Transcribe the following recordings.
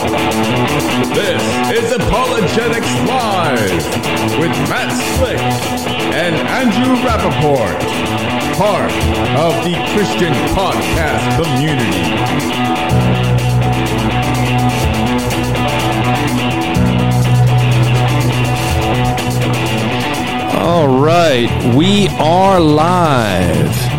This is Apologetics Live with Matt Slick and Andrew Rappaport, part of the Christian podcast community. All right, we are live.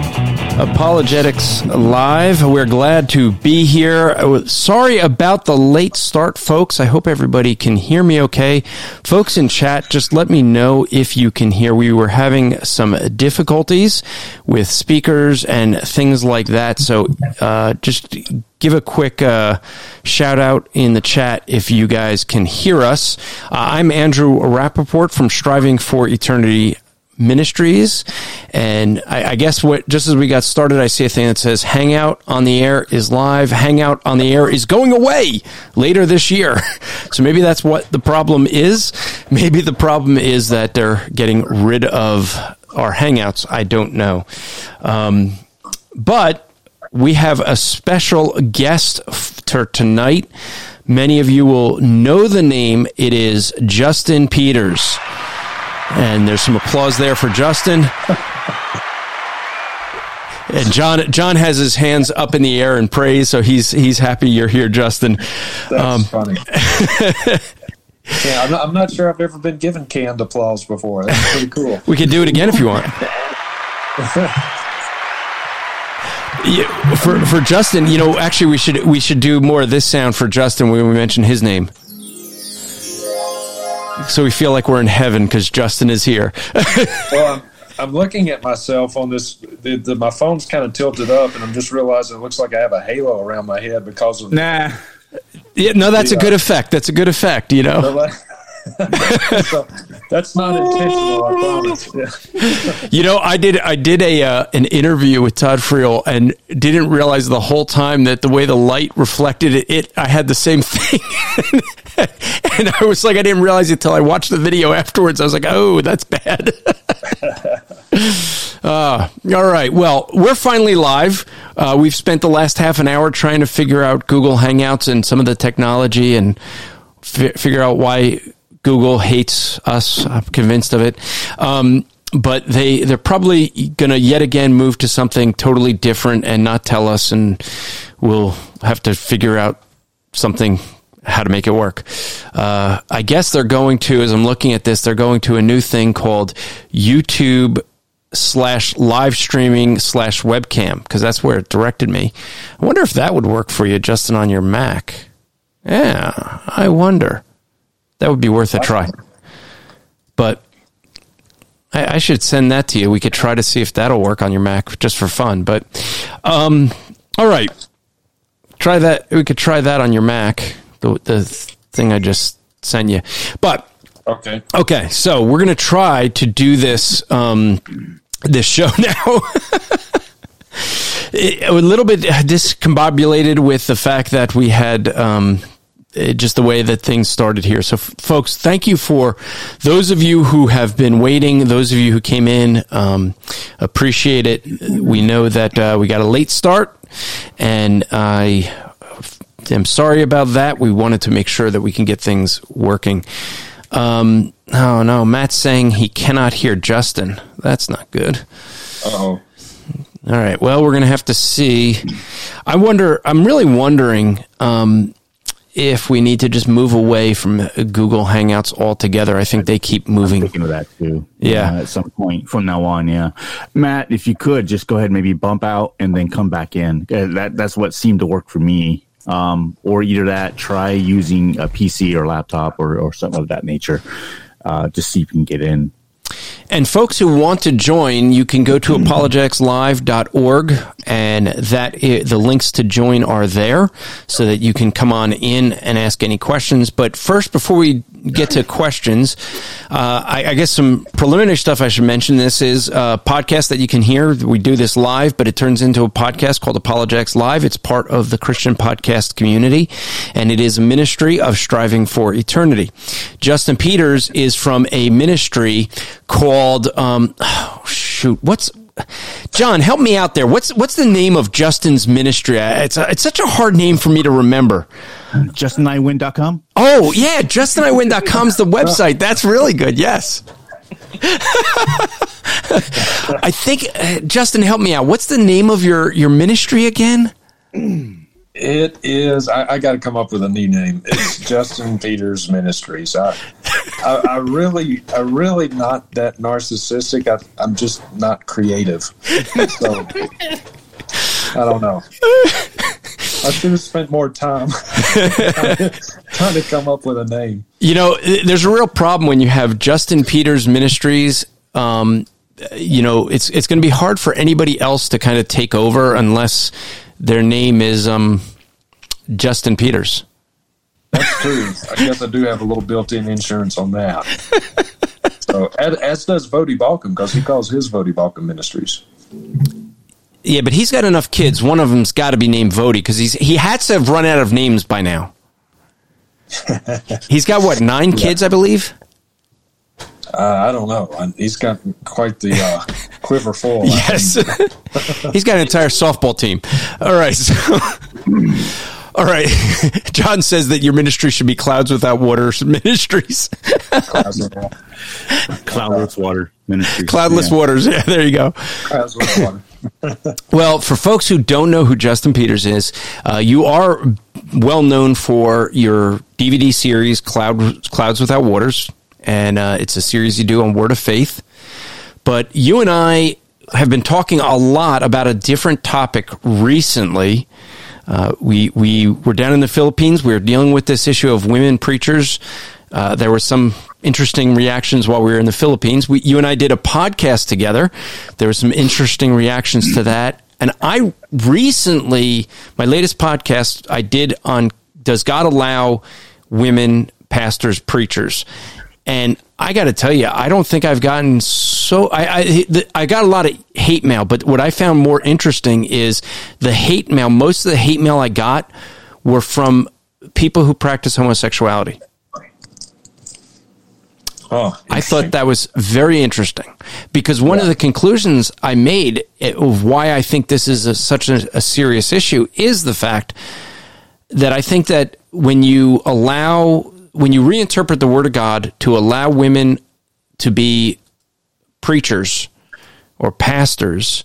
Apologetics Live. We're glad to be here. Uh, Sorry about the late start, folks. I hope everybody can hear me okay. Folks in chat, just let me know if you can hear. We were having some difficulties with speakers and things like that. So uh, just give a quick uh, shout out in the chat if you guys can hear us. Uh, I'm Andrew Rappaport from Striving for Eternity Ministries. And I, I guess what, just as we got started, I see a thing that says Hangout on the Air is live. Hangout on the Air is going away later this year. So maybe that's what the problem is. Maybe the problem is that they're getting rid of our Hangouts. I don't know. Um, but we have a special guest for tonight. Many of you will know the name. It is Justin Peters. And there's some applause there for Justin. And John, John has his hands up in the air in praise, so he's he's happy you're here, Justin. That's Um, funny. yeah, I'm not, I'm not sure I've ever been given canned applause before. That's pretty cool. We can do it again if you want. Yeah, for for Justin, you know, actually, we should we should do more of this sound for Justin when we mention his name, so we feel like we're in heaven because Justin is here. Well, I'm, I'm looking at myself on this. The, the, my phone's kind of tilted up, and I'm just realizing it looks like I have a halo around my head because of Nah. yeah, no, that's a good effect. That's a good effect. You know, so, that's not intentional. I promise. Yeah. you know, I did I did a uh, an interview with Todd Friel and didn't realize the whole time that the way the light reflected it, it I had the same thing. and I was like, I didn't realize it until I watched the video afterwards. I was like, oh, that's bad. Uh, all right. Well, we're finally live. Uh, we've spent the last half an hour trying to figure out Google Hangouts and some of the technology and fi- figure out why Google hates us. I'm convinced of it. Um, but they they're probably going to yet again move to something totally different and not tell us, and we'll have to figure out something how to make it work. Uh, I guess they're going to, as I'm looking at this, they're going to a new thing called YouTube slash live streaming slash webcam because that's where it directed me. I wonder if that would work for you, Justin, on your Mac. Yeah, I wonder. That would be worth a try. But I, I should send that to you. We could try to see if that'll work on your Mac just for fun. But um, all right, try that. We could try that on your Mac. The the thing I just sent you. But Okay. Okay, so we're gonna try to do this um, this show now. A little bit discombobulated with the fact that we had um, eh, just the way that things started here. So, f- folks, thank you for those of you who have been waiting. Those of you who came in, um, appreciate it. We know that uh, we got a late start, and I am sorry about that. We wanted to make sure that we can get things working. Um, oh no, Matt's saying he cannot hear Justin. That's not good. Oh. All right. Well, we're going to have to see. I wonder, I'm really wondering um, if we need to just move away from Google Hangouts altogether. I think they keep moving. Thinking of that too. Yeah. Uh, at some point from now on, yeah. Matt, if you could just go ahead and maybe bump out and then come back in. Uh, That that's what seemed to work for me. Um, or either that, try using a PC or laptop or, or something of that nature. Uh, just see if you can get in. And folks who want to join, you can go to apologeticslive.org and that the links to join are there so that you can come on in and ask any questions. But first, before we get to questions, uh, I, I guess some preliminary stuff I should mention. This is a podcast that you can hear. We do this live, but it turns into a podcast called Apologetics Live. It's part of the Christian podcast community, and it is a ministry of striving for eternity. Justin Peters is from a ministry called, um, oh, shoot, what's John, help me out there. What's what's the name of Justin's ministry? It's a, it's such a hard name for me to remember. JustinIWin.com? Oh, yeah, JustinIWin.com is the website. That's really good. Yes. I think uh, Justin, help me out. What's the name of your your ministry again? It is. I, I got to come up with a new name. It's Justin Peters Ministries. I, I, I really, I really not that narcissistic. I, I'm just not creative. So I don't know. I should have spent more time trying to come up with a name. You know, there's a real problem when you have Justin Peters Ministries. Um, you know, it's it's going to be hard for anybody else to kind of take over unless their name is um, Justin Peters. That's true. I guess I do have a little built-in insurance on that. so, as, as does Voddie Baucham because he calls his Voddie Baucham Ministries. Yeah, but he's got enough kids. One of them's got to be named Voddie because he's he had to have run out of names by now. he's got what nine kids, I believe. Uh, I don't know. He's got quite the uh, quiver full. yes, he's got an entire softball team. All right, so, all right. John says that your ministry should be Clouds Without Water Ministries. Cloudless Water Ministries. Cloudless yeah. Waters. Yeah, there you go. Clouds water. Well, for folks who don't know who Justin Peters is, uh, you are well known for your DVD series Cloud, Clouds Without Waters, and uh, it's a series you do on Word of Faith. But you and I have been talking a lot about a different topic recently. Uh, we we were down in the Philippines. We were dealing with this issue of women preachers. Uh, there were some interesting reactions while we were in the Philippines. We, you and I did a podcast together. There were some interesting reactions to that. And I recently, my latest podcast I did on Does God Allow Women Pastors Preachers? And I got to tell you, I don't think I've gotten so. I, I I got a lot of hate mail, but what I found more interesting is the hate mail. Most of the hate mail I got were from people who practice homosexuality. Oh, I thought that was very interesting because one of the conclusions I made eh, of why I think this is a, such a, a serious issue is the fact that I think that when you allow, when you reinterpret the Word of God to allow women to be preachers or pastors,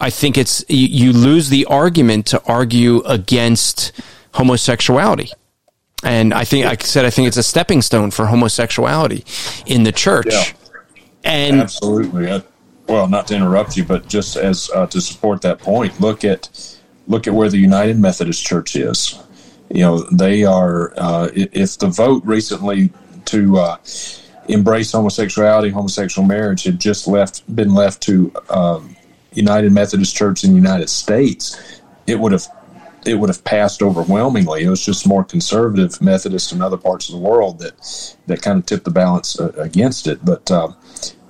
I think it's you, you lose the argument to argue against homosexuality. And I think like I said I think it's a stepping stone for homosexuality in the church. Yeah. And absolutely. I, well, not to interrupt you, but just as uh, to support that point, look at look at where the United Methodist Church is. You know, they are. Uh, if the vote recently to uh, embrace homosexuality, homosexual marriage had just left been left to um, United Methodist Church in the United States, it would have it would have passed overwhelmingly. It was just more conservative Methodists in other parts of the world that that kind of tipped the balance uh, against it. But uh,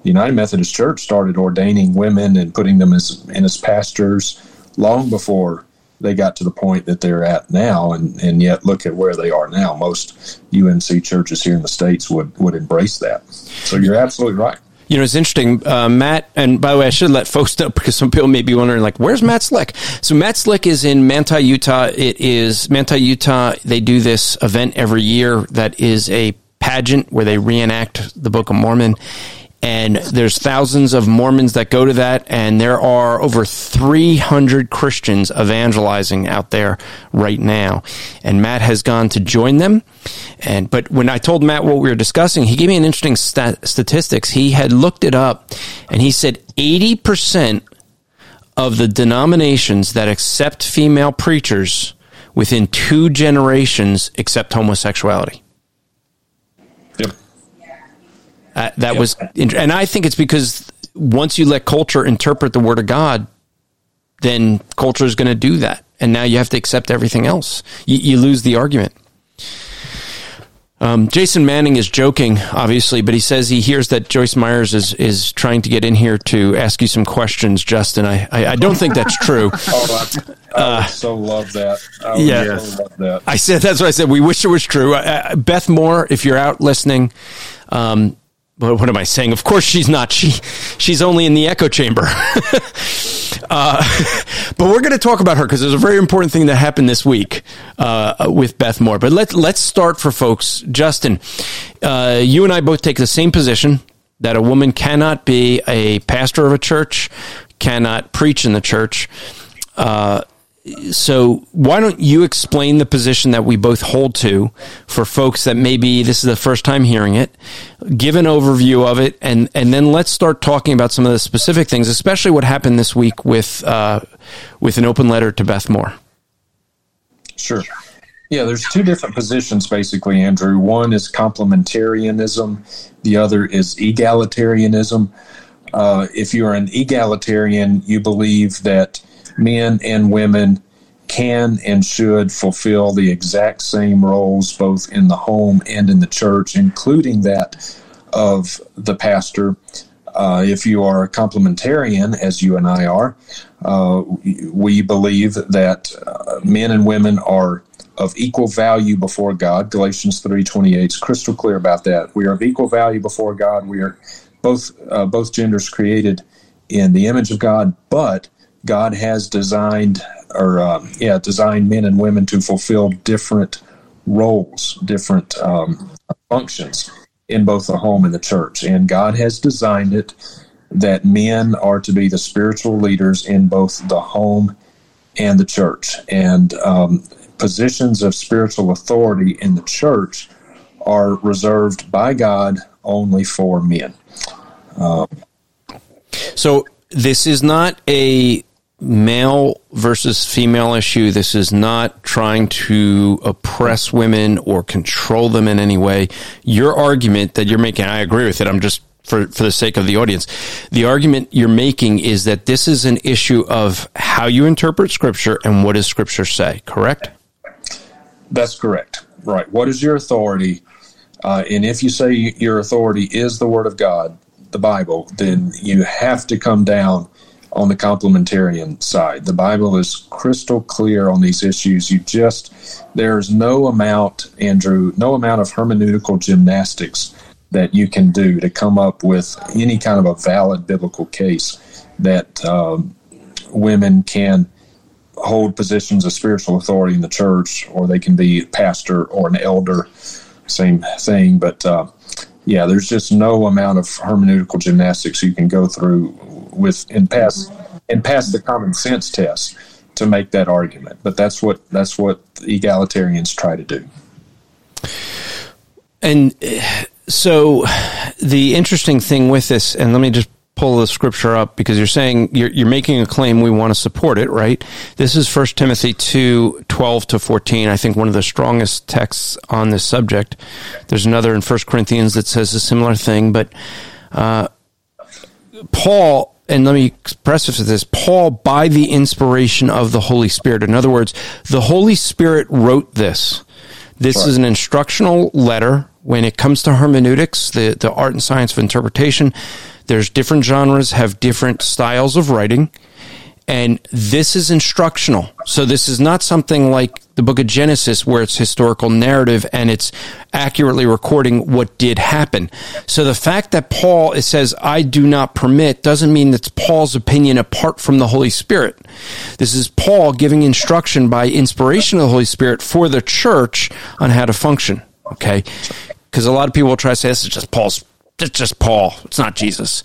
the United Methodist Church started ordaining women and putting them as in as pastors long before they got to the point that they're at now. And, and yet, look at where they are now. Most UMC churches here in the states would would embrace that. So you're absolutely right. You know, it's interesting, uh, Matt. And by the way, I should let folks know because some people may be wondering, like, where's Matt Slick? So Matt Slick is in Manti, Utah. It is Manti, Utah. They do this event every year that is a pageant where they reenact the Book of Mormon. And there's thousands of Mormons that go to that, and there are over 300 Christians evangelizing out there right now. And Matt has gone to join them. And but when I told Matt what we were discussing, he gave me an interesting stat, statistics. He had looked it up, and he said 80 percent of the denominations that accept female preachers within two generations accept homosexuality. Yep. Uh, that was, and I think it's because once you let culture interpret the word of God, then culture is going to do that, and now you have to accept everything else. You, you lose the argument. Um, Jason Manning is joking, obviously, but he says he hears that Joyce Meyers is is trying to get in here to ask you some questions, Justin. I I, I don't think that's true. oh, I, I would so love that. I yeah. so love that. I said that's what I said. We wish it was true. Uh, Beth Moore, if you're out listening, um, what am I saying? Of course she's not. She she's only in the echo chamber. uh, but we're going to talk about her because there's a very important thing that happened this week uh, with Beth Moore. But let's let's start for folks. Justin, uh, you and I both take the same position that a woman cannot be a pastor of a church, cannot preach in the church. So why don't you explain the position that we both hold to for folks that maybe this is the first time hearing it? Give an overview of it and and then let's start talking about some of the specific things especially what happened this week with uh, with an open letter to beth moore. Sure. Yeah there's two different positions basically andrew. One is complementarianism. The other is egalitarianism. Uh, if you're an egalitarian you believe that men and women can and should fulfill the exact same roles both in the home and in the church, including that of the pastor. Uh, if you are a complementarian, as you and I are, uh, we believe that uh, men and women are of equal value before God. Galatians three twenty eight is crystal clear about that. We are of equal value before God. We are both uh, both genders created in the image of God, but God has designed, or uh, yeah, designed men and women to fulfill different roles, different um, functions in both the home and the church. And God has designed it that men are to be the spiritual leaders in both the home and the church. And um, positions of spiritual authority in the church are reserved by God only for men. Um, so this is not a male versus female issue. This is not trying to oppress women or control them in any way. Your argument that you're making, I agree with it. I'm just for, for the sake of the audience. The argument you're making is that this is an issue of how you interpret scripture and what does scripture say, correct? That's correct. Right. What is your authority? Uh, and if you say your authority is the word of God, the Bible, then you have to come down on the complementarian side. The Bible is crystal clear on these issues. You just, there's no amount, Andrew, no amount of hermeneutical gymnastics that you can do to come up with any kind of a valid biblical case that um, women can hold positions of spiritual authority in the church, or they can be pastor or an elder, same thing. But uh, yeah, there's just no amount of hermeneutical gymnastics you can go through with and pass and pass the common sense test to make that argument. But that's what that's what egalitarians try to do. And eh, so the interesting thing with this, and let me just pull the scripture up because you're saying you're, you're making a claim we want to support it right this is 1 timothy 2 12 to 14 i think one of the strongest texts on this subject there's another in 1 corinthians that says a similar thing but uh, paul and let me express this this Paul, by the inspiration of the Holy Spirit. In other words, the Holy Spirit wrote this. This is an instructional letter when it comes to hermeneutics, the, the art and science of interpretation. There's different genres, have different styles of writing. And this is instructional. So this is not something like the book of Genesis where it's historical narrative and it's accurately recording what did happen. So the fact that Paul it says I do not permit doesn't mean that's Paul's opinion apart from the Holy Spirit. This is Paul giving instruction by inspiration of the Holy Spirit for the church on how to function. Okay? Because a lot of people will try to say this is just Paul's it's just Paul. It's not Jesus.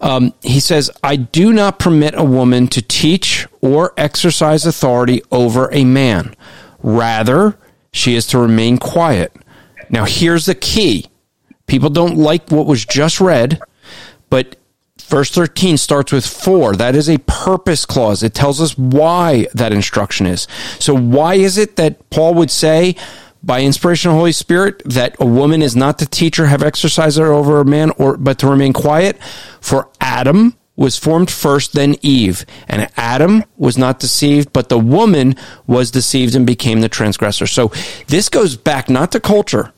Um, he says, I do not permit a woman to teach or exercise authority over a man. Rather, she is to remain quiet. Now, here's the key. People don't like what was just read, but verse 13 starts with for. That is a purpose clause. It tells us why that instruction is. So, why is it that Paul would say, by inspiration of the Holy Spirit that a woman is not to teach or have exercise over a man or but to remain quiet. For Adam was formed first, then Eve. And Adam was not deceived, but the woman was deceived and became the transgressor. So this goes back not to culture.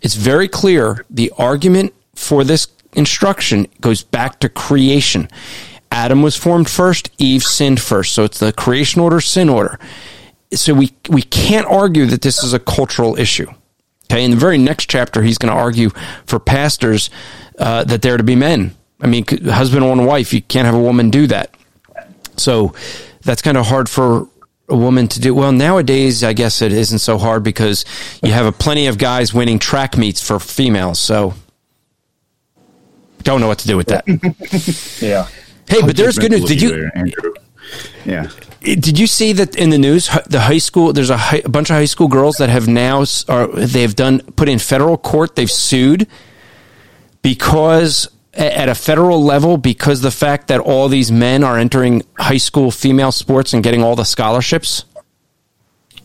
It's very clear. The argument for this instruction goes back to creation. Adam was formed first, Eve sinned first. So it's the creation order, sin order so we we can't argue that this is a cultural issue. Okay, in the very next chapter, he's going to argue for pastors uh, that they're to be men. I mean, husband and wife, you can't have a woman do that. So that's kind of hard for a woman to do. Well, nowadays, I guess it isn't so hard because you have a plenty of guys winning track meets for females. So don't know what to do with that. Yeah. Hey, but there's good news. Did you There. Yeah. Did you see that in the news? The high school there's a, hi, a bunch of high school girls that have now are they've done put in federal court. They've sued because at a federal level because the fact that all these men are entering high school female sports and getting all the scholarships.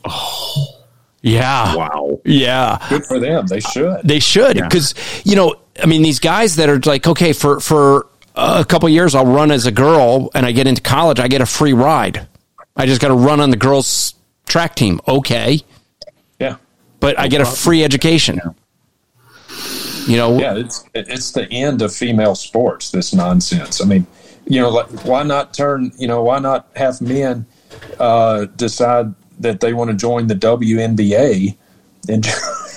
Oh, yeah, Wow. yeah. Good for them. They should. They should because you know, I mean, these guys that are like, okay, for for a couple years, I'll run as a girl, and I get into college, I get a free ride. I just got to run on the girls' track team, okay, Yeah. but I get a free education. You know, Yeah, it's it's the end of female sports. This nonsense. I mean, you know, like why not turn? You know, why not have men uh, decide that they want to join the WNBA and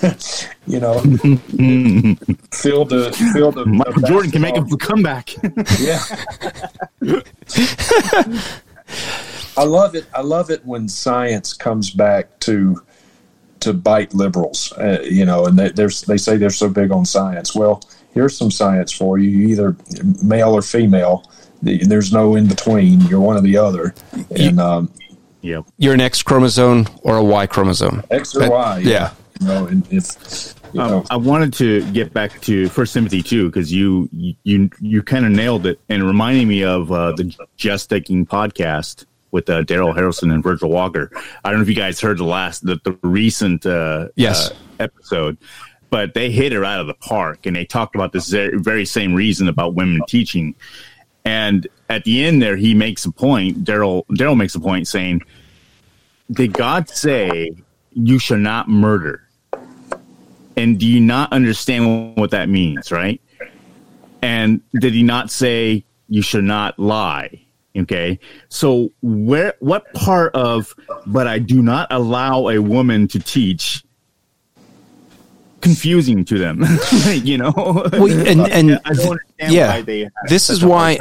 you know fill the fill the Michael the Jordan can make a comeback. Yeah. I love it. I love it when science comes back to to bite liberals. Uh, you know, and they, there's they say they're so big on science. Well, here's some science for you. You either male or female. There's no in between. You're one or the other. And um, yep. you're an X chromosome or a Y chromosome. X or That- Y. yeah. You know, and if you know, Um, I wanted to get back to First Timothy too because you you you kind of nailed it and reminding me of uh, the Just Thinking podcast with uh, Daryl Harrison and Virgil Walker. I don't know if you guys heard the last the, the recent uh, Yes. uh, episode, but they hit it out of the park and they talked about this very, very same reason about women teaching. And at the end there, he makes a point. Daryl Daryl makes a point saying, "Did God say you shall not murder?" And do you not understand what that means, right? And did he not say you should not lie? Okay. So where what part of but I do not allow a woman to teach confusing to them, you know? Well, and- and- I don't understand yeah. why they have This is why-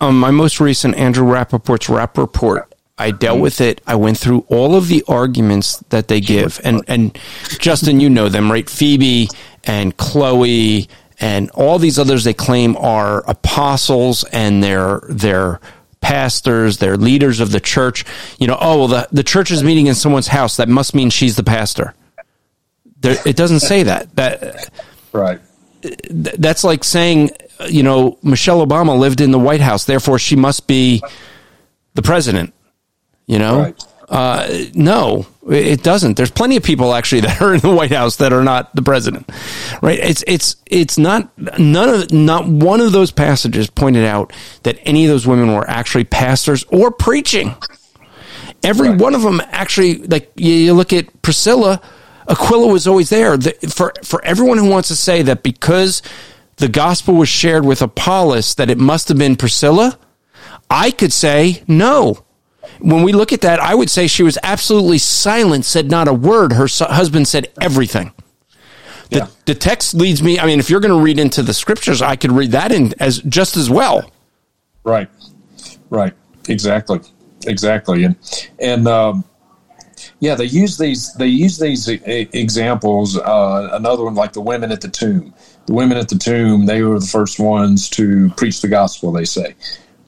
um, my most recent Andrew Rappaport's Rapp Report, I dealt with it. I went through all of the arguments that they give, and and Justin, you know them, right? Phoebe and Chloe and all these others they claim are apostles and they're they're pastors, they're leaders of the church. You know, oh well, the the church is meeting in someone's house. That must mean she's the pastor. There, it doesn't say that. That right. that's like saying, you know, Michelle Obama lived in the White House, therefore she must be the president. You know, Right. Uh, no, it doesn't. There's plenty of people actually that are in the White House that are not the president, right? It's it's it's not none of not one of those passages pointed out that any of those women were actually pastors or preaching. Every Right. one of them actually, like you, look at Priscilla, Aquila was always there. The, for for everyone who wants to say that because the gospel was shared with Apollos that it must have been Priscilla, I could say no. When we look at that, I would say she was absolutely silent, said not a word. Her husband said everything. The, Yeah. the text leads me. I mean, if you're going to read into the scriptures, I could read that in as just as well. Right, right, exactly, exactly, and and um, yeah, they use these they use these e- examples. Uh, another one like the women at the tomb. The women at the tomb, they were the first ones to preach the gospel. They say.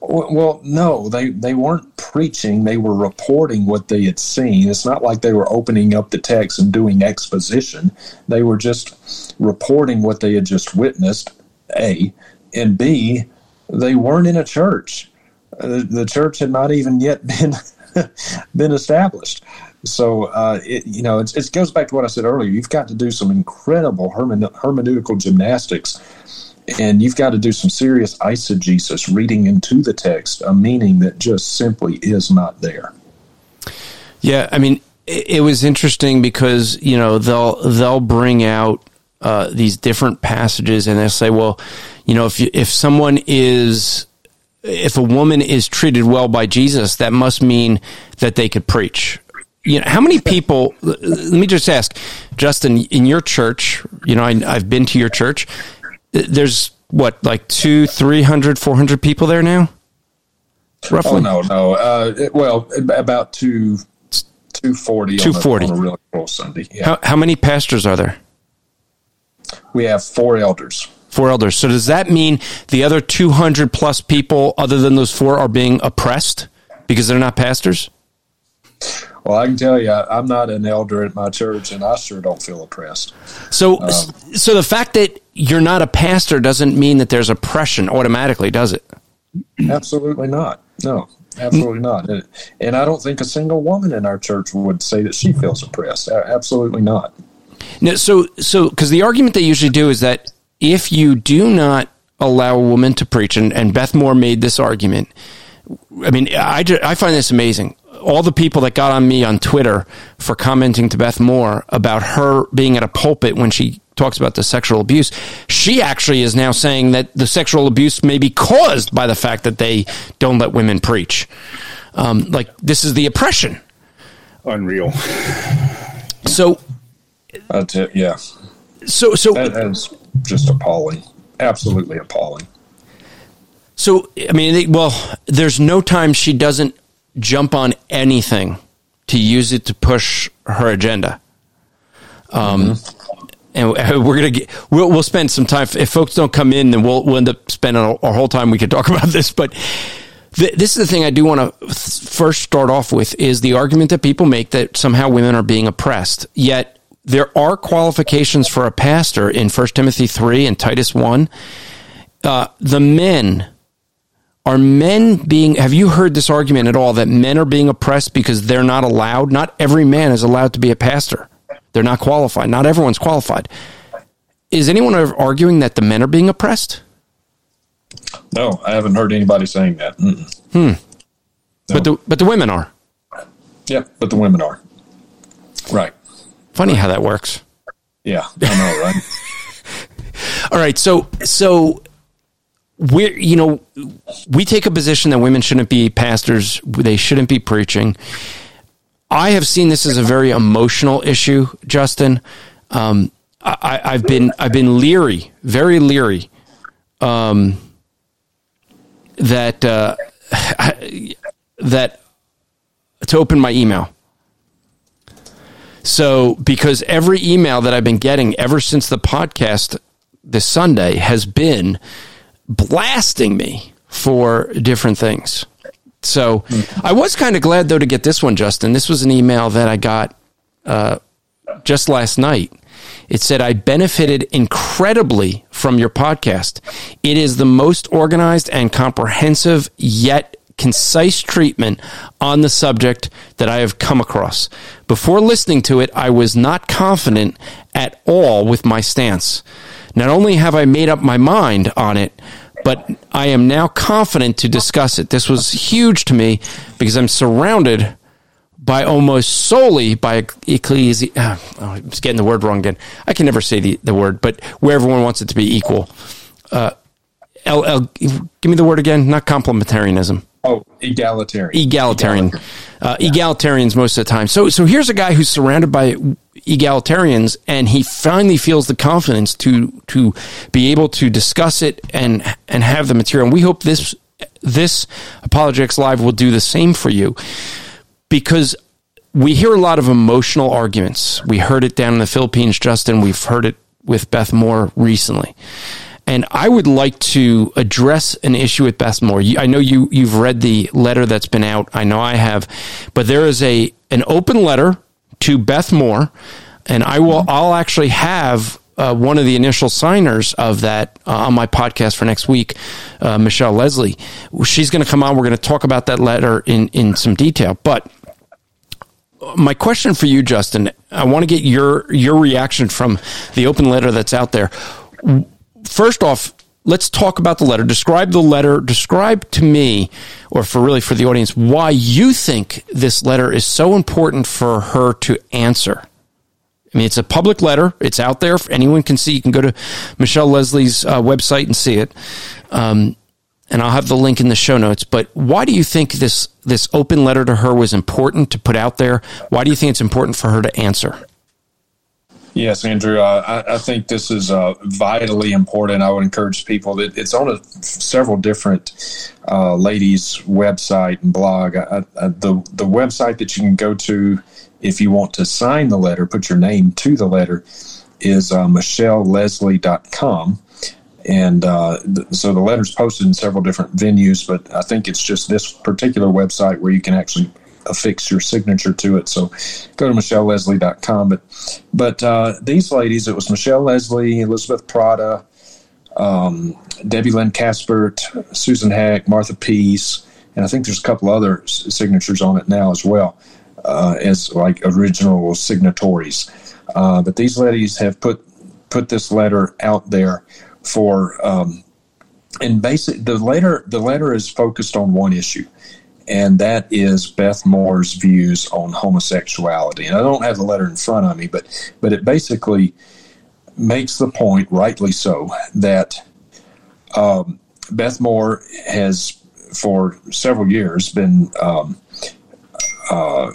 Well, no, they, they weren't preaching. They were reporting what they had seen. It's not like they were opening up the text and doing exposition. They were just reporting what they had just witnessed, A. And B, they weren't in a church. Uh, the church had not even yet been been established. So uh, it you know it goes back to what I said earlier. You've got to do some incredible hermen- hermeneutical gymnastics, and you've got to do some serious eisegesis, reading into the text a meaning that just simply is not there. Yeah, I mean, it, it was interesting because you know they'll they'll bring out uh, these different passages and they'll say, well, you know, if you, if someone is if a woman is treated well by Jesus, that must mean that they could preach. You know, how many people? Let me just ask, Justin, in your church, you know, I, I've been to your church. There's what like two, three hundred, four hundred people there now. Roughly. Oh no, no. Uh, it- well, about two, two forty. 240. on a, on a really cool Sunday. Yeah. How, how many pastors are there? we have four elders. Four elders. So does that mean the other 200 plus people, other than those four, are being oppressed because they're not pastors? Well, I can tell you, I- I'm not an elder at my church, and I sure don't feel oppressed. So, um, so the fact that you're not a pastor doesn't mean that there's oppression automatically, does it? Absolutely not. No, absolutely mm. not. And- And I don't think a single woman in our church would say that she feels oppressed. Absolutely not. No, so, so, because the argument they usually do is that if you do not allow a woman to preach, and, and Beth Moore made this argument. I mean, I, I find this amazing. All the people that got on me on Twitter for commenting to Beth Moore about her being at a pulpit when she talks about the sexual abuse, she actually is now saying that the sexual abuse may be caused by the fact that they don't let women preach. Um, like, this is the oppression. Unreal. So, That's it. Yeah, so, so, that, that is just appalling. Absolutely appalling. So, I mean, well, there's no time she doesn't jump on anything to use it to push her agenda. Um, and we're gonna get we'll we'll spend some time. If folks don't come in, then we'll we'll end up spending our, whole time. We could talk about this, but th- this is the thing I do want to first start off with is the argument that people make that somehow women are being oppressed. Yet there are qualifications for a pastor in First Timothy three and Titus one. Uh, the men are men being have you heard this argument at all that men are being oppressed because they're not allowed not every man is allowed to be a pastor they're not qualified not everyone's qualified is anyone arguing that the men are being oppressed No, I haven't heard anybody saying that. Mm-mm. Hmm. but the but the women are Yeah, but the women are. Right. funny how that works Yeah, I know, right? all right so so we're you know we take a position that women shouldn't be pastors they shouldn't be preaching. I have seen this as a very emotional issue justin. Um, I, i've been i've been leery very leery um, that uh, that to open my email. So because every email that i've been getting ever since the podcast this sunday has been blasting me for different things. So I was kind of glad though to get this one, Justin. This was an email that I got uh, just last night. It said, I benefited incredibly from your podcast. It is the most organized and comprehensive yet concise treatment on the subject that I have come across. Before listening to it, I was not confident at all with my stance. Not only have I made up my mind on it, but I am now confident to discuss it. This was huge to me because I'm surrounded by almost solely by ecclesi. Uh, oh, I was getting the word wrong again. I can never say the, the word, but where everyone wants it to be equal. Uh, L, L, give me the word again. Not complementarianism Oh, egalitarian. egalitarian, uh, egalitarians most of the time. So, so here's a guy who's surrounded by egalitarians, and he finally feels the confidence to to be able to discuss it and and have the material. And we hope this this apologetics live will do the same for you, because we hear a lot of emotional arguments. We heard it down in the Philippines, Justin. We've heard it with Beth Moore recently. And I would like to address an issue with Beth Moore. I know you you've read the letter that's been out. I know I have, but there is a an open letter to Beth Moore, and I will I'll actually have uh, one of the initial signers of that uh, on my podcast for next week, uh, Michelle Lesley. She's going to come on. We're going to talk about that letter in in some detail, but my question for you, Justin, I want to get your your reaction from the open letter that's out there. First off, let's talk about the letter. Describe the letter. Describe to me, or for really for the audience, why you think this letter is so important for her to answer. I mean, it's a public letter. It's out there. Anyone can see. You can go to Michelle Lesley's uh, website and see it. Um, and I'll have the link in the show notes. But why do you think this this open letter to her was important to put out there? Why do you think it's important for her to answer? Yes, Andrew. I, I, think this is uh, vitally important. I would encourage people that it's on a, several different uh, ladies' website and blog. I, I, the the website that you can go to if you want to sign the letter, put your name to the letter, is uh, michellelesley.com. And uh, th- so the letter's posted in several different venues, but I think it's just this particular website where you can actually affix your signature to it. So go to michellelesley.com. But but uh, these ladies, it was Michelle Lesley, Elizabeth Prata, um, Debbie Lynn Kespert, Susan Heck, Martha Peace, and I think there's a couple other signatures on it now as well uh, as like original signatories. Uh, but these ladies have put put this letter out there for. Um, and basic the letter the letter is focused on one issue and that is Beth Moore's views on homosexuality. And I don't have the letter in front of me, but but it basically makes the point, rightly so, that um, Beth Moore has for several years been um, uh,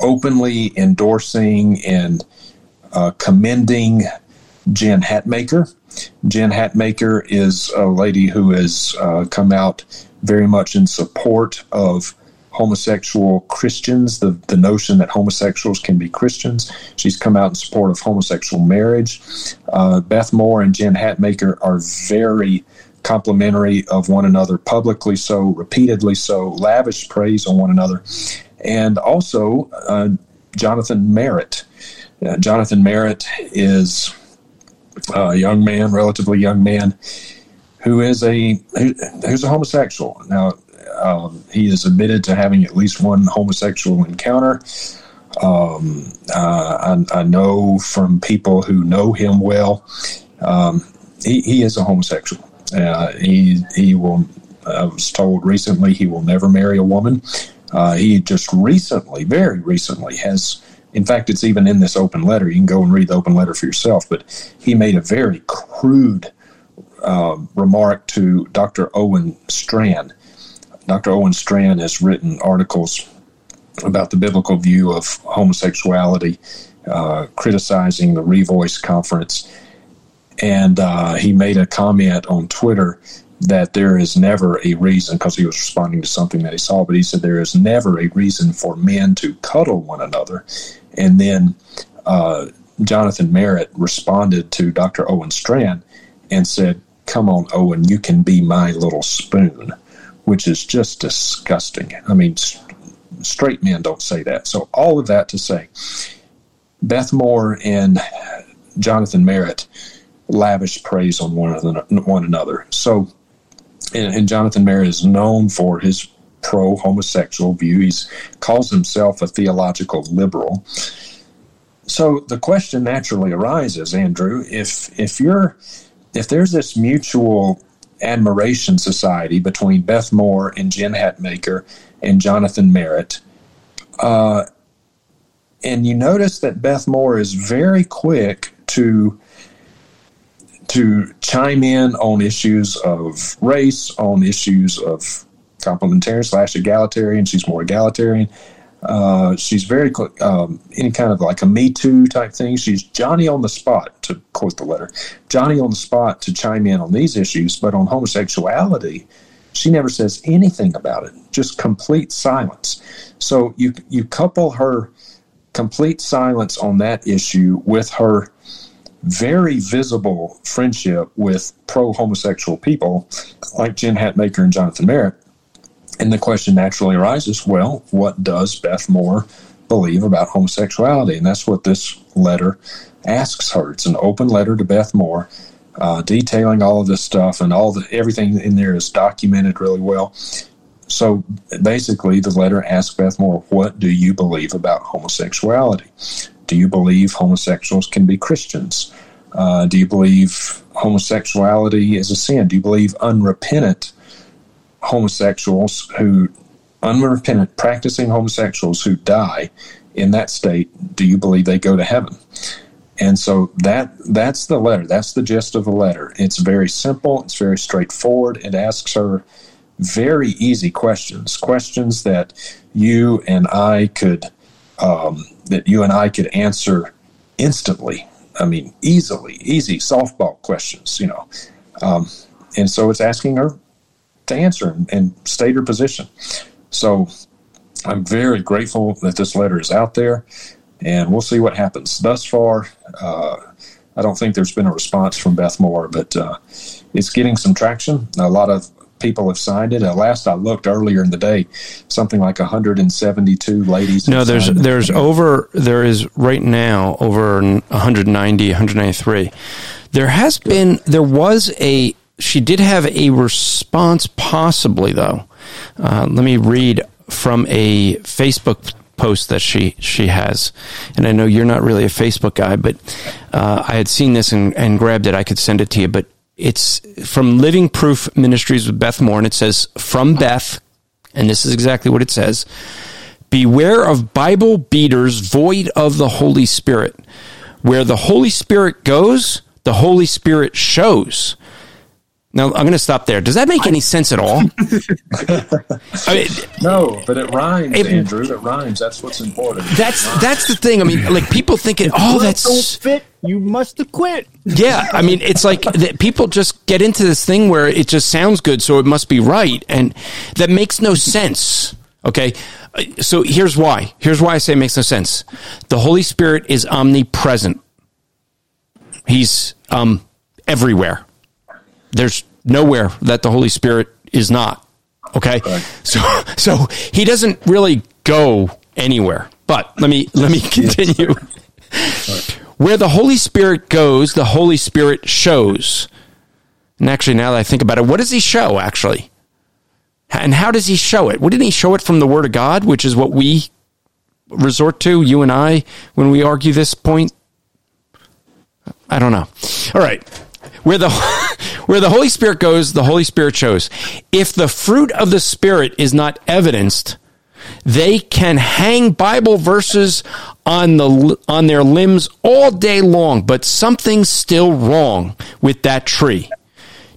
openly endorsing and uh, commending Jen Hatmaker. Jen Hatmaker is a lady who has uh, come out very much in support of homosexual Christians, the, the notion that homosexuals can be Christians. She's come out in support of homosexual marriage. Uh, Beth Moore and Jen Hatmaker are very complimentary of one another, publicly so, repeatedly so, lavish praise on one another. And also, uh, Jonathan Merritt. Uh, Jonathan Merritt is a young man, relatively young man, who is a who's a homosexual. Now, um, he is admitted to having at least one homosexual encounter. Um, uh, I, I, know from people who know him well, um, he, he is a homosexual. Uh, he he will. I was told recently he will never marry a woman. Uh, he just recently, very recently, has. In fact, it's even in this open letter. You can go and read the open letter for yourself. But he made a very crude uh, remark to Dr. Owen Strachan. Dr. Owen Strachan has written articles about the biblical view of homosexuality, uh, criticizing the Revoice conference. And uh, he made a comment on Twitter that there is never a reason, because he was responding to something that he saw, but he said there is never a reason for men to cuddle one another. And then uh, Jonathan Merritt responded to Dr. Owen Strachan and said, come on, Owen, you can be my little spoon, which is just disgusting. I mean, straight men don't say that. So, all of that to say, Beth Moore and Jonathan Merritt lavish praise on one another. One another. So, and, and Jonathan Merritt is known for his pro homosexual view. He calls himself a theological liberal. So the question naturally arises, Andrew, if if you're if there's this mutual admiration society between Beth Moore and Jen Hatmaker and Jonathan Merritt, uh, and you notice that Beth Moore is very quick to to chime in on issues of race, on issues of complementarian slash egalitarian. She's more egalitarian. Uh, she's very um, any kind of like a Me Too type thing. She's Johnny on the spot, to quote the letter, Johnny on the spot to chime in on these issues. But on homosexuality, she never says anything about it. Just complete silence. So you you couple her complete silence on that issue with her very visible friendship with pro homosexual people like Jen Hatmaker and Jonathan Merritt and the question naturally arises well, what does Beth Moore believe about homosexuality? And that's what this letter asks her. It's an open letter to Beth Moore. Uh, detailing all of this stuff and all the everything in there is documented really well. So basically, the letter asks Beth Moore, "What do you believe about homosexuality? Do you believe homosexuals can be Christians? Uh, do you believe homosexuality is a sin? Do you believe unrepentant homosexuals who, unrepentant, practicing homosexuals who die in that state, do you believe they go to heaven? And so that that's the letter. That's the gist of the letter. It's very simple. It's very straightforward. It asks her very easy questions, questions that you and I could um, that you and I could answer instantly. I mean, easily, easy softball questions, you know. Um, and so it's asking her to answer and, and state her position. So I'm very grateful that this letter is out there, and we'll see what happens. Thus far, uh, I don't think there's been a response from Beth Moore, but uh, it's getting some traction. A lot of people have signed it. At last I looked earlier in the day, something like 172 ladies. No, there's there's it. over there is right now over 190, 193. There has been there was a she did have a response possibly though. Uh, let me read from a Facebook post that she she has, and I know you're not really a Facebook guy, but uh, I had seen this and, and grabbed it. I could send it to you, but it's from Living Proof Ministries with Beth Moore, and it says from Beth, and this is exactly what it says: Beware of Bible beaters void of the Holy Spirit. Where the Holy Spirit goes, the Holy Spirit shows. Now I'm going to stop there. Does that make any sense at all? I mean, no, but it rhymes, it, Andrew. It rhymes. That's what's important. That's that's the thing. I mean, like people thinking, oh, that's don't fit. You must have quit. Yeah, I mean, it's like people just get into this thing where it just sounds good, so it must be right, and that makes no sense. Okay, so here's why. Here's why I say it makes no sense. The Holy Spirit is omnipresent. He's um, everywhere there's nowhere that the Holy Spirit is not. Okay. Right. So, so he doesn't really go anywhere. But let me, let me continue. Right. Where the Holy Spirit goes, the Holy Spirit shows. And actually, now that I think about it, what does he show actually? And how does he show it? Wouldn't he show it from the Word of God, which is what we resort to, you and I, when we argue this point? I don't know. All right. Where the where the Holy Spirit goes, the Holy Spirit shows. If the fruit of the Spirit is not evidenced, they can hang Bible verses on the on their limbs all day long, but something's still wrong with that tree.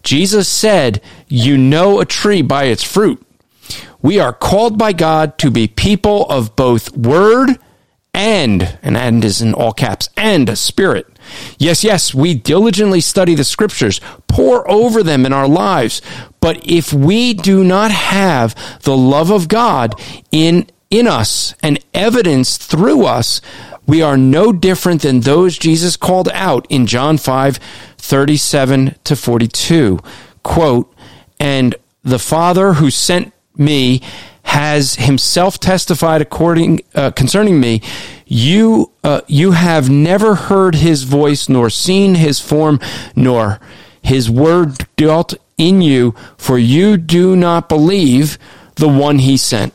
Jesus said, "You know a tree by its fruit." We are called by God to be people of both word and, and and is in all caps, and a spirit. Yes, yes, we diligently study the scriptures, pore over them in our lives. But if we do not have the love of God in, in us and evidence through us, we are no different than those Jesus called out in John 5, 37 to 42. Quote, and the Father who sent me has himself testified according uh, concerning me you uh, you have never heard his voice nor seen his form nor his word dwelt in you for you do not believe the one he sent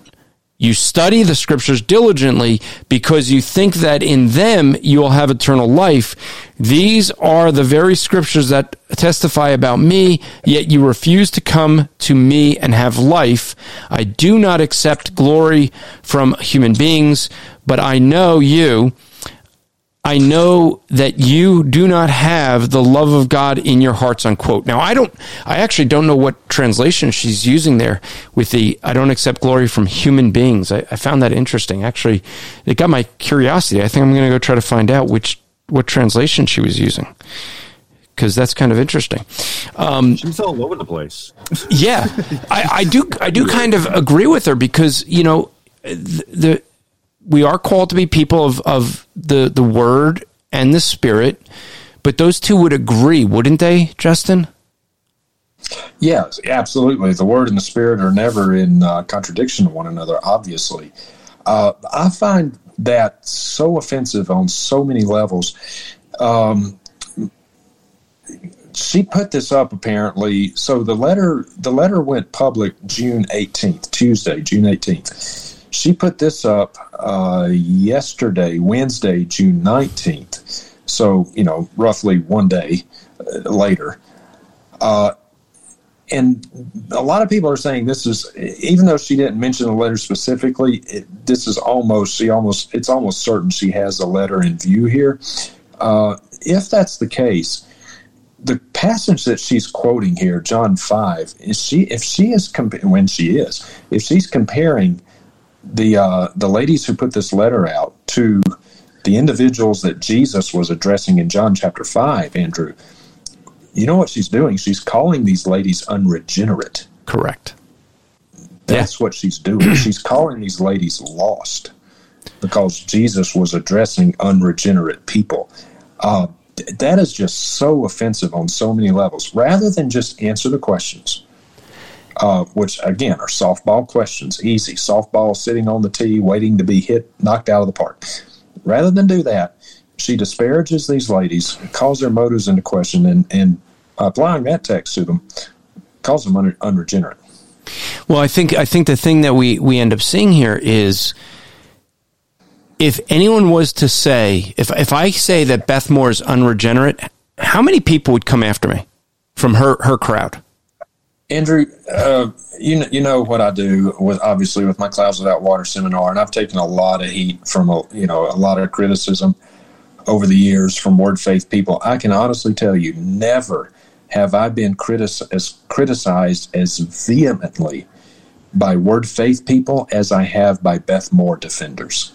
you study the scriptures diligently because you think that in them you will have eternal life. These are the very scriptures that testify about me, yet you refuse to come to me and have life. I do not accept glory from human beings, but I know you I know that you do not have the love of God in your hearts, unquote. Now, I don't, I actually don't know what translation she's using there with the, I don't accept glory from human beings. I, I found that interesting. Actually, it got my curiosity. I think I'm going to go try to find out which, what translation she was using. Because that's kind of interesting. Um, She's all over the place. yeah, I, I do. I do kind of agree with her because you know the, the we are called to be people of, of the, the word and the spirit, but those two would agree, wouldn't they, Justin? Yes, absolutely. The word and the spirit are never in uh, contradiction to one another, obviously. Uh, I find that so offensive on so many levels. Um, she put this up apparently. So the letter the letter went public June 18th, Tuesday, June 18th. She put this up uh, yesterday, Wednesday, June 19th. So, you know, roughly one day uh, later. Uh, and a lot of people are saying this is, even though she didn't mention the letter specifically, it, this is almost, she almost, it's almost certain she has a letter in view here. Uh, if that's the case, the passage that she's quoting here, John five, is she if she is compa- when she is if she's comparing the uh, the ladies who put this letter out to the individuals that Jesus was addressing in John chapter 5, Andrew, you know what she's doing? She's calling these ladies unregenerate. Correct. That's yeah. what she's doing. she's calling these ladies lost because Jesus was addressing unregenerate people. Uh, that is just so offensive on so many levels. Rather than just answer the questions, uh, which again are softball questions, easy softball sitting on the tee, waiting to be hit, knocked out of the park. Rather than do that, she disparages these ladies, calls their motives into question, and, and applying that text to them, calls them un- unregenerate. Well, I think I think the thing that we we end up seeing here is if anyone was to say if if I say that Beth Moore is unregenerate, how many people would come after me from her her crowd? Andrew, uh, you know, you know what I do with obviously with my Clouds Without Water seminar, and I've taken a lot of heat from a, you know a lot of criticism over the years from Word Faith people. I can honestly tell you, never have I been critic- as criticized as vehemently by Word Faith people as I have by Beth Moore defenders.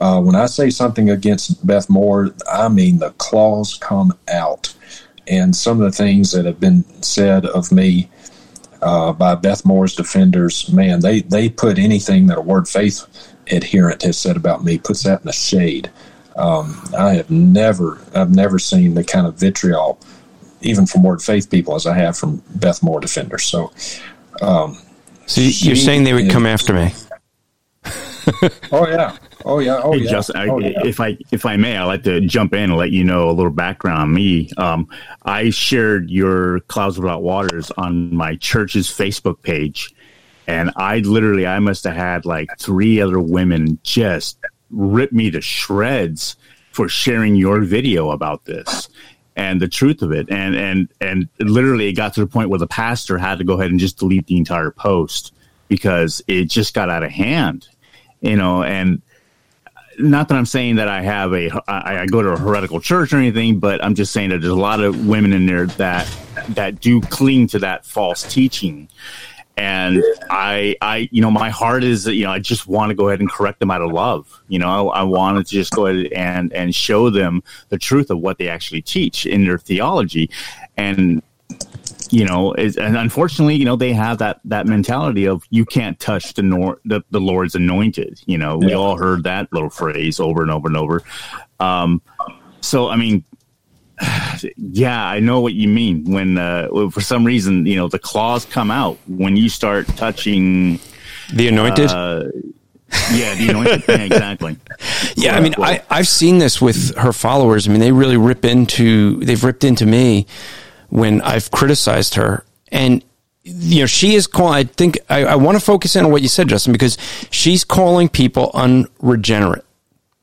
Uh, when I say something against Beth Moore, I mean the claws come out. And some of the things that have been said of me uh, by Beth Moore's defenders, man, they, they put anything that a word faith adherent has said about me, puts that in the shade. Um, I have never, I've never seen the kind of vitriol, even from word faith people, as I have from Beth Moore defenders. So, um, so you're saying they would is, come after me? oh yeah, Oh yeah. Oh hey, yeah. Justin, oh, yeah. if I if I may, I'd like to jump in and let you know a little background on me. Um, I shared your Clouds Without Waters on my church's Facebook page, and I literally I must have had like three other women just rip me to shreds for sharing your video about this and the truth of it and and and literally it got to the point where the pastor had to go ahead and just delete the entire post because it just got out of hand you know and not that I'm saying that I have a I, I go to a heretical church or anything, but I'm just saying that there's a lot of women in there that that do cling to that false teaching. And I, I, you know, my heart is, you know, I just want to go ahead and correct them out of love. You know, I, I wanted to just go ahead and and show them the truth of what they actually teach in their theology. And you know, is, and unfortunately, you know, they have that that mentality of you can't touch the nor- the, the Lord's anointed. You know, we all heard that little phrase over and over and over. Um, so, I mean, yeah, I know what you mean. When uh, for some reason, you know, the claws come out when you start touching the anointed. Uh, yeah, the anointed. yeah, exactly. Yeah, I mean, I I've seen this with her followers. I mean, they really rip into. They've ripped into me when I've criticized her. And, you know, she is calling, I think, I, I want to focus in on what you said, Justin, because she's calling people unregenerate.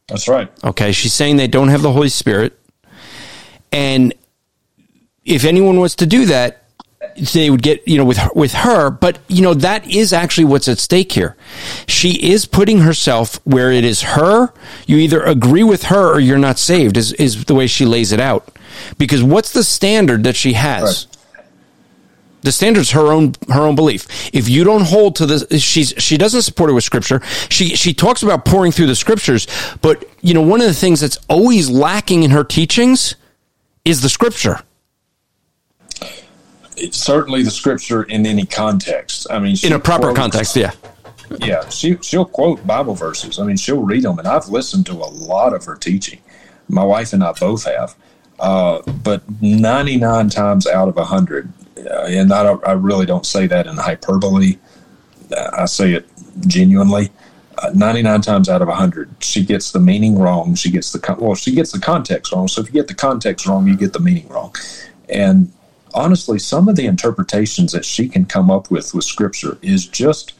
That's right. Okay. She's saying they don't have the Holy Spirit. And if anyone was to do that, they would get, you know, with her, with her, but you know, that is actually what's at stake here. She is putting herself where it is her. You either agree with her or you're not saved is, is the way she lays it out. Because what's the standard that she has? Right. The standard's her own her own belief. If you don't hold to the she's she doesn't support it with scripture. She she talks about pouring through the scriptures, but you know, one of the things that's always lacking in her teachings is the scripture certainly the scripture in any context. I mean, in a proper quotes, context, yeah, yeah. She she'll quote Bible verses. I mean, she'll read them, and I've listened to a lot of her teaching. My wife and I both have, uh, but ninety nine times out of a hundred, uh, and I, I really don't say that in hyperbole. I say it genuinely. Uh, 99 times out of 100 she gets the meaning wrong she gets the con- well she gets the context wrong so if you get the context wrong you get the meaning wrong and honestly, some of the interpretations that she can come up with with scripture is just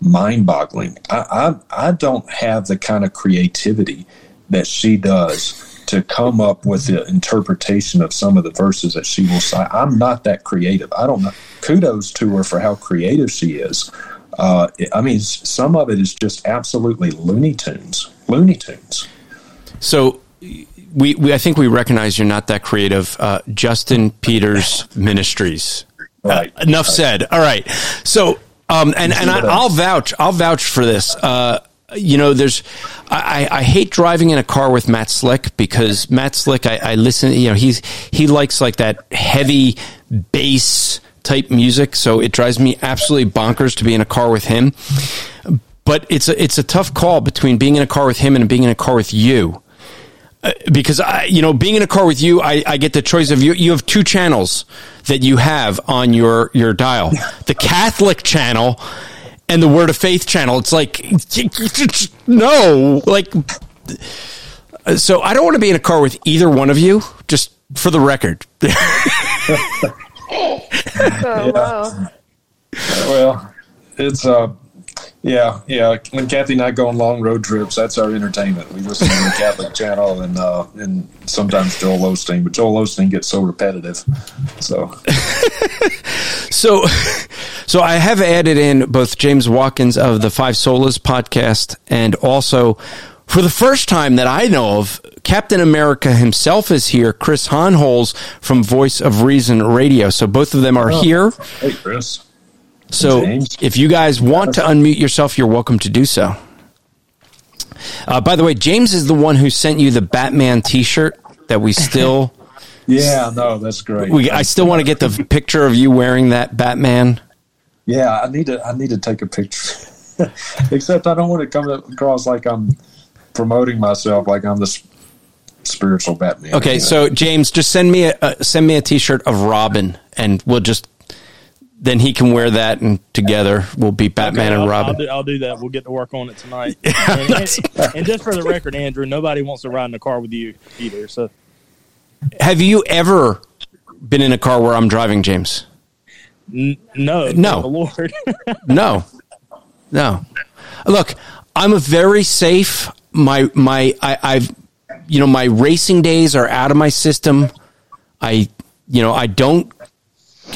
mind boggling. I, I, I don't have the kind of creativity that she does to come up with the interpretation of some of the verses that she will cite. I'm not that creative. I don't know. Kudos to her for how creative she is. Uh, I mean, some of it is just absolutely Looney Tunes. Looney Tunes. So we, we I think we recognize you're not that creative. Uh, Justin Peters Ministries. Right. Uh, enough right. said. All right. So, um, and and I, will vouch. I'll vouch for this. Uh, you know, there's, I, I hate driving in a car with Matt Slick because Matt Slick, I, I listen, you know, he's, he likes like that heavy bass type music. So it drives me absolutely bonkers to be in a car with him. But it's a, it's a tough call between being in a car with him and being in a car with you. Uh, because I, you know, being in a car with you, I, I get the choice of you. You have two channels that you have on your your dial: the Catholic channel and the Word of Faith channel. It's like no, like. So I don't want to be in a car with either one of you. Just for the record. oh, wow. Well, it's uh yeah, yeah. When Kathy and I go on long road trips, that's our entertainment. We listen to the Catholic channel and uh, and sometimes Joel Osteen, but Joel Osteen gets so repetitive. So, so, so I have added in both James Watkins of the Five Solas podcast and also, for the first time that I know of, Captain America himself is here. Chris Hohnholz from Voice of Reason Radio. So both of them are oh, here. Hey, Chris. So if you guys want to unmute yourself, you're welcome to do so. Uh, by the way, James is the one who sent you the Batman T-shirt that we still. yeah, no, that's great. We, I still want to get the picture of you wearing that Batman. Yeah, I need to. I need to take a picture. Except I don't want to come across like I'm promoting myself, like I'm the spiritual Batman. Okay, you know? so James, just send me a uh, send me a T-shirt of Robin, and we'll just then he can wear that and together we'll be Batman okay, and Robin. I'll do, I'll do, that. We'll get to work on it tonight. and, and, and, just for the record, Andrew, nobody wants to ride in the car with you either. So, have you ever been in a car where I'm driving, James? N- no, no, Lord, no, no. Look, I'm a very safe. My my I, I've you know my racing days are out of my system. I you know I don't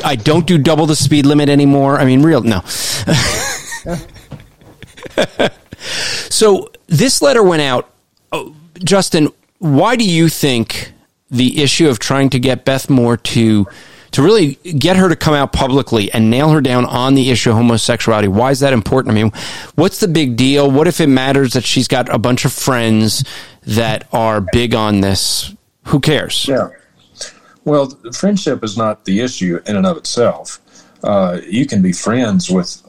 I don't do double the speed limit anymore. I mean, real no. so this letter went out. Oh, Justin, why do you think the issue of trying to get Beth Moore to to really get her to come out publicly and nail her down on the issue of homosexuality? Why is that important? I mean, what's the big deal? What if it matters that she's got a bunch of friends that are big on this? Who cares? Yeah. Well, friendship is not the issue in and of itself. Uh, you can be friends with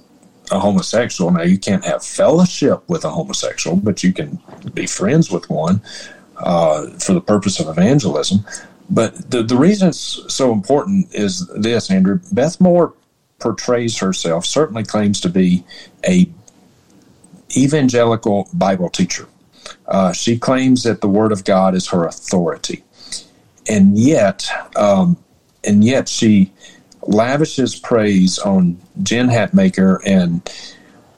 a homosexual. Now, you can't have fellowship with a homosexual, but you can be friends with one uh, for the purpose of evangelism. But the, the reason it's so important is this, Andrew. Beth Moore portrays herself, certainly claims to be a evangelical Bible teacher. Uh, she claims that the Word of God is her authority and yet, um, and yet she lavishes praise on Jen Hatmaker and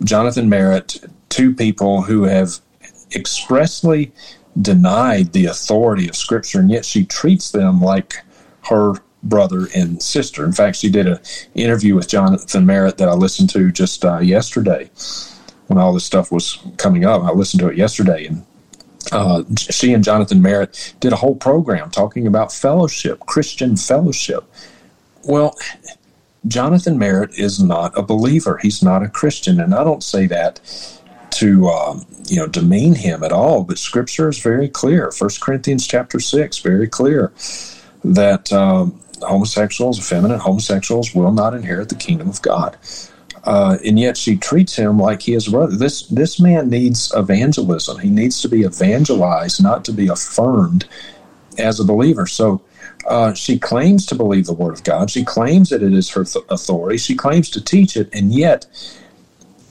Jonathan Merritt, two people who have expressly denied the authority of Scripture, and yet she treats them like her brother and sister. In fact, she did an interview with Jonathan Merritt that I listened to just uh, yesterday when all this stuff was coming up. I listened to it yesterday, and uh, she and Jonathan Merritt did a whole program talking about fellowship, Christian fellowship. Well, Jonathan Merritt is not a believer. He's not a Christian, and I don't say that to um, you know demean him at all. But Scripture is very clear. First Corinthians chapter six, very clear that um, homosexuals, effeminate homosexuals, will not inherit the kingdom of God uh, and yet she treats him like he is brother. This this man needs evangelism. He needs to be evangelized, not to be affirmed as a believer. So uh, she claims to believe the Word of God. She claims that it is her th- authority. She claims to teach it, and yet,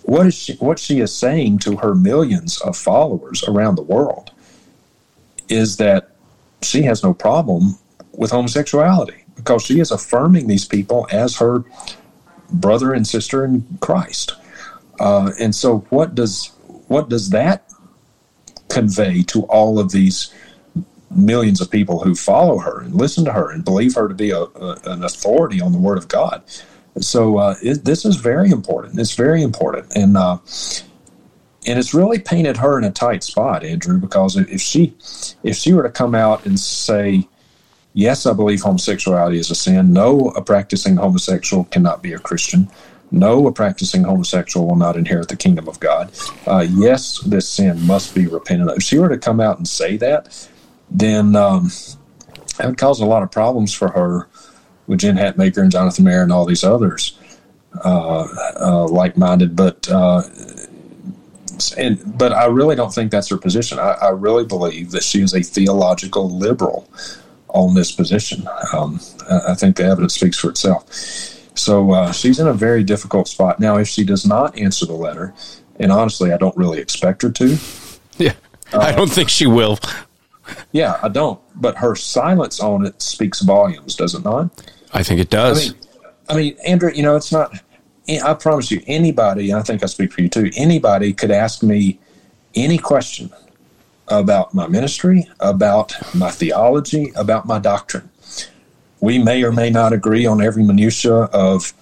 what is she, what she is saying to her millions of followers around the world is that she has no problem with homosexuality because she is affirming these people as her brother and sister in Christ. Uh, and so, what does what does that convey to all of these millions of people who follow her and listen to her and believe her to be a, a, an authority on the Word of God? So uh, it, this is very important. It's very important, and uh, and it's really painted her in a tight spot, Andrew, because if she if she were to come out and say yes, I believe homosexuality is a sin. No, a practicing homosexual cannot be a Christian. No, a practicing homosexual will not inherit the kingdom of God. Uh, yes, this sin must be repented of. If she were to come out and say that, then um, that would cause a lot of problems for her with Jen Hatmaker and Jonathan Mayer and all these others uh, uh, like-minded. But uh, but I really don't think that's her position. I, I, really believe that she is a theological liberal on this position. Um, I think the evidence speaks for itself. So uh, she's in a very difficult spot now. If she does not answer the letter, and honestly, I don't really expect her to. Yeah, I don't think she will. Yeah, I don't. But her silence on it speaks volumes, does it not? I think it does. I mean, I mean, Andrew, you know, it's not. I promise you, anybody, I think I speak for you too. Anybody could ask me any question about my ministry, about my theology, about my doctrine. We may or may not agree on every minutia of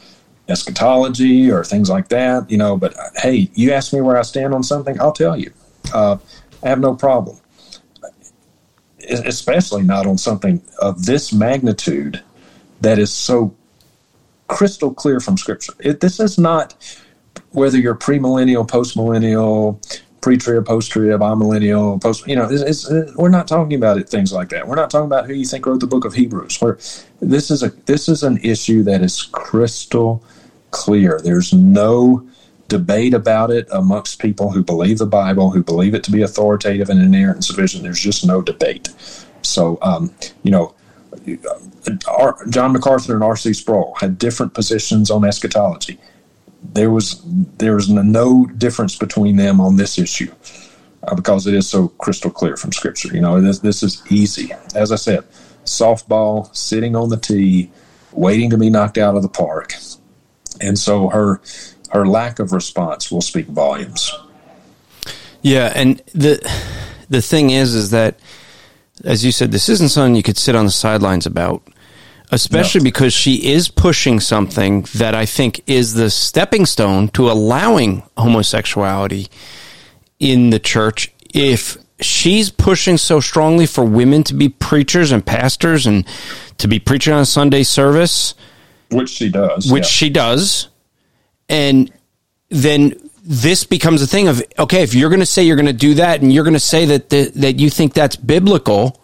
eschatology or things like that, you know. But hey, you ask me where I stand on something, I'll tell you. Uh, I have no problem, especially not on something of this magnitude that is so crystal clear from Scripture. It, this is not whether you're premillennial, postmillennial, pre-trib, post-trib, amillennial, post. You know, it's, it's, we're not talking about it, things like that. We're not talking about who you think wrote the book of Hebrews. Where this is a this is an issue that is crystal clear. There's no debate about it amongst people who believe the Bible, who believe it to be authoritative and inerrant and sufficient. There's just no debate. So, um, you know, John MacArthur and R.C. Sproul had different positions on eschatology. There was there was no difference between them on this issue uh, because it is so crystal clear from Scripture. You know, this this is easy. As I said, softball, sitting on the tee, waiting to be knocked out of the park, and so her her lack of response will speak volumes. Yeah, and the the thing is, is that as you said, this isn't something you could sit on the sidelines about, especially no. because she is pushing something that I think is the stepping stone to allowing homosexuality in the church. If she's pushing so strongly for women to be preachers and pastors and to be preaching on Sunday service, which she does, which yeah. she does, and then this becomes a thing of okay, if you're going to say you're going to do that, and you're going to say that the, that you think that's biblical,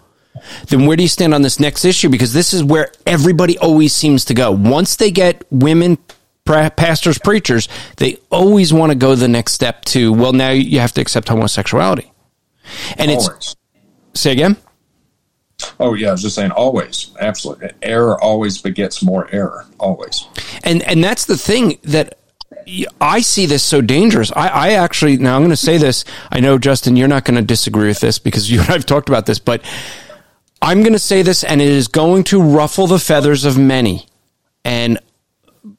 then where do you stand on this next issue? Because this is where everybody always seems to go. Once they get women pastors, preachers, they always want to go the next step to well, now you have to accept homosexuality, and always. it's say again. Oh yeah, I was just saying always, absolutely. Error always begets more error, always. And and that's the thing that I see this so dangerous. I, I actually, now I'm going to say this. I know, Justin, you're not going to disagree with this because you and I've talked about this, but I'm going to say this and it is going to ruffle the feathers of many. And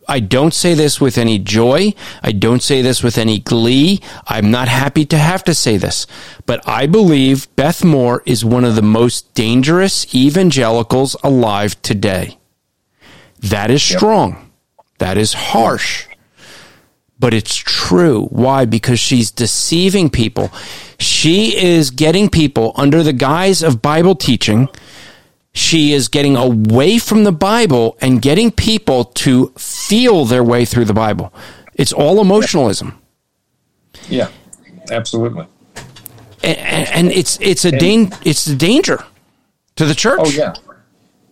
I don't say this with any joy. I don't say this with any glee. I'm not happy to have to say this, but I believe Beth Moore is one of the most dangerous evangelicals alive today. That is strong. That is harsh but it's true. Why? Because she's deceiving people. She is getting people under the guise of Bible teaching. She is getting away from the Bible and getting people to feel their way through the Bible. It's all emotionalism. Yeah, absolutely. And, and it's it's a dan- it's a danger to the church. Oh yeah,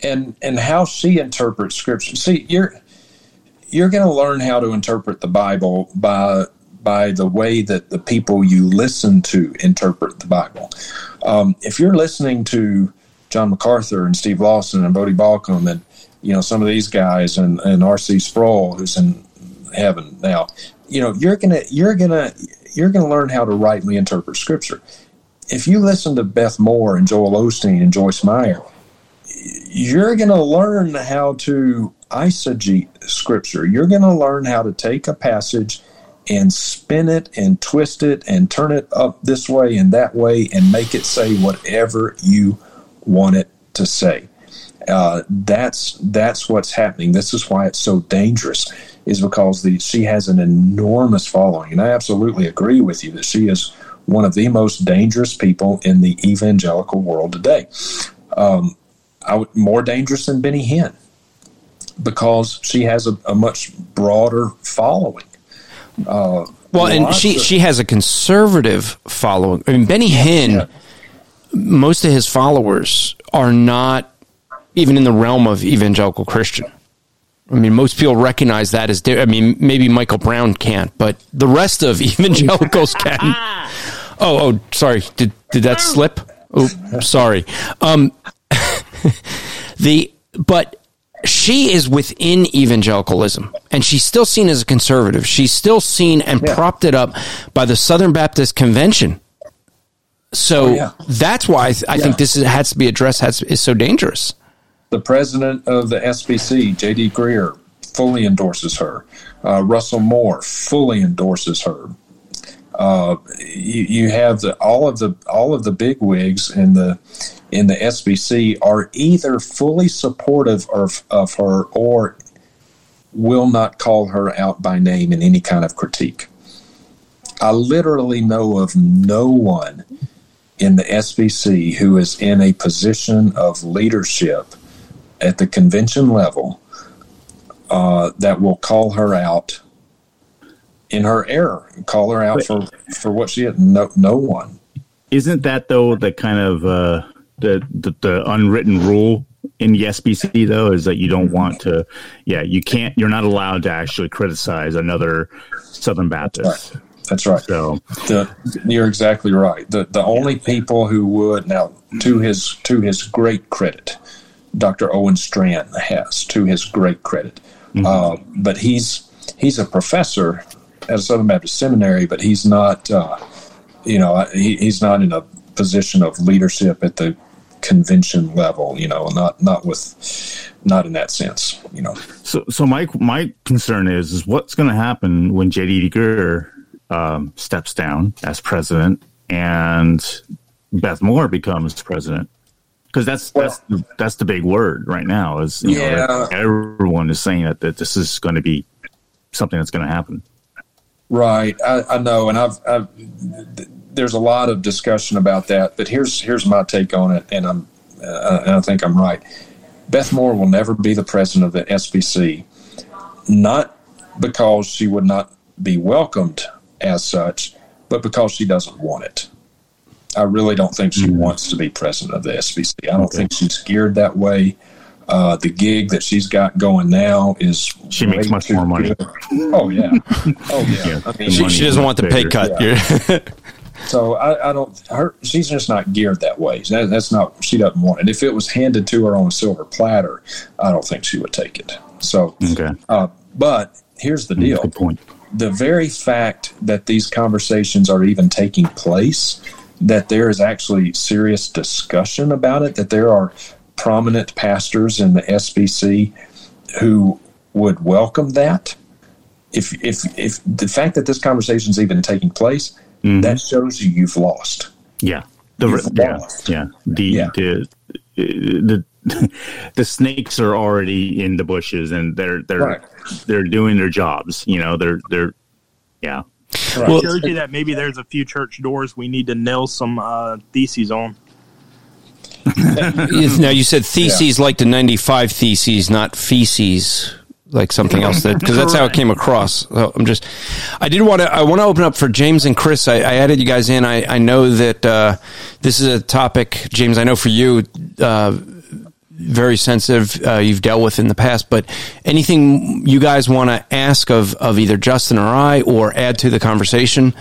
and and how she interprets scripture. See, you're you're going to learn how to interpret the Bible by by the way that the people you listen to interpret the Bible. Um, if you're listening to John MacArthur and Steve Lawson and Voddie Baucham and you know some of these guys and, and R.C. Sproul who's in heaven now, you know you're gonna you're gonna you're gonna learn how to rightly interpret Scripture. If you listen to Beth Moore and Joel Osteen and Joyce Meyer, you're going to learn how to eisegete scripture. You're going to learn how to take a passage and spin it and twist it and turn it up this way and that way and make it say whatever you want it to say. Uh, that's that's what's happening. This is why it's so dangerous, is because the, she has an enormous following, and I absolutely agree with you that she is one of the most dangerous people in the evangelical world today. Um, I more dangerous than Benny Hinn because she has a, a much broader following. Uh, well, and she of, she has a conservative following. I mean, Benny Hinn, yeah. most of his followers are not even in the realm of evangelical Christian. I mean, most people recognize that as. I mean, maybe Michael Brown can't, but the rest of evangelicals can. Oh, oh, sorry. Did did that slip? Oh, sorry. Um, the but she is within evangelicalism and she's still seen as a conservative. She's still seen and yeah. propped it up by the Southern Baptist Convention. So oh, yeah. that's why I, th- I yeah. think this is, has to be addressed. Has, is so dangerous. The president of the SBC, J.D. Greear, fully endorses her. Uh, Russell Moore fully endorses her. Uh, you, you, have the, all of the all of the big wigs in the in the SBC are either fully supportive of, of her or will not call her out by name in any kind of critique. I literally know of no one in the SBC who is in a position of leadership at the convention level uh, that will call her out in her error, call her out for for what she had. No, no one. Isn't that though the kind of uh, the, the the unwritten rule in the SBC though is that you don't want to, yeah, you can't, you're not allowed to actually criticize another Southern Baptist. That's right. That's right. So the, you're exactly right. The the only people who would now to his to his great credit, Dr. Owen Strachan has to his great credit, mm-hmm. uh, but he's he's a professor at a Southern Baptist seminary, but he's not, uh, you know, he, he's not in a position of leadership at the convention level. You know, not not with, not in that sense. You know. So, so my my concern is is what's going to happen when J.D. Greear um, steps down as president and Beth Moore becomes president because that's well, that's that's the big word right now. Is yeah, know, everyone is saying that, that this is going to be something that's going to happen. Right, I, I know, and I've, I've, there's a lot of discussion about that. But here's here's my take on it, and I'm uh, and I think I'm right. Beth Moore will never be the president of the SBC, not because she would not be welcomed as such, but because she doesn't want it. I really don't think she mm-hmm. wants to be president of the SBC. I don't okay. think she's geared that way. Uh, the gig that she's got going now is she makes much more money. Good. Oh yeah, oh yeah. yeah I mean, she, she, doesn't want the pay cut. Yeah. so I, I, don't. Her, she's just not geared that way. That, that's not. She doesn't want it. If it was handed to her on a silver platter, I don't think she would take it. So, okay. Uh, but here's the mm, deal. Good point. The very fact that these conversations are even taking place, that there is actually serious discussion about it, that there are prominent pastors in the SBC who would welcome that. If if if the fact that this conversation is even taking place, mm-hmm. that shows you you've lost. Yeah, the yeah, lost. yeah the yeah. the the the snakes are already in the bushes and they're they're right. they're doing their jobs. You know, they're they're yeah. Right. Well, it shows you that maybe there's a few church doors we need to nail some uh, theses on now you said theses yeah. like the 95 theses, not feces like something else that because that's how it came across. So I'm just, I did want to, I want to open up for James and Chris. I, I added you guys in. I, I know that uh, this is a topic, James. I know for you, uh, very sensitive. Uh, you've dealt with in the past, but anything you guys want to ask of of either Justin or I, or add to the conversation?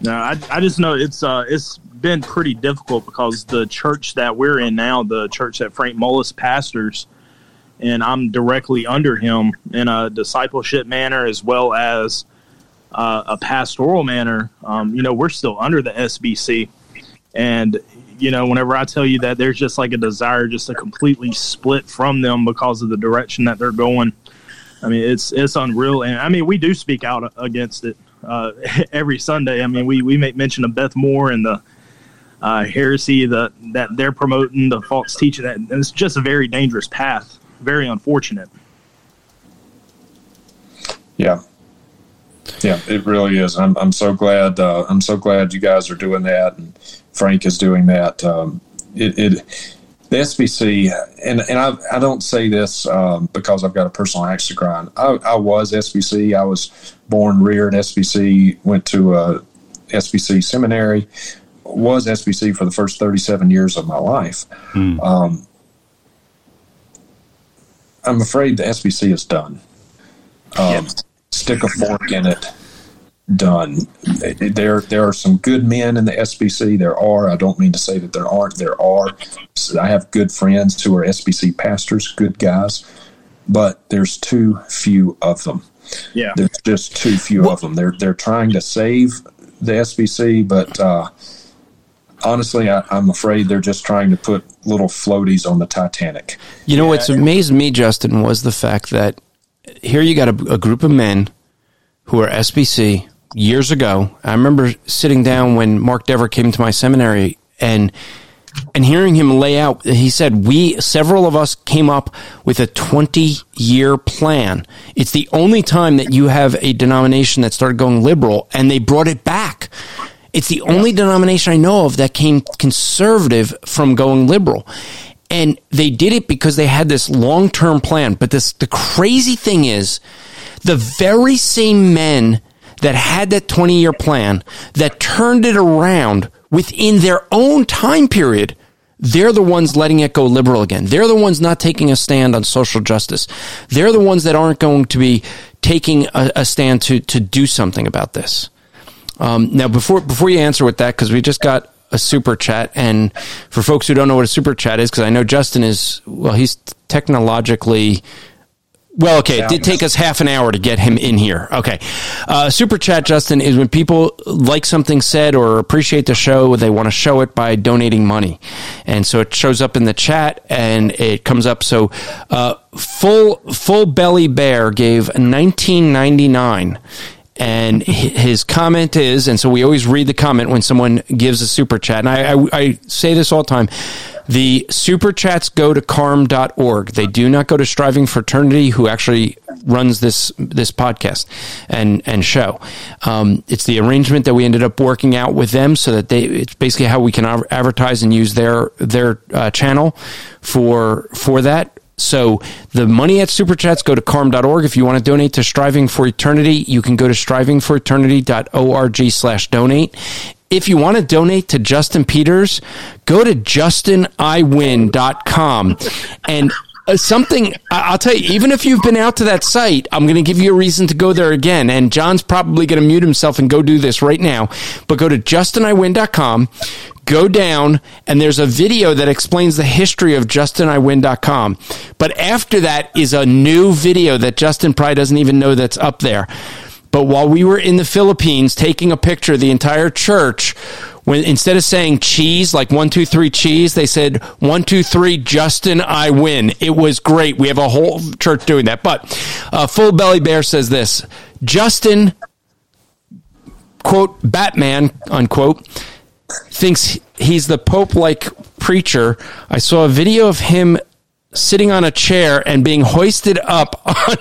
No, I, I just know it's uh, it's been pretty difficult because the church that we're in now, the church that Frank Mullis pastors, and I'm directly under him in a discipleship manner as well as uh, a pastoral manner. Um, you know, we're still under the SBC, and you know, whenever I tell you that there's just like a desire just to completely split from them because of the direction that they're going. I mean, it's it's unreal, and I mean, we do speak out against it uh, every Sunday. I mean, we we make mention of Beth Moore and the uh, heresy that that they're promoting, the false teaching. That it's just a very dangerous path. Very unfortunate. Yeah, yeah, it really is. I'm I'm so glad. Uh, I'm so glad you guys are doing that, and Frank is doing that. Um, it, it the SBC, and and I I don't say this um, because I've got a personal axe to grind. I, I was SBC. I was born, reared in SBC. Went to a SBC seminary. Was SBC for the first thirty seven years of my life. Mm. Um, I'm afraid the SBC is done. Um, Stick a fork in it. Done. There, there are some good men in the SBC. There are. I don't mean to say that there aren't. There are. I have good friends who are SBC pastors, good guys, but there's too few of them. Yeah, there's just too few of them. They're they're trying to save the SBC, but uh, honestly, I, am afraid they're just trying to put little floaties on the Titanic. You know, yeah. what's amazed me, Justin, was the fact that here you got a, a group of men who are SBC years ago. I remember sitting down when Mark Dever came to my seminary and and hearing him lay out, he said, we, several of us came up with a 20 year plan. It's the only time that you have a denomination that started going liberal and they brought it back. It's the only denomination I know of that came conservative from going liberal. And they did it because they had this long term plan. But this, the crazy thing is, the very same men that had that 20 year plan that turned it around within their own time period, they're the ones letting it go liberal again. They're the ones not taking a stand on social justice. They're the ones that aren't going to be taking a, a stand to, to do something about this. Um, now, before before you answer with that, because we just got a super chat, and for folks who don't know what a super chat is, because I know Justin is well, he's technologically well, okay, it did take us half an hour to get him in here. Okay. Uh, Super chat, Justin, is when people like something said or appreciate the show, they want to show it by donating money. And so it shows up in the chat and it comes up. So, uh, full, full belly bear gave 1999 and his comment is, and so we always read the comment when someone gives a super chat. And I, I, I say this all the time. The super chats go to carm.org. They do not go to Striving for Eternity, who actually runs this this podcast and and show. Um, it's the arrangement that we ended up working out with them, so that they it's basically how we can advertise and use their their uh, channel for for that. So the money at Super Chats go to carm.org. If you want to donate to Striving for Eternity, you can go to strivingforeternity.org slash donate. If you want to donate to Justin Peters, go to justiniwin.com and uh, something I'll tell you, even if you've been out to that site, I'm going to give you a reason to go there again. And John's probably going to mute himself and go do this right now. But go to justiniwin.com, go down, and there's a video that explains the history of justiniwin.com. But after that is a new video that Justin probably doesn't even know that's up there. But while we were in the Philippines taking a picture the entire church, when instead of saying cheese, like one, two, three cheese, they said one, two, three, Justin, I win. It was great. We have a whole church doing that. But uh, Full Belly Bear says this Justin, quote, Batman, unquote, thinks he's the Pope like preacher. I saw a video of him sitting on a chair and being hoisted up on,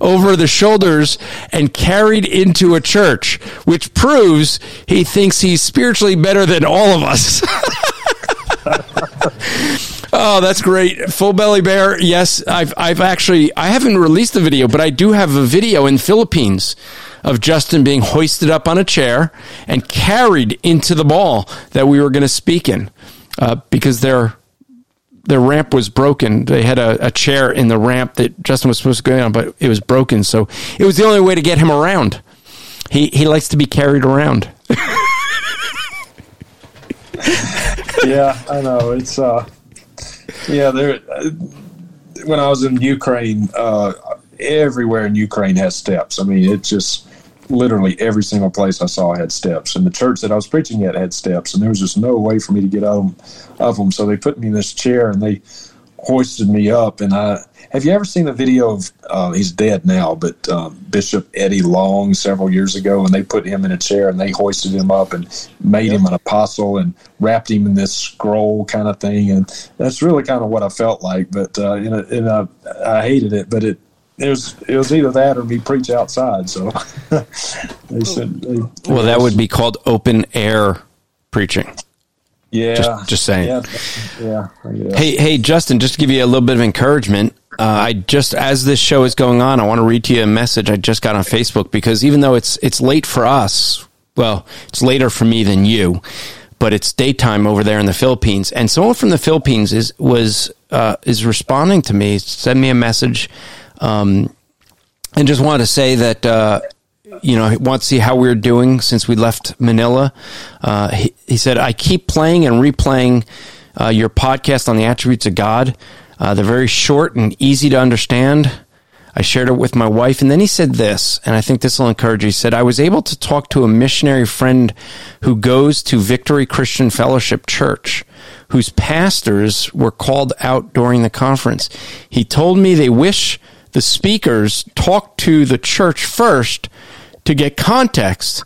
over the shoulders and carried into a church, which proves he thinks he's spiritually better than all of us. oh, that's great. Full belly bear. Yes, I've I've actually I haven't released the video, but I do have a video in Philippines of Justin being hoisted up on a chair and carried into the ball that we were going to speak in uh, because their their ramp was broken. They had a, a, chair in the ramp that Justin was supposed to go on, but it was broken. So it was the only way to get him around. He he likes to be carried around. yeah, I know. It's uh, yeah. There. Uh, when I was in Ukraine, uh, everywhere in Ukraine has steps. I mean, it just literally every single place I saw had steps, and the church that I was preaching at had steps, and there was just no way for me to get out of them. So they put me in this chair and they hoisted me up. And I have you ever seen the video of uh, he's dead now, but um, Bishop Eddie Long several years ago, and they put him in a chair and they hoisted him up and made yep. him an apostle and wrapped him in this scroll kind of thing, and that's really kind of what I felt like. But uh, and, and I, I hated it, but it it was it was either that or me preach outside. So they said, they, well, that would be called open air preaching. Yeah, Just- just saying. Yeah, yeah. yeah. Hey, hey, Justin, just to give you a little bit of encouragement, uh, I just as this show is going on, I want to read to you a message I just got on Facebook because even though it's it's late for us, well, it's later for me than you, but it's daytime over there in the Philippines, and someone from the Philippines is was uh, is responding to me, send me a message, um, and just wanted to say that. Uh, you know, he wants to see how we're doing since we left Manila. Uh, he, he said, I keep playing and replaying uh, your podcast on the attributes of God. Uh, they're very short and easy to understand. I shared it with my wife. And then he said this, and I think this will encourage you. He said, I was able to talk to a missionary friend who goes to Victory Christian Fellowship Church, whose pastors were called out during the conference. He told me they wish the speakers talk to the church first to get context.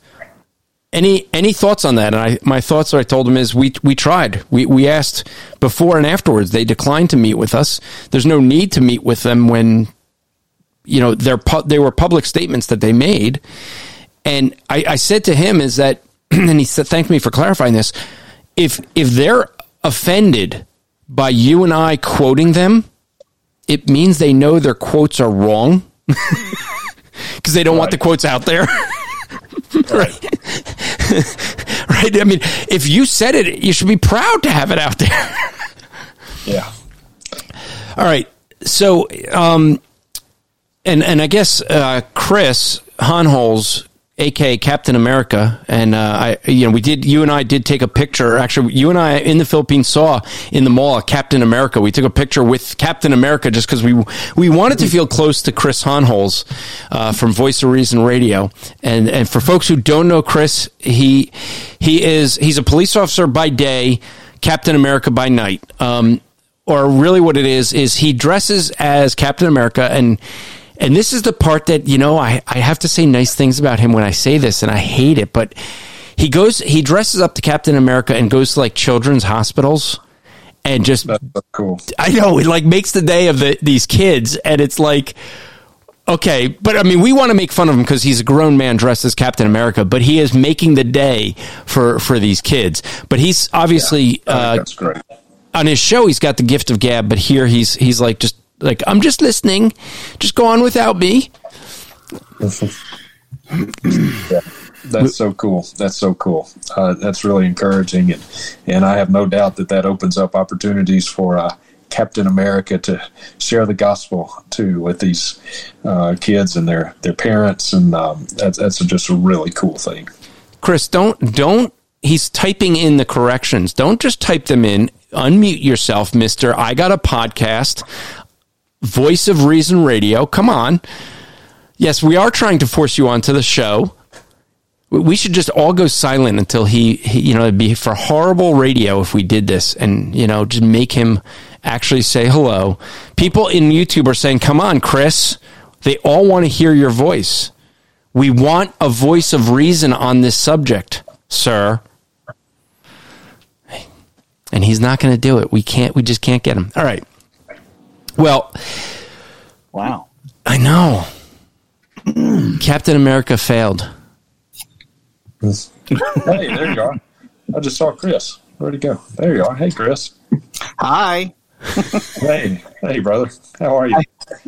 Any any thoughts on that? And I my thoughts that I told him is we we tried. We we asked before and afterwards. They declined to meet with us. There's no need to meet with them when you know they're pu- they were public statements that they made. And I, I said to him is that and he said thanked me for clarifying this. If if they're offended by you and I quoting them, it means they know their quotes are wrong because they don't want the quotes out there. right. right. I mean, if you said it, you should be proud to have it out there. yeah. All right. So, um, and and I guess uh, Chris Hohnholz, aka Captain America, and uh, I, you know, we did. You and I did take a picture. Actually, you and I in the Philippines saw in the mall Captain America. We took a picture with Captain America just because we we wanted to feel close to Chris Hohnholz uh, from Voice of Reason Radio. And and for folks who don't know Chris, he he is he's a police officer by day, Captain America by night. Um, or really what it is is he dresses as Captain America and and this is the part that you know I, I have to say nice things about him when I say this and I hate it but he goes he dresses up to Captain America and goes to like children's hospitals and just That's cool. I know it like makes the day of the, these kids and it's like okay but I mean we want to make fun of him because he's a grown man dressed as Captain America but he is making the day for for these kids but he's obviously think uh, that's great. on his show he's got the gift of gab but here he's he's like just like i'm just listening just go on without me Yeah, that's so cool. That's so cool. Uh, that's really encouraging, and and I have no doubt that that opens up opportunities for uh, Captain America to share the gospel too with these uh, kids and their their parents, and um, that's that's just a really cool thing. chris don't don't he's typing in the corrections don't just type them in unmute yourself mister i got a podcast voice of reason radio. Come on. Yes we are trying to force you onto the show. We should just all go silent until he, he you know it'd be for horrible radio if we did this and you know just make him actually say hello. People in youtube are saying come on chris. They all want to hear your voice. We want a voice of reason on this subject sir. And he's not going to do it. We can't we just can't get him. All right well Wow. i know captain america failed hey, there you are. I just saw Chris. Where'd he go? There you are. Hey, Chris. Hi. Hey, hey, brother. How are you?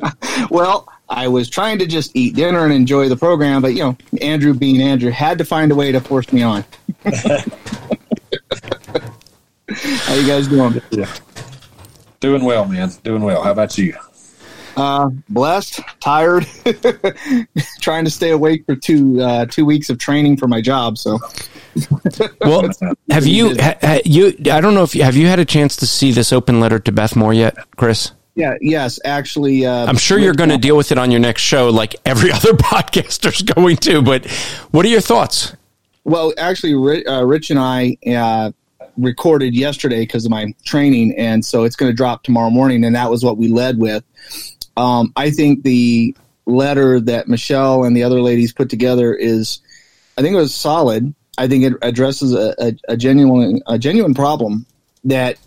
Well, I was trying to just eat dinner and enjoy the program, but you know, Andrew being Andrew had to find a way to force me on. How you guys doing? Yeah. Doing well, man. Doing well. How about you? Uh, blessed, tired, trying to stay awake for two uh, two weeks of training for my job. So Well, have you ha, ha, you? I don't know if you, have you had a chance to see this open letter to Beth Moore yet, Chris. yeah, yes, actually, uh, I'm sure you're going to deal with it on your next show, like every other podcaster's going to. But what are your thoughts? Well, actually, Rich, uh, Rich and I uh, recorded yesterday because of my training, and so it's going to drop tomorrow morning, and that was what we led with. Um, I think the letter that Michelle and the other ladies put together is, I think it was solid. I think it addresses a, a, a genuine a genuine problem that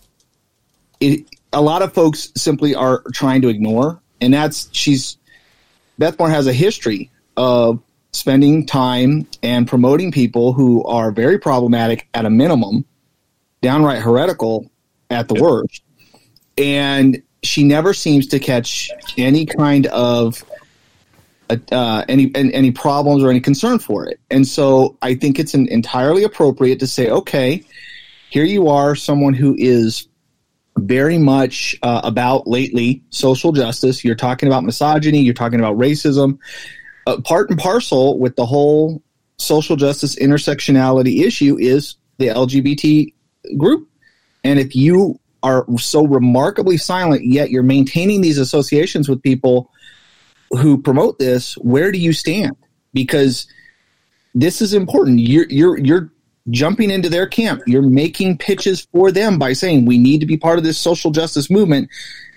it, a lot of folks simply are trying to ignore, and that's she's Beth Moore has a history of spending time and promoting people who are very problematic at a minimum downright heretical at the worst. And she never seems to catch any kind of uh, any, any problems or any concern for it. And so I think it's an entirely appropriate to say, okay, here you are, someone who is very much uh, about lately social justice. You're talking about misogyny. You're talking about racism. Uh, part and parcel with the whole social justice intersectionality issue is the LGBT group. And if you are so remarkably silent, yet you're maintaining these associations with people who promote this, where do you stand? Because this is important. You're you're you're jumping into their camp. You're making pitches for them by saying we need to be part of this social justice movement.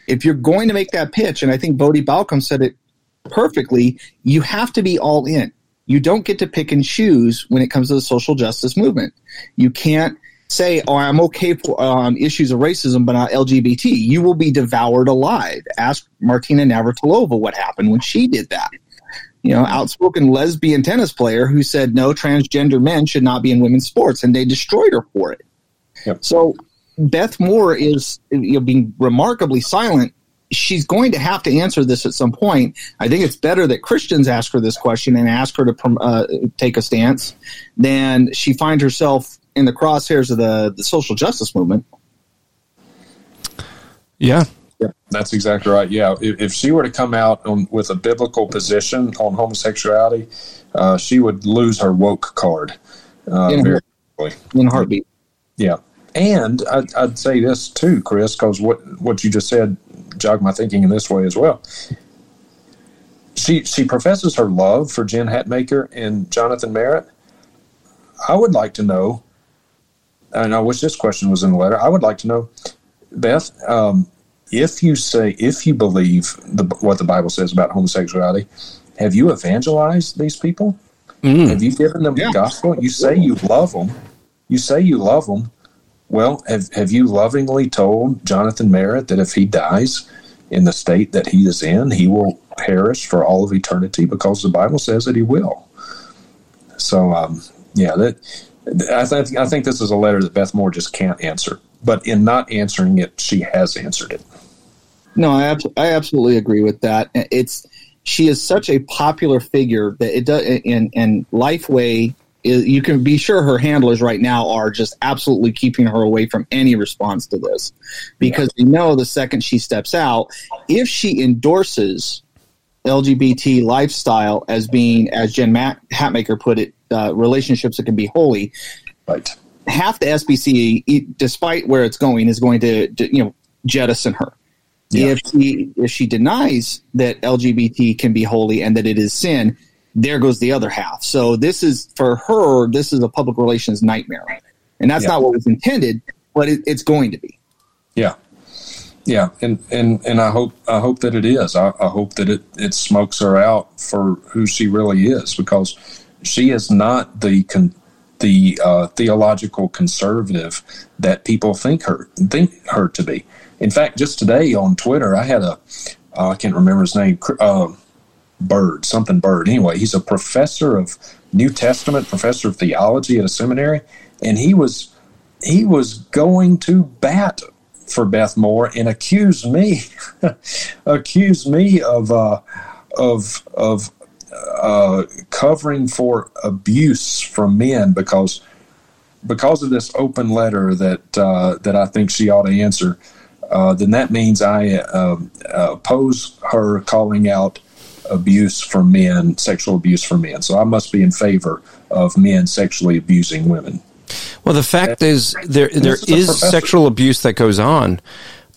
If you're going to make that pitch, and I think Voddie Baucham said it perfectly, you have to be all in. You don't get to pick and choose when it comes to the social justice movement. You can't say, "Oh, I'm okay for um, issues of racism, but not LGBT." You will be devoured alive. Ask Martina Navratilova what happened when she did that you know, outspoken lesbian tennis player who said no transgender men should not be in women's sports, and they destroyed her for it. Yep. So Beth Moore is you know, being remarkably silent. She's going to have to answer this at some point. I think it's better that Christians ask her this question and ask her to uh, take a stance than she finds herself in the crosshairs of the, the social justice movement. Yeah, yeah, that's exactly right. Yeah, if, if she were to come out on, with a biblical position on homosexuality, uh, she would lose her woke card uh, in, very quickly. In a heartbeat. Yeah, and I'd, I'd say this too, Chris, because what what you just said jogged my thinking in this way as well. She she professes her love for Jen Hatmaker and Jonathan Merritt. I would like to know, and I wish this question was in the letter. I would like to know, Beth, um, if you say if you believe the, what the Bible says about homosexuality, have you evangelized these people? Mm. Have you given them yeah. the gospel? You say you love them. You say you love them. Well, have have you lovingly told Jonathan Merritt that if he dies in the state that he is in, he will perish for all of eternity because the Bible says that he will. So, um, yeah, that I think I think this is a letter that Beth Moore just can't answer. But in not answering it, she has answered it. No, I, ab- I absolutely agree with that. It's she is such a popular figure that it does, and and Lifeway is, you can be sure her handlers right now are just absolutely keeping her away from any response to this because yeah. they know the second she steps out, if she endorses LGBT lifestyle as being, as Jen Hatmaker put it, uh, relationships that can be holy. Right. Half the SBC, despite where it's going, is going to, to you know jettison her. Yeah. If she if she denies that LGBT can be holy and that it is sin, there goes the other half. So this is for her. This is a public relations nightmare, and that's yeah. not what was intended, but it, it's going to be. Yeah, yeah, and and and I hope I hope that it is. I, I hope that it it smokes her out for who she really is because she is not the con, the uh, theological conservative that people think her think her to be. In fact, just today on Twitter, I had a uh, I can't remember his name, uh, Bird, something Bird. Anyway, he's a professor of New Testament, professor of theology at a seminary, and he was he was going to bat for Beth Moore and accused me accused me of uh, of of uh, covering for abuse from men because because of this open letter that uh, that I think she ought to answer uh, then that means I uh, oppose her calling out abuse from men, sexual abuse from men. So I must be in favor of men sexually abusing women. Well, the fact is there there is, is sexual abuse that goes on,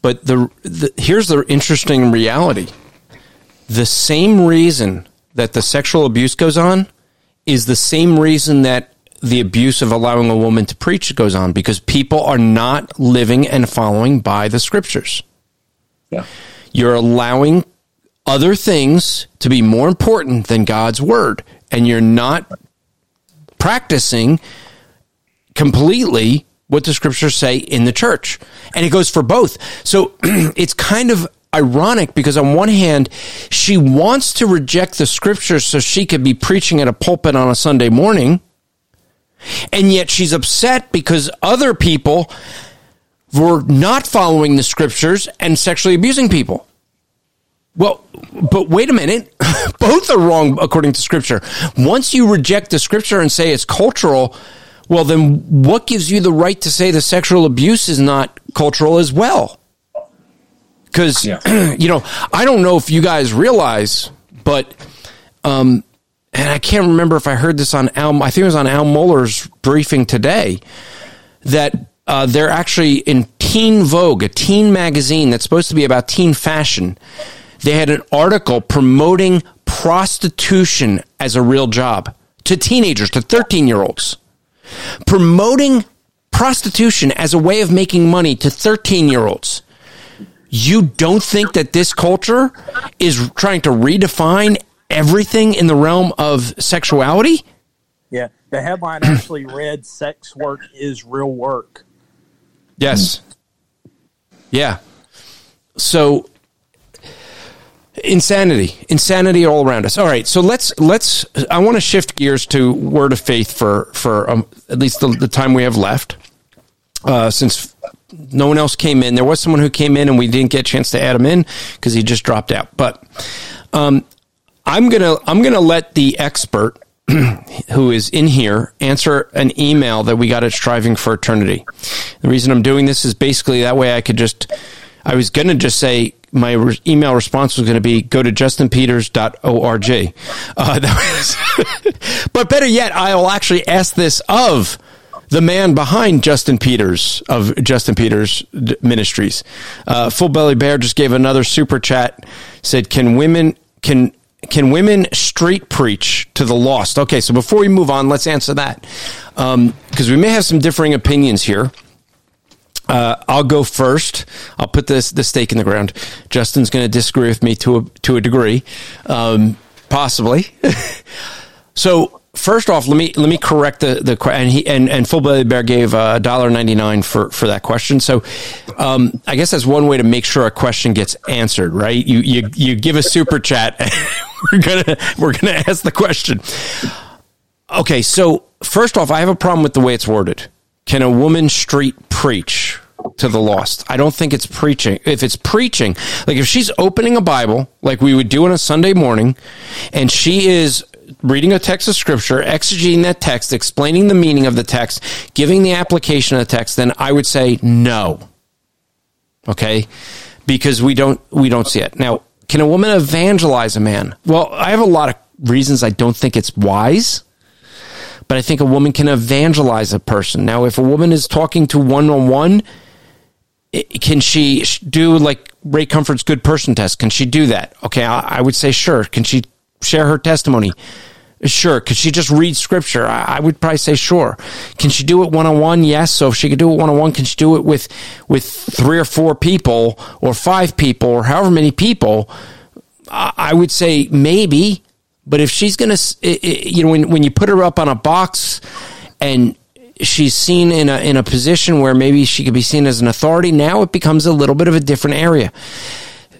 but the, the here's the interesting reality: the same reason that the sexual abuse goes on is the same reason that the abuse of allowing a woman to preach goes on because people are not living and following by the scriptures. Yeah. You're allowing other things to be more important than God's word, and you're not practicing completely what the scriptures say in the church. And it goes for both. So it's kind of ironic because on one hand, she wants to reject the scriptures so she could be preaching at a pulpit on a Sunday morning And yet she's upset because other people were not following the scriptures and sexually abusing people. Well, but wait a minute. Both are wrong according to scripture. Once you reject the scripture and say it's cultural, well, then what gives you the right to say the sexual abuse is not cultural as well? Because, yeah. you know, I don't know if you guys realize, but, um, and I can't remember if I heard this on Al, I think it was on Al Mohler's briefing today, that uh, they're actually in Teen Vogue, a teen magazine that's supposed to be about teen fashion they had an article promoting prostitution as a real job to teenagers, to 13 year olds. Promoting prostitution as a way of making money to 13 year olds. You don't think that this culture is trying to redefine everything in the realm of sexuality? Yeah. The headline actually read Sex Work is Real Work. Yes. Yeah. So insanity insanity all around us all right so let's let's i want to shift gears to word of faith for for um, at least the, the, time we have left uh, since no one else came in. There was someone who came in and we didn't get a chance to add him in because he just dropped out. But um, i'm gonna i'm gonna let the expert who is in here answer an email that we got at striving for eternity. The reason i'm doing this is basically that way i could just i was gonna just say my re- email response was going to be go to justinpeters.org. Uh, was but better yet, I will actually ask this of the man behind Justin Peters of Justin Peters Ministries. Uh, Full Belly Bear just gave another super chat. Said, "Can women can can women street preach to the lost?" Okay, so before we move on, let's answer that because um, we may have some differing opinions here. Uh, I'll go first. I'll put this the stake in the ground. Justin's going to disagree with me to a to a degree, um, possibly. so first off, let me let me correct the the and he and and full belly bear gave a uh, dollar ninety nine for for that question. So um, I guess that's one way to make sure a question gets answered, right? You you you give a super chat. we're gonna we're gonna ask the question. Okay, so first off, I have a problem with the way it's worded. Can a woman street preach to the lost? I don't think it's preaching. If it's preaching, like if she's opening a Bible, like we would do on a Sunday morning, and she is reading a text of scripture, exegeting that text, explaining the meaning of the text, giving the application of the text, then I would say no. Okay? Because we don't we don't see it. Now, can a woman evangelize a man? Well, I have a lot of reasons I don't think it's wise but I think a woman can evangelize a person. Now, if a woman is talking to one on one, can she do like Ray Comfort's good person test? Can she do that? Okay, I, I would say sure. Can she share her testimony? Sure. Could she just read scripture? I, I would probably say sure. Can she do it one on one? Yes. So if she could do it one on one, can she do it with with three or four people or five people or however many people? I would say maybe. But if she's to, you know, when, when you put her up on a box and she's seen in a, in a position where maybe she could be seen as an authority, now it becomes a little bit of a different area.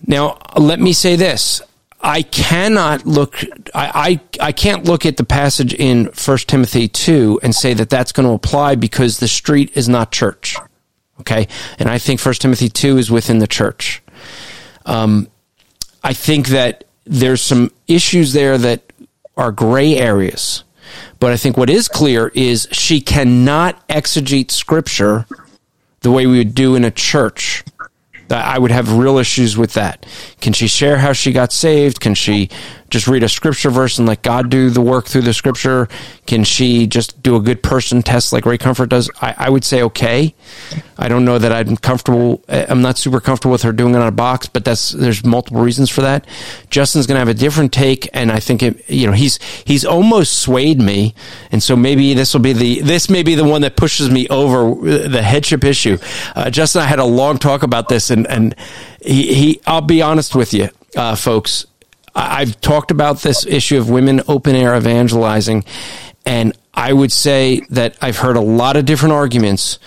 Now, let me say this. I cannot look, I, I, I can't look at the passage in First Timothy 2 and say that that's going to apply because the street is not church. Okay. And I think First Timothy 2 is within the church. Um, I think that there's some issues there that are gray areas. But I think what is clear is she cannot exegete scripture the way we would do in a church. I would have real issues with that. Can she share how she got saved? Can she just read a scripture verse and let God do the work through the scripture? Can she just do a good person test like Ray Comfort does? I, I would say okay. I don't know that I'm comfortable. I'm not super comfortable with her doing it on a box, but that's there's multiple reasons for that. Justin's going to have a different take, and I think it, you know he's he's almost swayed me, and so maybe this will be the this may be the one that pushes me over the headship issue. Uh, Justin, I had a long talk about this, and and he, he I'll be honest with you, uh, folks I've talked about this issue of women open air evangelizing, and I would say that I've heard a lot of different arguments.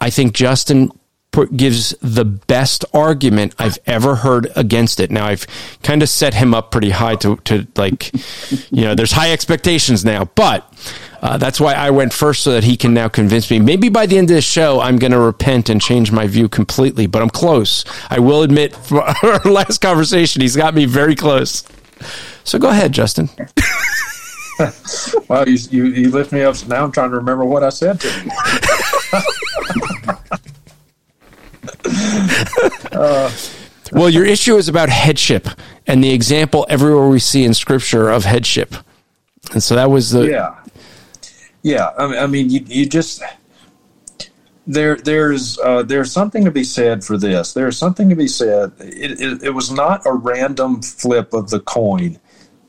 I think Justin gives the best argument I've ever heard against it. Now I've kind of set him up pretty high to, to like, you know, there's high expectations now, but uh, that's why I went first so that he can now convince me. Maybe by the end of the show, I'm going to repent and change my view completely, but I'm close. I will admit, for our last conversation, he's got me very close. So go ahead, Justin. well, you, you, you lift me up. Now I'm trying to remember what I said to you. uh, well, your issue is about headship and the example everywhere we see in Scripture of headship. And so that was the yeah yeah, I mean, I mean, you you just there there's uh, there's something to be said for this. There's something to be said. It, it, it was not a random flip of the coin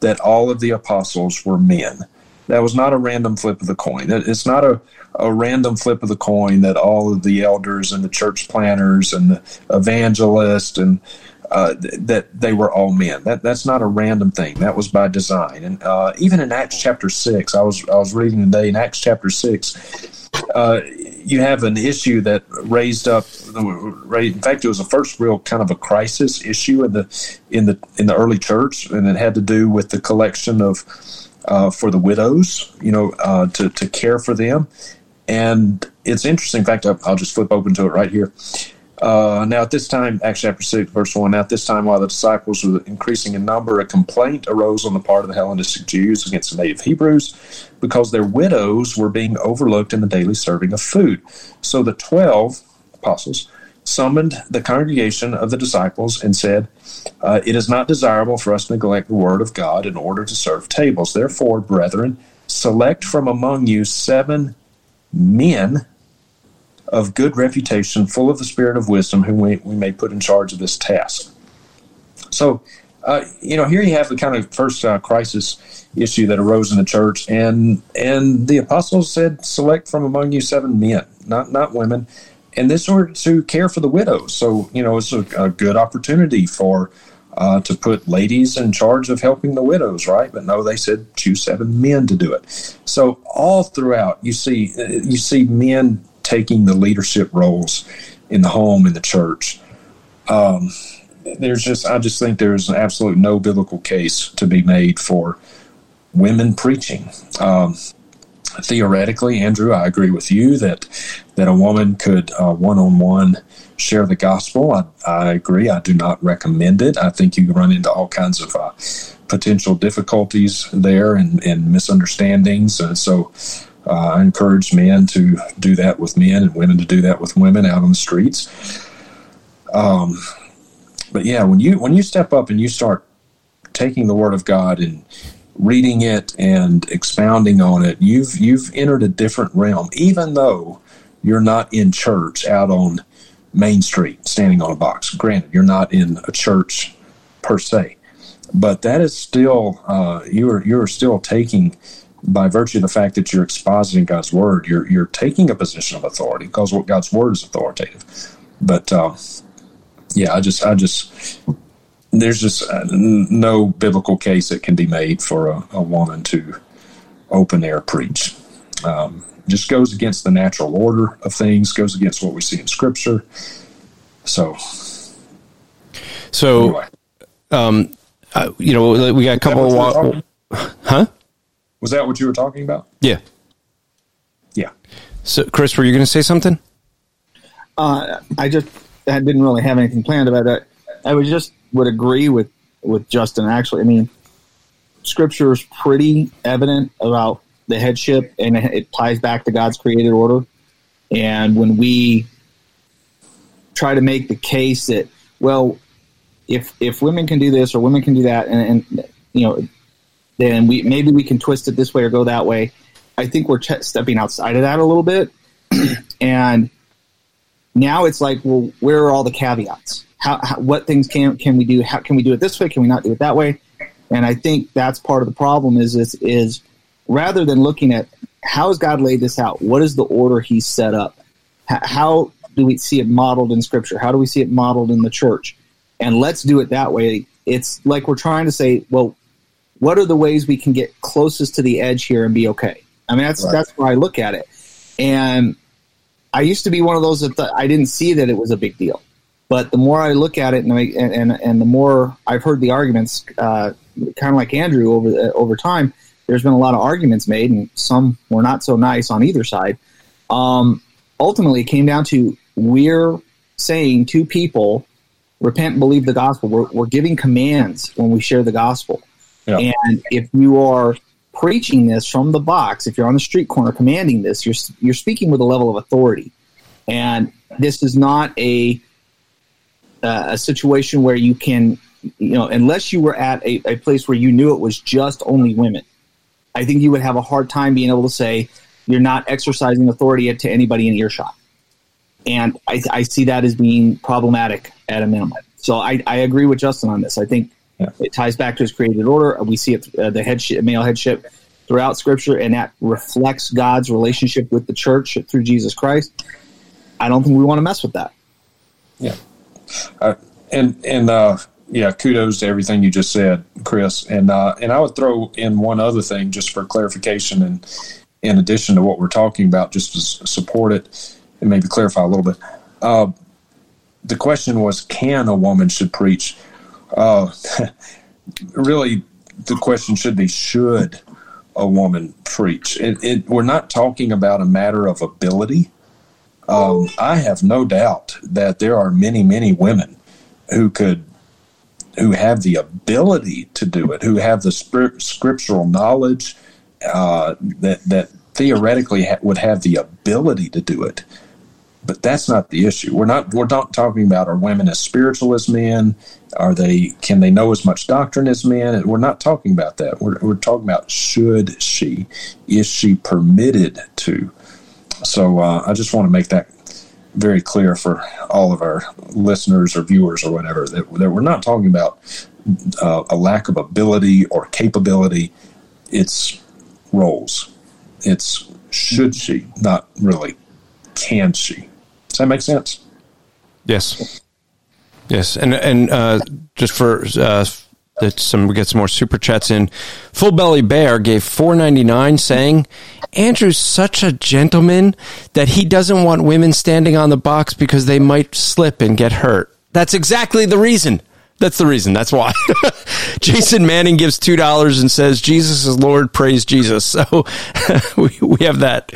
that all of the apostles were men. That was not a random flip of the coin. It's not a, a random flip of the coin that all of the elders and the church planners and the evangelists and uh, that they were all men. That that's not a random thing. That was by design. And uh, even in Acts chapter six, I was I was reading today in Acts chapter six. Uh, you have an issue that raised up. In fact, it was the first real kind of a crisis issue in the in the in the early church, and it had to do with the collection of uh, for the widows. You know, uh, to to care for them. And it's interesting. In fact, I'll just flip open to it right here. Uh, now, at this time, Acts chapter 6, verse 1, now at this time, while the disciples were increasing in number, a complaint arose on the part of the Hellenistic Jews against the native Hebrews because their widows were being overlooked in the daily serving of food. So the 12 apostles summoned the congregation of the disciples and said, uh, It is not desirable for us to neglect the word of God in order to serve tables. Therefore, brethren, select from among you seven men of good reputation, full of the spirit of wisdom, whom we, we may put in charge of this task. So, uh, you know, here you have the kind of first uh, crisis issue that arose in the church, and and the apostles said, "Select from among you seven men, not not women." And this were to care for the widows. So, you know, it's a, a good opportunity for uh, to put ladies in charge of helping the widows, right? But no, they said choose seven men to do it. So all throughout, you see you see men taking the leadership roles in the home in the church. Um, there's just I just think there's absolute no biblical case to be made for women preaching. Um, theoretically, Andrew, I agree with you that that a woman could one on one share the gospel. I, I, agree. I do not recommend it. I think you run into all kinds of uh, potential difficulties there and, and misunderstandings. And so uh, I encourage men to do that with men and women to do that with women out on the streets. Um, but yeah, when you when you step up and you start taking the Word of God and reading it and expounding on it, you've you've entered a different realm. Even though you're not in church out on Main Street, standing on a box. Granted, you're not in a church per se, but that is still uh, you are you are still taking by virtue of the fact that you're expositing God's word, you're you're taking a position of authority because what God's word is authoritative. But uh, yeah, I just I just there's just uh, no biblical case that can be made for a, a woman to open air preach. Um, just goes against the natural order of things, goes against what we see in Scripture. So, so, anyway. um, uh, you know, we got a couple of, huh? Was that what you were talking about? Yeah. Yeah. So, Chris, were you going to say something? Uh, I just I didn't really have anything planned about that. I was just would agree with with Justin. Actually, I mean, Scripture is pretty evident about the headship, and it ties back to God's created order. And when we try to make the case that, well, if if women can do this or women can do that, and, and you know, then we maybe we can twist it this way or go that way. I think we're stepping outside of that a little bit, and now it's like, well, where are all the caveats? How, how, what things can can we do? How can we do it this way? Can we not do it that way? And I think that's part of the problem. Is this is rather than looking at how has God laid this out? What is the order He's set up? How, how do we see it modeled in Scripture? How do we see it modeled in the church? And let's do it that way. It's like we're trying to say, well, what are the ways we can get closest to the edge here and be okay? I mean, that's right. that's where I look at it. And I used to be one of those that th- I didn't see that it was a big deal. But the more I look at it, and I, and, and the more I've heard the arguments, uh, kind of like Andrew over the, over time, there's been a lot of arguments made, and some were not so nice on either side. Um, ultimately, it came down to we're saying to people, repent and believe the gospel. We're, we're giving commands when we share the gospel. Yeah. And if you are preaching this from the box, if you're on the street corner commanding this, you're you're speaking with a level of authority. And this is not a uh, a situation where you can, you know, unless you were at a, a place where you knew it was just only women. I think you would have a hard time being able to say you're not exercising authority to anybody in earshot. And I, I see that as being problematic at a minimum. So I, I agree with Justin on this. I think Yeah. it ties back to his created order. We see it, uh, the headship, male headship throughout Scripture, and that reflects God's relationship with the church through Jesus Christ. I don't think we want to mess with that. Yeah. Uh, and and uh, yeah, kudos to everything you just said, Chris. And uh, and I would throw in one other thing just for clarification, and in addition to what we're talking about, just to support it and maybe clarify a little bit. Uh, the question was, can a woman should preach? Uh, really, the question should be, should a woman preach? It, it, we're not talking about a matter of ability. Um, I have no doubt that there are many, many women who could, who have the ability to do it, who have the scrip- scriptural knowledge uh, that that theoretically ha- would have the ability to do it. But that's not the issue. We're not. We're not talking about are women as spiritual as men? Are they? Can they know as much doctrine as men? We're not talking about that. We're we're talking about should she? Is she permitted to? So uh, I just want to make that very clear for all of our listeners or viewers or whatever that, that we're not talking about uh, a lack of ability or capability. It's roles. It's should she, not really can she. Does that make sense? Yes. Yes, and and uh, just for uh, that some we get some more super chats in. Full Belly Bear gave four ninety nine, saying Andrew's such a gentleman that he doesn't want women standing on the box because they might slip and get hurt. That's exactly the reason. That's the reason. That's why. Jason Manning gives two dollars and says Jesus is Lord. Praise Jesus. So we we have that.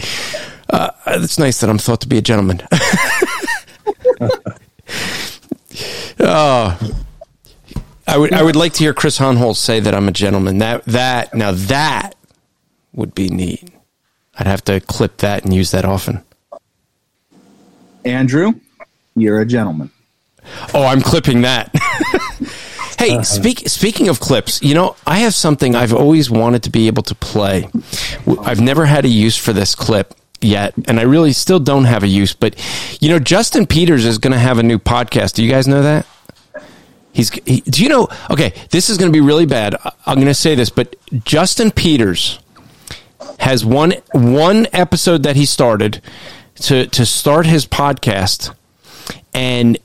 Uh, it's nice that I'm thought to be a gentleman. Oh, I would I would like to hear Chris Hohnholz say that I'm a gentleman. That that now that would be neat. I'd have to clip that and use that often. Andrew, you're a gentleman. Oh, I'm clipping that. hey, uh-huh. speak, speaking of clips, you know, I have something I've always wanted to be able to play. I've never had a use for this clip yet, and I really still don't have a use. But you know, Justin Peters is going to have a new podcast. Do you guys know that? He's. He, do you know? Okay, this is going to be really bad. I'm going to say this, but Justin Peters has one one episode that he started to to start his podcast, and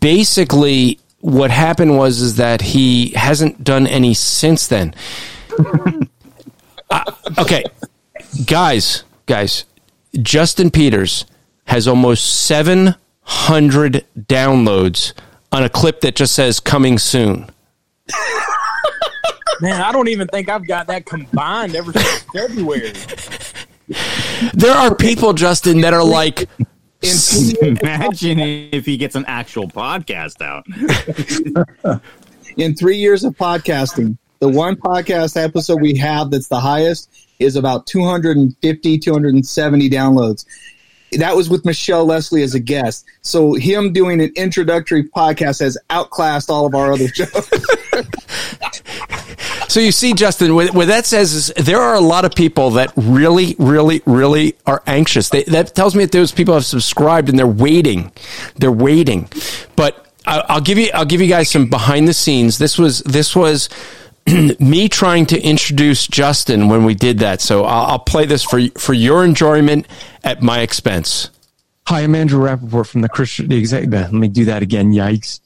basically what happened was is that he hasn't done any since then. Uh, okay, guys, guys, Justin Peters has almost 700 downloads on a clip that just says coming soon. Man, I don't even think I've got that combined ever since February. There are people, Justin, that are like, Imagine if he gets an actual podcast out. in three years of podcasting, the one podcast episode we have that's the highest is about 250, 270 downloads. That was with Michelle Lesley as a guest. So him doing an introductory podcast has outclassed all of our other shows. So you see, Justin, what, that says is there are a lot of people that really, really, really are anxious. They, that tells me that those people have subscribed and they're waiting. They're waiting. But I'll give you, I'll give you guys some behind the scenes. This was, this was me trying to introduce Justin when we did that. So I'll, I'll play this for for your enjoyment at my expense. Hi, I'm Andrew Rappaport from the Christian the Exec. Let me do that again. Yikes.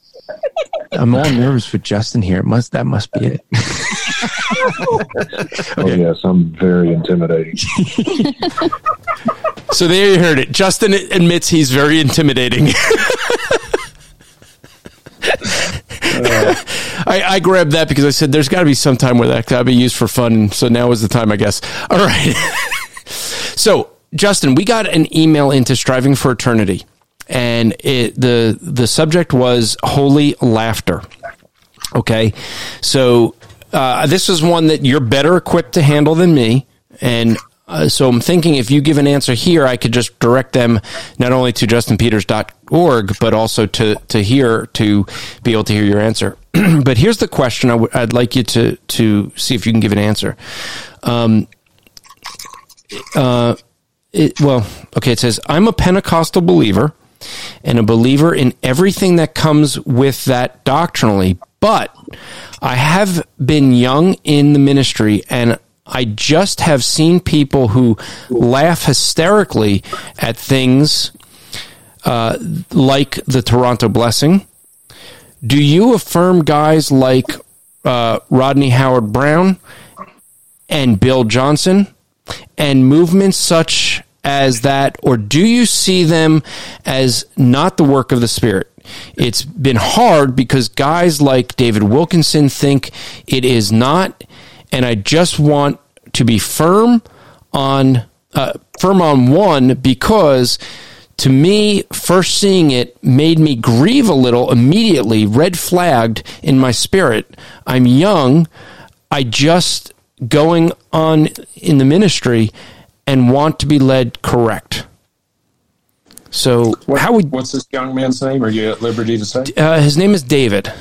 I'm all nervous with Justin here. It must that must be it. Oh yes, I'm very intimidating. So there you heard it. Justin admits he's very intimidating. I, I grabbed that because I said there's got to be some time where that could be used for fun. So now is the time, I guess. All right. so Justin, we got an email into Striving for Eternity, and it, the the subject was holy laughter. Okay, so uh, this is one that you're better equipped to handle than me, and uh, so I'm thinking if you give an answer here, I could just direct them not only to justinpeters.org, but also to, to here to be able to hear your answer. but here's the question i w- I'd like you to, to see if you can give an answer. Um, uh, it, well, okay, it says, I'm a Pentecostal believer and a believer in everything that comes with that doctrinally, but I have been young in the ministry and I just have seen people who laugh hysterically at things uh, like the Toronto Blessing. Do you affirm guys like uh, Rodney Howard Browne and Bill Johnson and movements such as that, or do you see them as not the work of the Spirit? It's been hard because guys like David Wilkerson think it is not, and I just want to be firm on uh, firm on one because to me, first seeing it made me grieve a little immediately, red flagged in my spirit. I'm young. I just going on in the ministry and want to be led correct. So, What- how would what's this young man's name? Are you at liberty to say? uh, his name is David?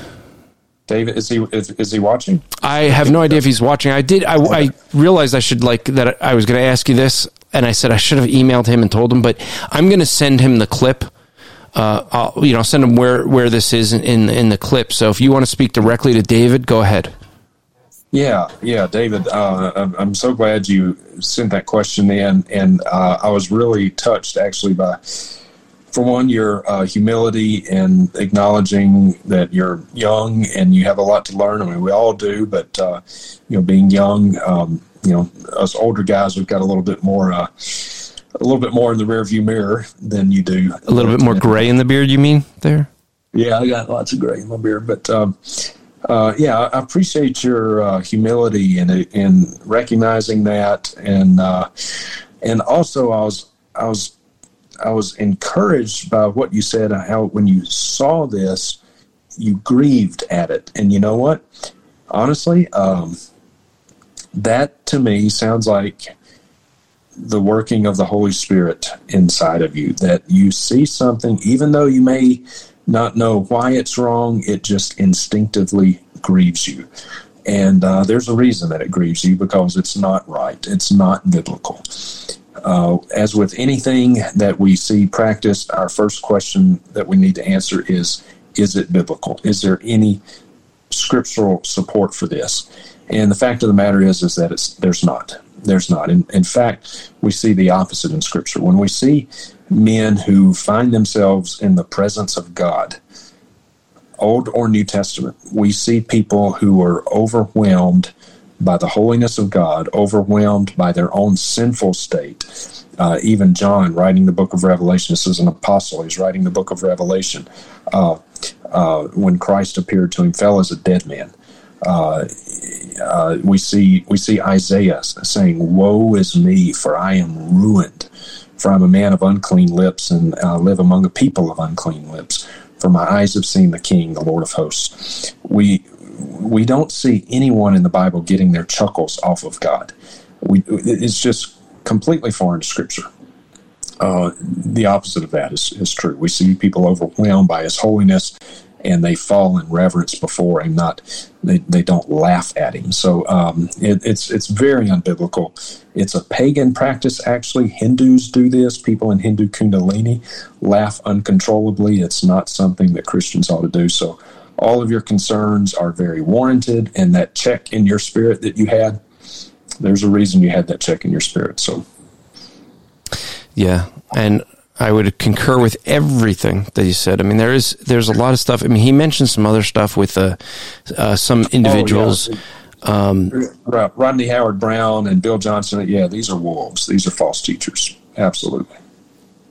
David, is he is, is he watching? I have no idea if he's watching. I did. I, I realized I should like that. I was going to ask you this, and I said I should have emailed him and told him, but I'm going to send him the clip. Uh, I'll, you know, send him where where this is in, in in the clip. So if you want to speak directly to David, go ahead. Yeah, yeah, David. Uh, I'm, I'm so glad you sent that question in, and uh, I was really touched actually by, for one, your uh, humility and acknowledging that you're young and you have a lot to learn. I mean, we all do, but uh, you know, being young, um, you know, us older guys, we've got a little bit more, uh, a little bit more in the rearview mirror than you do. A little bit more gray in the beard. You mean there? Yeah, I got lots of gray in my beard, but um, uh, yeah, I appreciate your uh, humility in in recognizing that, and uh, and also I was I was I was encouraged by what you said. How when you saw this, you grieved at it, and you know what? Honestly, um, that to me sounds like the working of the Holy Spirit inside of you. That you see something, even though you may not know why it's wrong, it just instinctively grieves you. And uh, there's a reason that it grieves you because it's not right, it's not biblical. Uh, as with anything that we see practiced, our first question that we need to answer is Is it biblical? Is there any scriptural support for this? And the fact of the matter is, is that it's there's not. There's not. In, in fact, we see the opposite in Scripture. When we see men who find themselves in the presence of God, Old or New Testament, we see people who are overwhelmed by the holiness of God, overwhelmed by their own sinful state. Uh, even John, writing the book of Revelation, this is an apostle, he's writing the book of Revelation. Uh, uh, when Christ appeared to him, fell as a dead man. Uh, uh, we see we see Isaiah saying, "Woe is me, for I am ruined, for I'm a man of unclean lips and uh, live among a people of unclean lips. For my eyes have seen the King, the Lord of hosts." We we don't see anyone in the Bible getting their chuckles off of God. We it's just completely foreign to Scripture. Uh, the opposite of that is, is true. We see people overwhelmed by His holiness, and they fall in reverence before Him. Not they, they don't laugh at Him. So um, it, it's it's very unbiblical. It's a pagan practice. Actually, Hindus do this. People in Hindu Kundalini laugh uncontrollably. It's not something that Christians ought to do. So all of your concerns are very warranted, and that check in your spirit that you had. There's a reason you had that check in your spirit. So Yeah, and I would concur with everything that you said. I mean, there is there's a lot of stuff. I mean, he mentioned some other stuff with uh, uh, some individuals. Um, Rodney Howard Browne and Bill Johnson. Yeah, these are wolves. These are false teachers. Absolutely.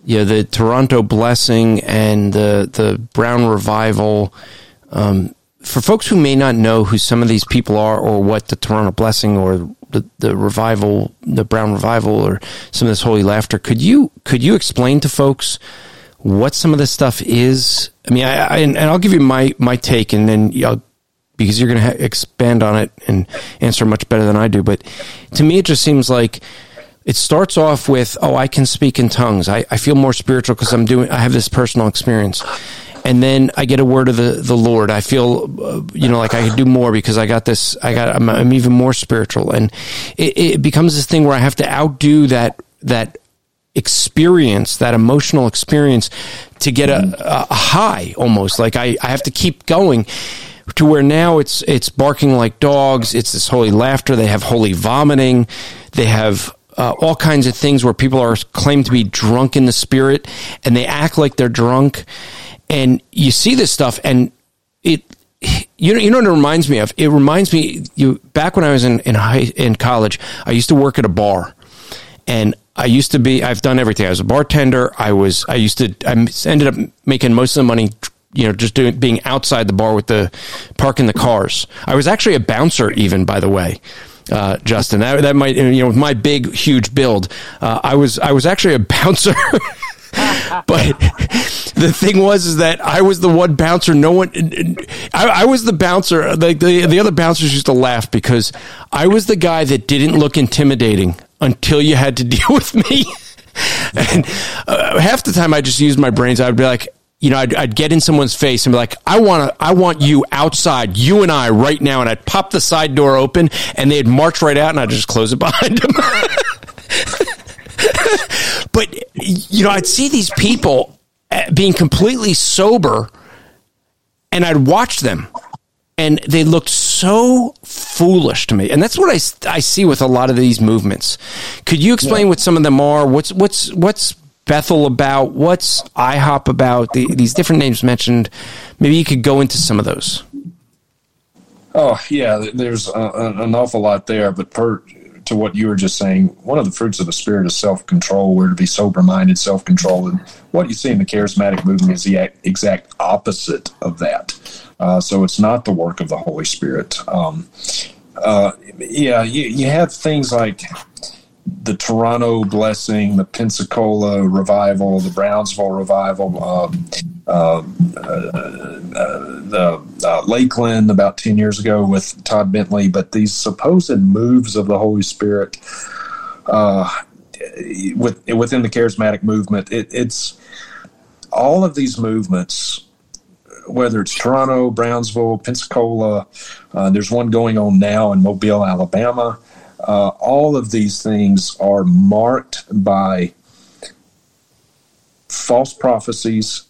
Yeah, the Toronto Blessing and the the Brown Revival. Um, for folks who may not know who some of these people are, or what the Toronto Blessing or the, the revival, the Brown Revival, or some of this Holy Laughter, could you could you explain to folks what some of this stuff is? I mean, I, I and I'll give you my my take, and then I'll because you're going to ha- expand on it and answer much better than I do. But to me, it just seems like it starts off with, oh, I can speak in tongues. I, I feel more spiritual because I'm doing, I have this personal experience. And then I get a word of the, the Lord. I feel, uh, you know, like I could do more because I got this, I got, I'm, I'm even more spiritual. And it, it becomes this thing where I have to outdo that, that experience, that emotional experience to get a, a high almost. Like I, I have to keep going to where now it's it's barking like dogs. It's this holy laughter. They have holy vomiting. They have uh, all kinds of things where people are claimed to be drunk in the spirit, and they act like they're drunk. And you see this stuff, and it you know you know what it reminds me of. It reminds me you back when I was in in high in college. I used to work at a bar, and I used to be. I've done everything. I was a bartender. I was. I used to. I ended up making most of the money you know, just doing being outside the bar with the parking the cars. I was actually a bouncer, even by the way. Uh, Justin, that that might you know with my big huge build, uh, I was I was actually a bouncer. but the thing was is that I was the one bouncer. No one, I, I was the bouncer. The, the the other bouncers used to laugh because I was the guy that didn't look intimidating until you had to deal with me. and uh, half the time I just used my brains. I'd be like, you know, I'd, I'd, get in someone's face and be like, I want to, I want you outside, you and I right now. And I'd pop the side door open and they'd march right out and I'd just close it behind them. but, you know, I'd see these people uh, being completely sober and I'd watch them and they looked so foolish to me. And that's what I, I see with a lot of these movements. Could you explain yeah. what some of them are? What's, what's, what's, Bethel about? What's IHOP about? The, these different names mentioned. Maybe you could go into some of those. Oh yeah, there's a, an awful lot there. But per to what you were just saying, one of the fruits of the spirit is self control. We're to be sober minded, self control, and what you see in the charismatic movement is the exact opposite of that. Uh, so it's not the work of the Holy Spirit. Um, uh, yeah, you, you have things like the Toronto Blessing, the Pensacola Revival, the Brownsville Revival, um, uh, uh, the uh, Lakeland about 10 years ago with Todd Bentley. But these supposed moves of the Holy Spirit uh, with, within the charismatic movement, it, it's all of these movements whether it's Toronto, Brownsville, Pensacola, uh, there's one going on now in Mobile, Alabama. Uh, all of these things are marked by false prophecies,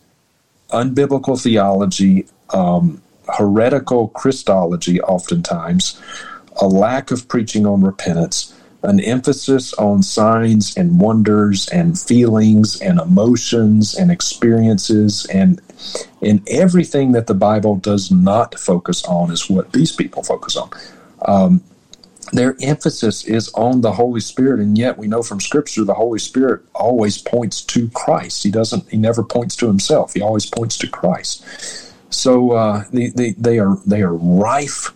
unbiblical theology, um, heretical Christology, oftentimes, a lack of preaching on repentance, an emphasis on signs and wonders and feelings and emotions and experiences and and everything that the Bible does not focus on is what these people focus on. Um, their emphasis is on the Holy Spirit, and yet we know from Scripture the Holy Spirit always points to Christ. He doesn't. He never points to himself. He always points to Christ. So uh, they, are they are rife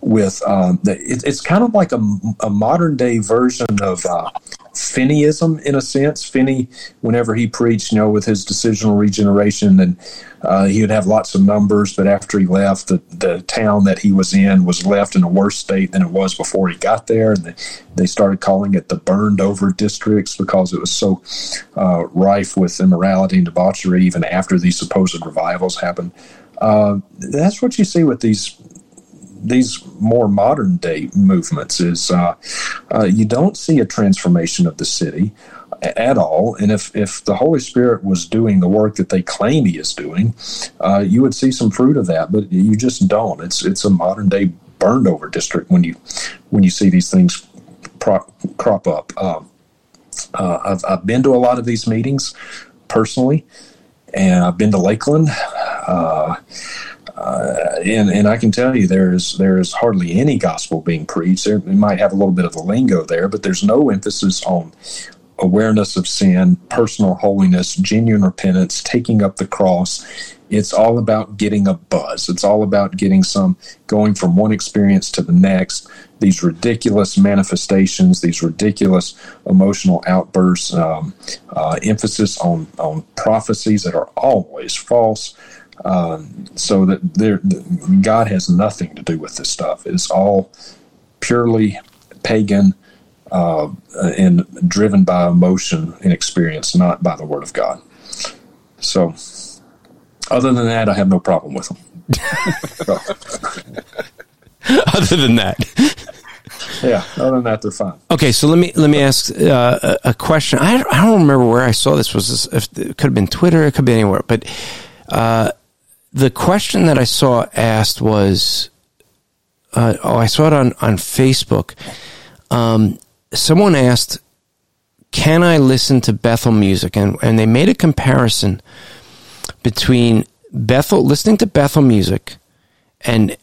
with. Uh, the, it, it's kind of like a, a modern day version of uh, Finneyism in a sense. Finney, whenever he preached, you know, with his decisional regeneration, and uh, he would have lots of numbers, but after he left, the, the town that he was in was left in a worse state than it was before he got there. And they, they started calling it the burned over districts because it was so uh, rife with immorality and debauchery even after these supposed revivals happened. Uh, that's what you see with these these more modern day movements is uh, uh, you don't see a transformation of the city at all. And if, if the Holy Spirit was doing the work that they claim He is doing, uh, you would see some fruit of that. But you just don't. It's it's a modern day burned over district when you when you see these things pro- crop up. Um, uh, I've, I've been to a lot of these meetings personally, and I've been to Lakeland. Uh, Uh, and and I can tell you there is there is hardly any gospel being preached. There might have a little bit of the lingo there, but there's no emphasis on awareness of sin, personal holiness, genuine repentance, taking up the cross. It's all about getting a buzz. It's all about getting some going from one experience to the next. These ridiculous manifestations, these ridiculous emotional outbursts, um, uh, emphasis on on prophecies that are always false. Um, so that there, God has nothing to do with this stuff. It's all purely pagan uh, and driven by emotion and experience, not by the Word of God. So, other than that, I have no problem with them. Other than that, yeah. Other than that, they're fine. okay. So let me let me ask uh, a question. I I don't remember where I saw this. Was this? If, it could have been Twitter. It could be anywhere. But uh, the question that I saw asked was, uh, oh, I saw it on on Facebook. Um, someone asked, "Can I listen to Bethel music?" and and they made a comparison between Bethel listening to Bethel music and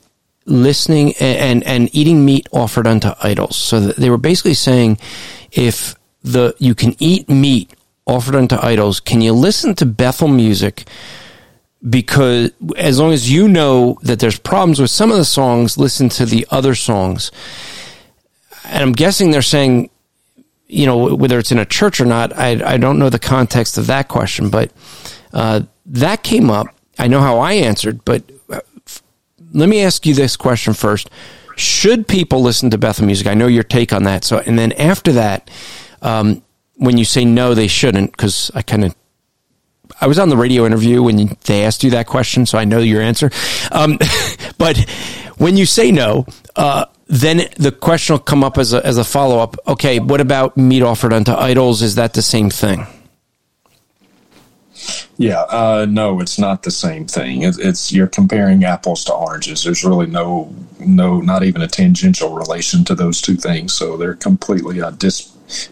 listening and, and eating meat offered unto idols. So they were basically saying, if the you can eat meat offered unto idols, can you listen to Bethel music? Because as long as you know that there's problems with some of the songs, listen to the other songs. And I'm guessing they're saying, you know, whether it's in a church or not, I, I don't know the context of that question, but uh, that came up. I know how I answered, but let me ask you this question first. Should people listen to Bethel music? I know your take on that. So, and then after that, um, when you say no, they shouldn't, because I kind of I was on the radio interview when they asked you that question, so I know your answer. Um, but when you say no, uh, then the question will come up as a, as a follow up. Okay, what about meat offered unto idols? Is that the same thing? Yeah, uh, no, it's not the same thing. It, it's you're comparing apples to oranges. There's really no, no, not even a tangential relation to those two things. So they're completely uh, dis,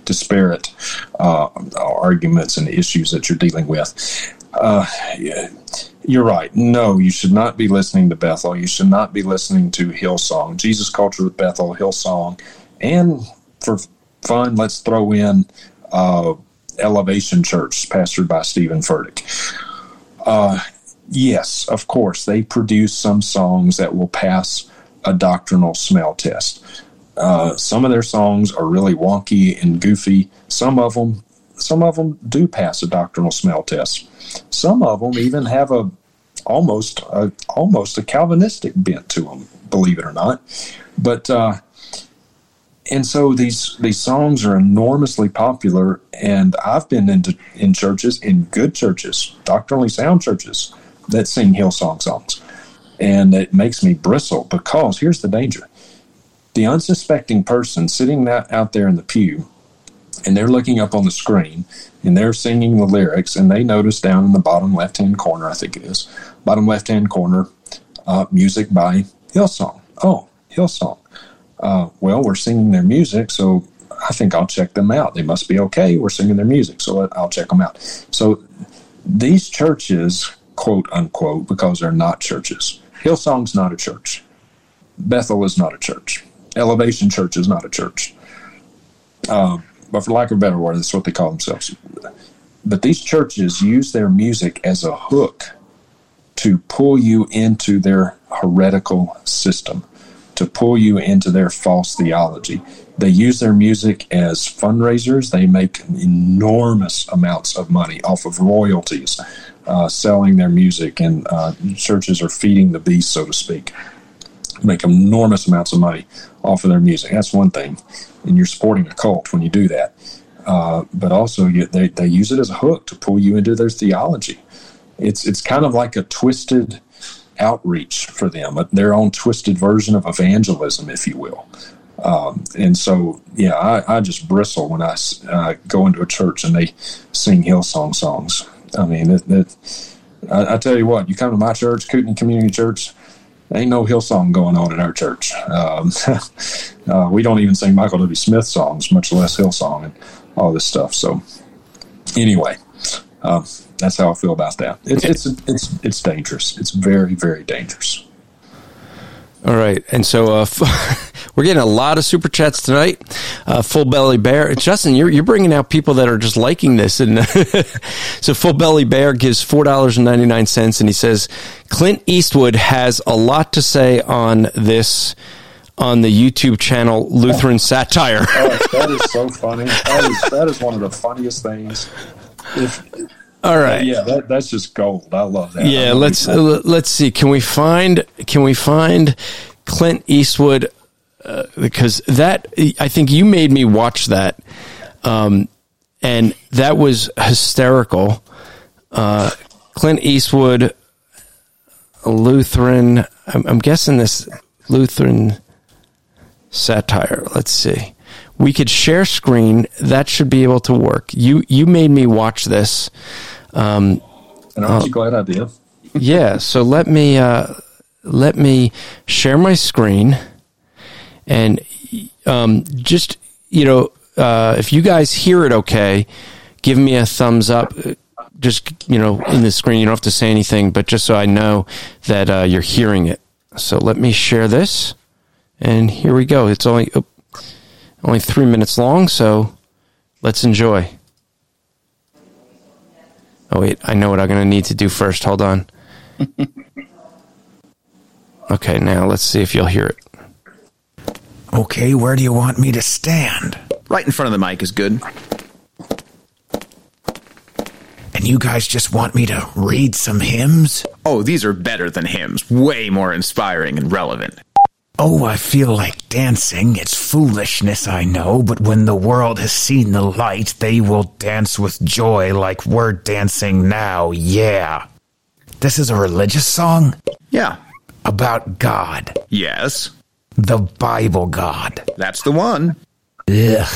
disparate uh, arguments and issues that you're dealing with. Uh, yeah, you're right. No, you should not be listening to Bethel. You should not be listening to Hillsong. Jesus Culture with Bethel, Hillsong, and for fun, let's throw in uh, Elevation Church, pastored by Stephen Furtick. Uh, yes, of course, they produce some songs that will pass a doctrinal smell test. Uh, some of their songs are really wonky and goofy. Some of them, some of them do pass a doctrinal smell test. Some of them even have a almost a, almost a Calvinistic bent to them, believe it or not. But uh, and so these these songs are enormously popular, and I've been into in churches, in good churches, doctrinally sound churches that sing Hillsong songs, and it makes me bristle because here's the danger: the unsuspecting person sitting that out there in the pew, and they're looking up on the screen, and they're singing the lyrics, and they notice down in the bottom left hand corner, I think it is, bottom left hand corner, uh, music by Hillsong. Oh, Hillsong uh, well, we're singing their music, so I think I'll check them out. They must be okay. We're singing their music, so I'll check them out. So these churches, quote unquote, because they're not churches. Hillsong's not a church. Bethel is not a church. Elevation Church is not a church. Uh, but for lack of a better word, that's what they call themselves. But these churches use their music as a hook to pull you into their heretical system to pull you into their false theology. They use their music as fundraisers. They make enormous amounts of money off of royalties, uh, selling their music, and uh, churches are feeding the beast, so to speak. Make enormous amounts of money off of their music. That's one thing, and you're supporting a cult when you do that. Uh, but also, you, they they use it as a hook to pull you into their theology. It's it's kind of like a twisted outreach for them, their own twisted version of evangelism, if you will. Um, and so, yeah, I, I, just bristle when I uh, go into a church and they sing Hillsong songs. I mean, it, it, I, I, tell you what, you come to my church, Kootenai Community Church, ain't no Hillsong going on in our church. Um, uh, we don't even sing Michael W. Smith songs, much less Hillsong and all this stuff. So, anyway, Um, that's how I feel about that. It's it's it's it's dangerous. It's very very dangerous. All right, and so uh, we're getting a lot of super chats tonight. Uh, Full Belly Bear, Justin, you're you're bringing out people that are just liking this, and so Full Belly Bear gives four dollars and ninety nine cents, and he says Clint Eastwood has a lot to say on this on the YouTube channel Lutheran Satire. Oh, that is so funny. That is that is one of the funniest things. If, All right, yeah, that, that's just gold. I love that. Yeah, love let's uh, let's see. Can we find can we find Clint Eastwood uh, because that I think you made me watch that, um, and that was hysterical. Uh, Clint Eastwood, Lutheran. I'm, I'm guessing this Lutheran satire. Let's see. We could share screen. That should be able to work. You you made me watch this. Um, And aren't you glad I did? yeah so let me uh, let me share my screen and um, just you know uh, if you guys hear it okay give me a thumbs up just you know in the screen you don't have to say anything but just so i know that uh, you're hearing it so let me share this and here we go it's only oh, only three minutes long so let's enjoy oh wait i know what i'm going to need to do first hold on Okay, now let's see if you'll hear it. Okay, where do you want me to stand? Right in front of the mic is good. And you guys just want me to read some hymns? Oh, these are better than hymns. Way more inspiring and relevant. Oh, I feel like dancing. It's foolishness, I know, but when the world has seen the light, they will dance with joy like we're dancing now, yeah. This is a religious song Yeah. about God, Yes. the Bible God. That's the one. Ugh.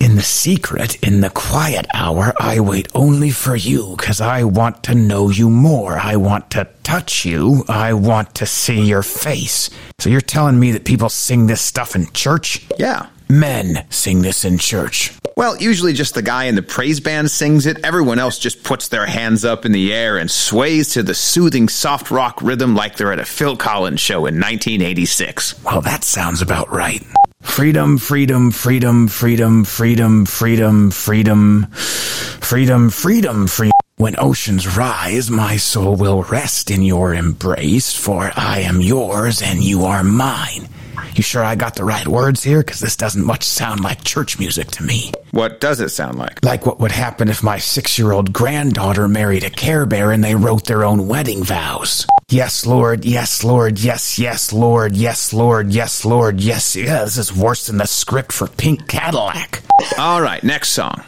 In the secret, in the quiet hour, I wait only for you, cause I want to know you more. I want to touch you. I want to see your face. So you're telling me that people sing this stuff in church? Yeah. Men sing this in church. Well, usually just the guy in the praise band sings it. Everyone else just puts their hands up in the air and sways to the soothing soft rock rhythm like they're at a Phil Collins show in 1986. Well, that sounds about right. Freedom, freedom, freedom, freedom, freedom, freedom, freedom, freedom, freedom, freedom. When oceans rise, my soul will rest in your embrace, for I am yours and you are mine. You sure I got the right words here? Because this doesn't much sound like church music to me. What does it sound like? Like what would happen if my six year old granddaughter married a Care Bear and they wrote their own wedding vows. Yes, Lord, yes, Lord, yes, yes, Lord, yes, Lord, yes, Lord, yes, yeah, this is worse than the script for Pink Cadillac. All right, next song.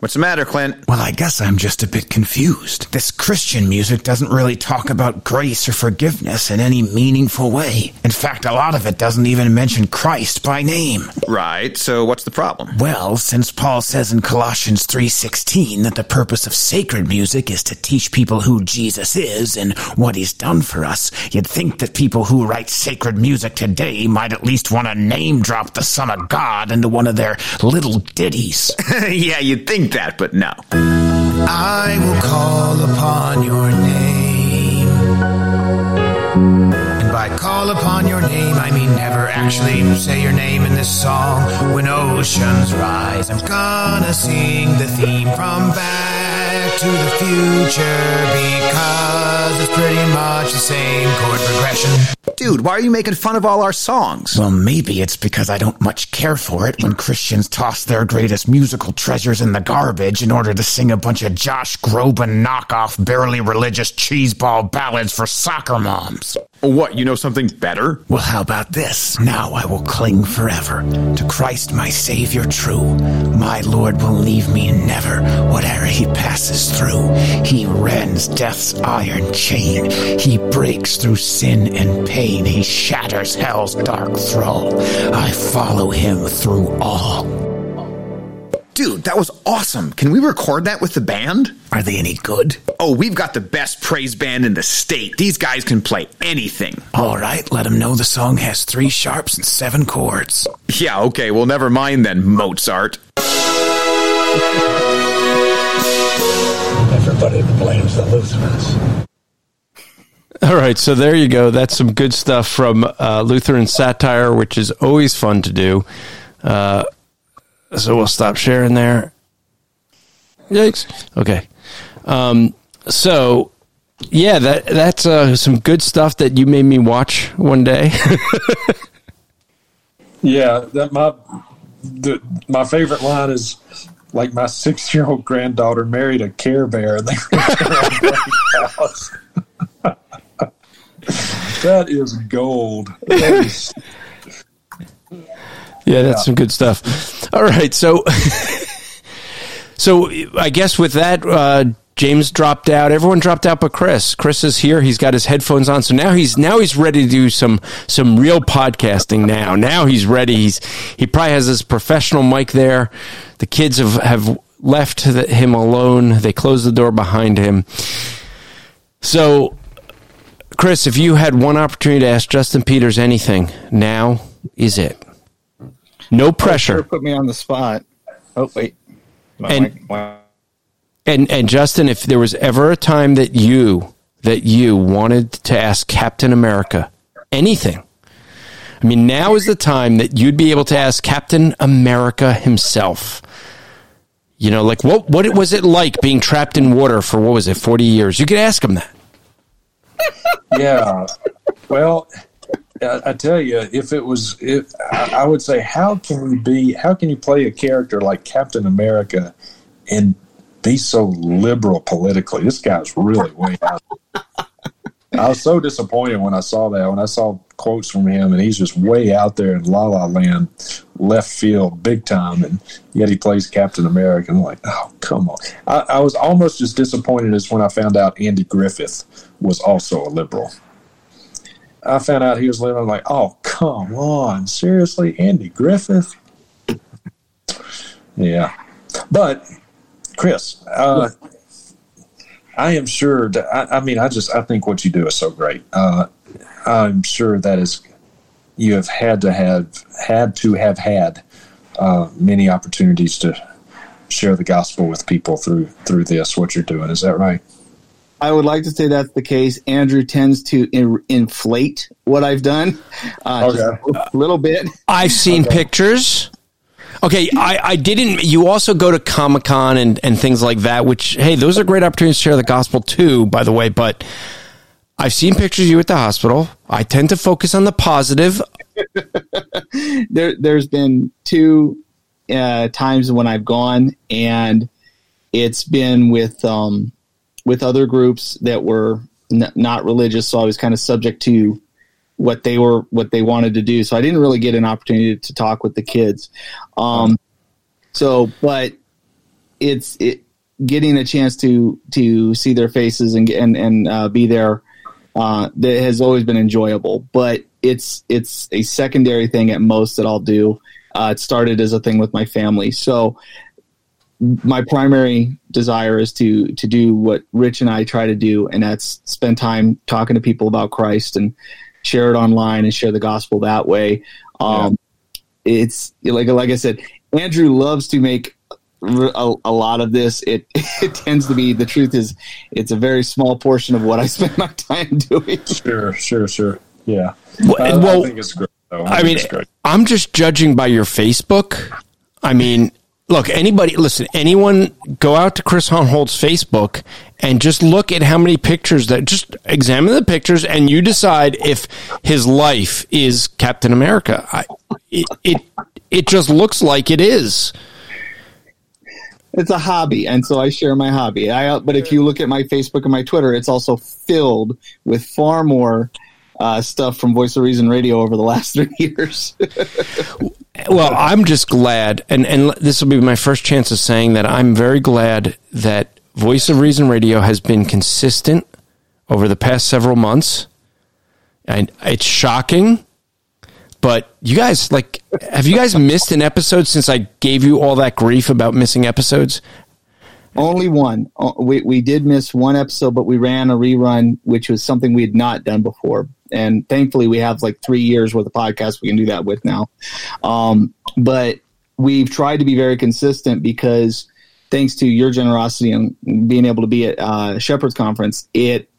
What's the matter, Clint? Well, I guess I'm just a bit confused. This Christian music doesn't really talk about grace or forgiveness in any meaningful way. In fact, a lot of it doesn't even mention Christ by name. Right, so what's the problem? Well, since Paul says in Colossians 3:16 that the purpose of sacred music is to teach people who Jesus is and what he's done for us, you'd think that people who write sacred music today might at least want to name drop the son of God into one of their little ditties. yeah, you'd think that, but no. I will call upon your name. And by call upon your name, I mean never actually say your name in this song. When oceans rise, I'm gonna sing the theme from Back to the Future because it's pretty much the same chord progression. Dude, why are you making fun of all our songs? Well, maybe it's because I don't much care for it when Christians toss their greatest musical treasures in the garbage in order to sing a bunch of Josh Groban knockoff, barely religious cheeseball ballads for soccer moms. What, you know something better? Well, how about this? Now I will cling forever to Christ my Savior true. My Lord will leave me never, whatever he passes through. He rends death's iron chain. He breaks through sin and pain. He shatters hell's dark thrall. I follow him through all. Dude, that was awesome. Can we record that with the band? Are they any good? Oh, we've got the best praise band in the state. These guys can play anything. All right, let them know the song has three sharps and seven chords. Yeah, okay, well, never mind then, Mozart. everybody blames the Lutherans. All right, so there you go. That's some good stuff from uh, Lutheran satire, which is always fun to do. Uh, so we'll stop sharing there. Yikes. Okay. Um, so yeah, that that's uh, some good stuff that you made me watch one day. Yeah, that my the, my favorite line is like my six year old granddaughter married a Care Bear and they went house. that is gold. That is- Yeah, that's some good stuff. All right, so so I guess with that, uh, James dropped out. Everyone dropped out, but Chris. Chris is here. He's got his headphones on, so now he's now he's ready to do some some real podcasting. Now, now he's ready. He's he probably has his professional mic there. The kids have have left the, him alone. They closed the door behind him. So, Chris, if you had one opportunity to ask Justin Peters anything, now is it. No pressure. Put me on the spot. Oh wait. My And- mic- And and Justin, if there was ever a time that you that you wanted to ask Captain America anything, I mean, now is the time that you'd be able to ask Captain America himself. You know, like what what was it like being trapped in water for what was it, forty years? You could ask him that. yeah. Well, I, I tell you, if it was, if I, I would say, how can you be? How can you play a character like Captain America and be so liberal politically? This guy's really way out. I was so disappointed when I saw that. When I saw quotes from him, and he's just way out there in La La Land, left field, big time, and yet he plays Captain America. I'm like, oh, come on. I, I was almost as disappointed as when I found out Andy Griffith was also a liberal. I found out he was living. I'm like, oh, come on, seriously, Andy Griffith? Yeah, but Chris, uh, I am sure that I, I mean, I just I think what you do is so great. Uh, I'm sure that is you have had to have had to have had uh, many opportunities to share the gospel with people through through this. What you're doing is that right? I would like to say that's the case. Andrew tends to in, inflate what I've done, uh, just a little bit. I've seen pictures. Okay, I, I didn't. You also go to Comic Con and, and things like that, which, hey, those are great opportunities to share the gospel too, by the way. But I've seen pictures of you at the hospital. I tend to focus on the positive. there, there's been two uh, times when I've gone, and it's been with um, with other groups that were n- not religious, so I was kind of subject to what they were what they wanted to do. So I didn't really get an opportunity to talk with the kids. Um, so, but it's it getting a chance to to see their faces and and and uh, be there uh, that has always been enjoyable. But it's it's a secondary thing at most that I'll do. Uh, it started as a thing with my family, so my primary desire is to to do what Rich and I try to do, and that's spend time talking to people about Christ and share it online and share the gospel that way. Um, It's like like I said, Andrew loves to make a lot of this. It it tends to be the truth is it's a very small portion of what I spend my time doing. Sure, sure, sure. Yeah. Well, I, well, I think it's great. Though. I think mean, it's great. I'm just judging by your Facebook. I mean, look, anybody, listen, anyone go out to Chris Hohnholz's Facebook and just look at how many pictures that, just examine the pictures and you decide if his life is Captain America. I, it, it, it just looks like it is. It's a hobby, and so I share my hobby. I but if you look at my Facebook and my Twitter, it's also filled with far more uh, stuff from Voice of Reason Radio over the last three years. Well, I'm just glad, and, and this will be my first chance of saying that I'm very glad that Voice of Reason Radio has been consistent over the past several months. And it's shocking, but you guys, like, have you guys missed an episode since I gave you all that grief about missing episodes? Only one. Uh, We we did miss one episode, but we ran a rerun, which was something we had not done before. And thankfully, we have like three years worth of podcasts we can do that with now. Um, but we've tried to be very consistent because thanks to your generosity and being able to be at uh, Shepherd's Conference, it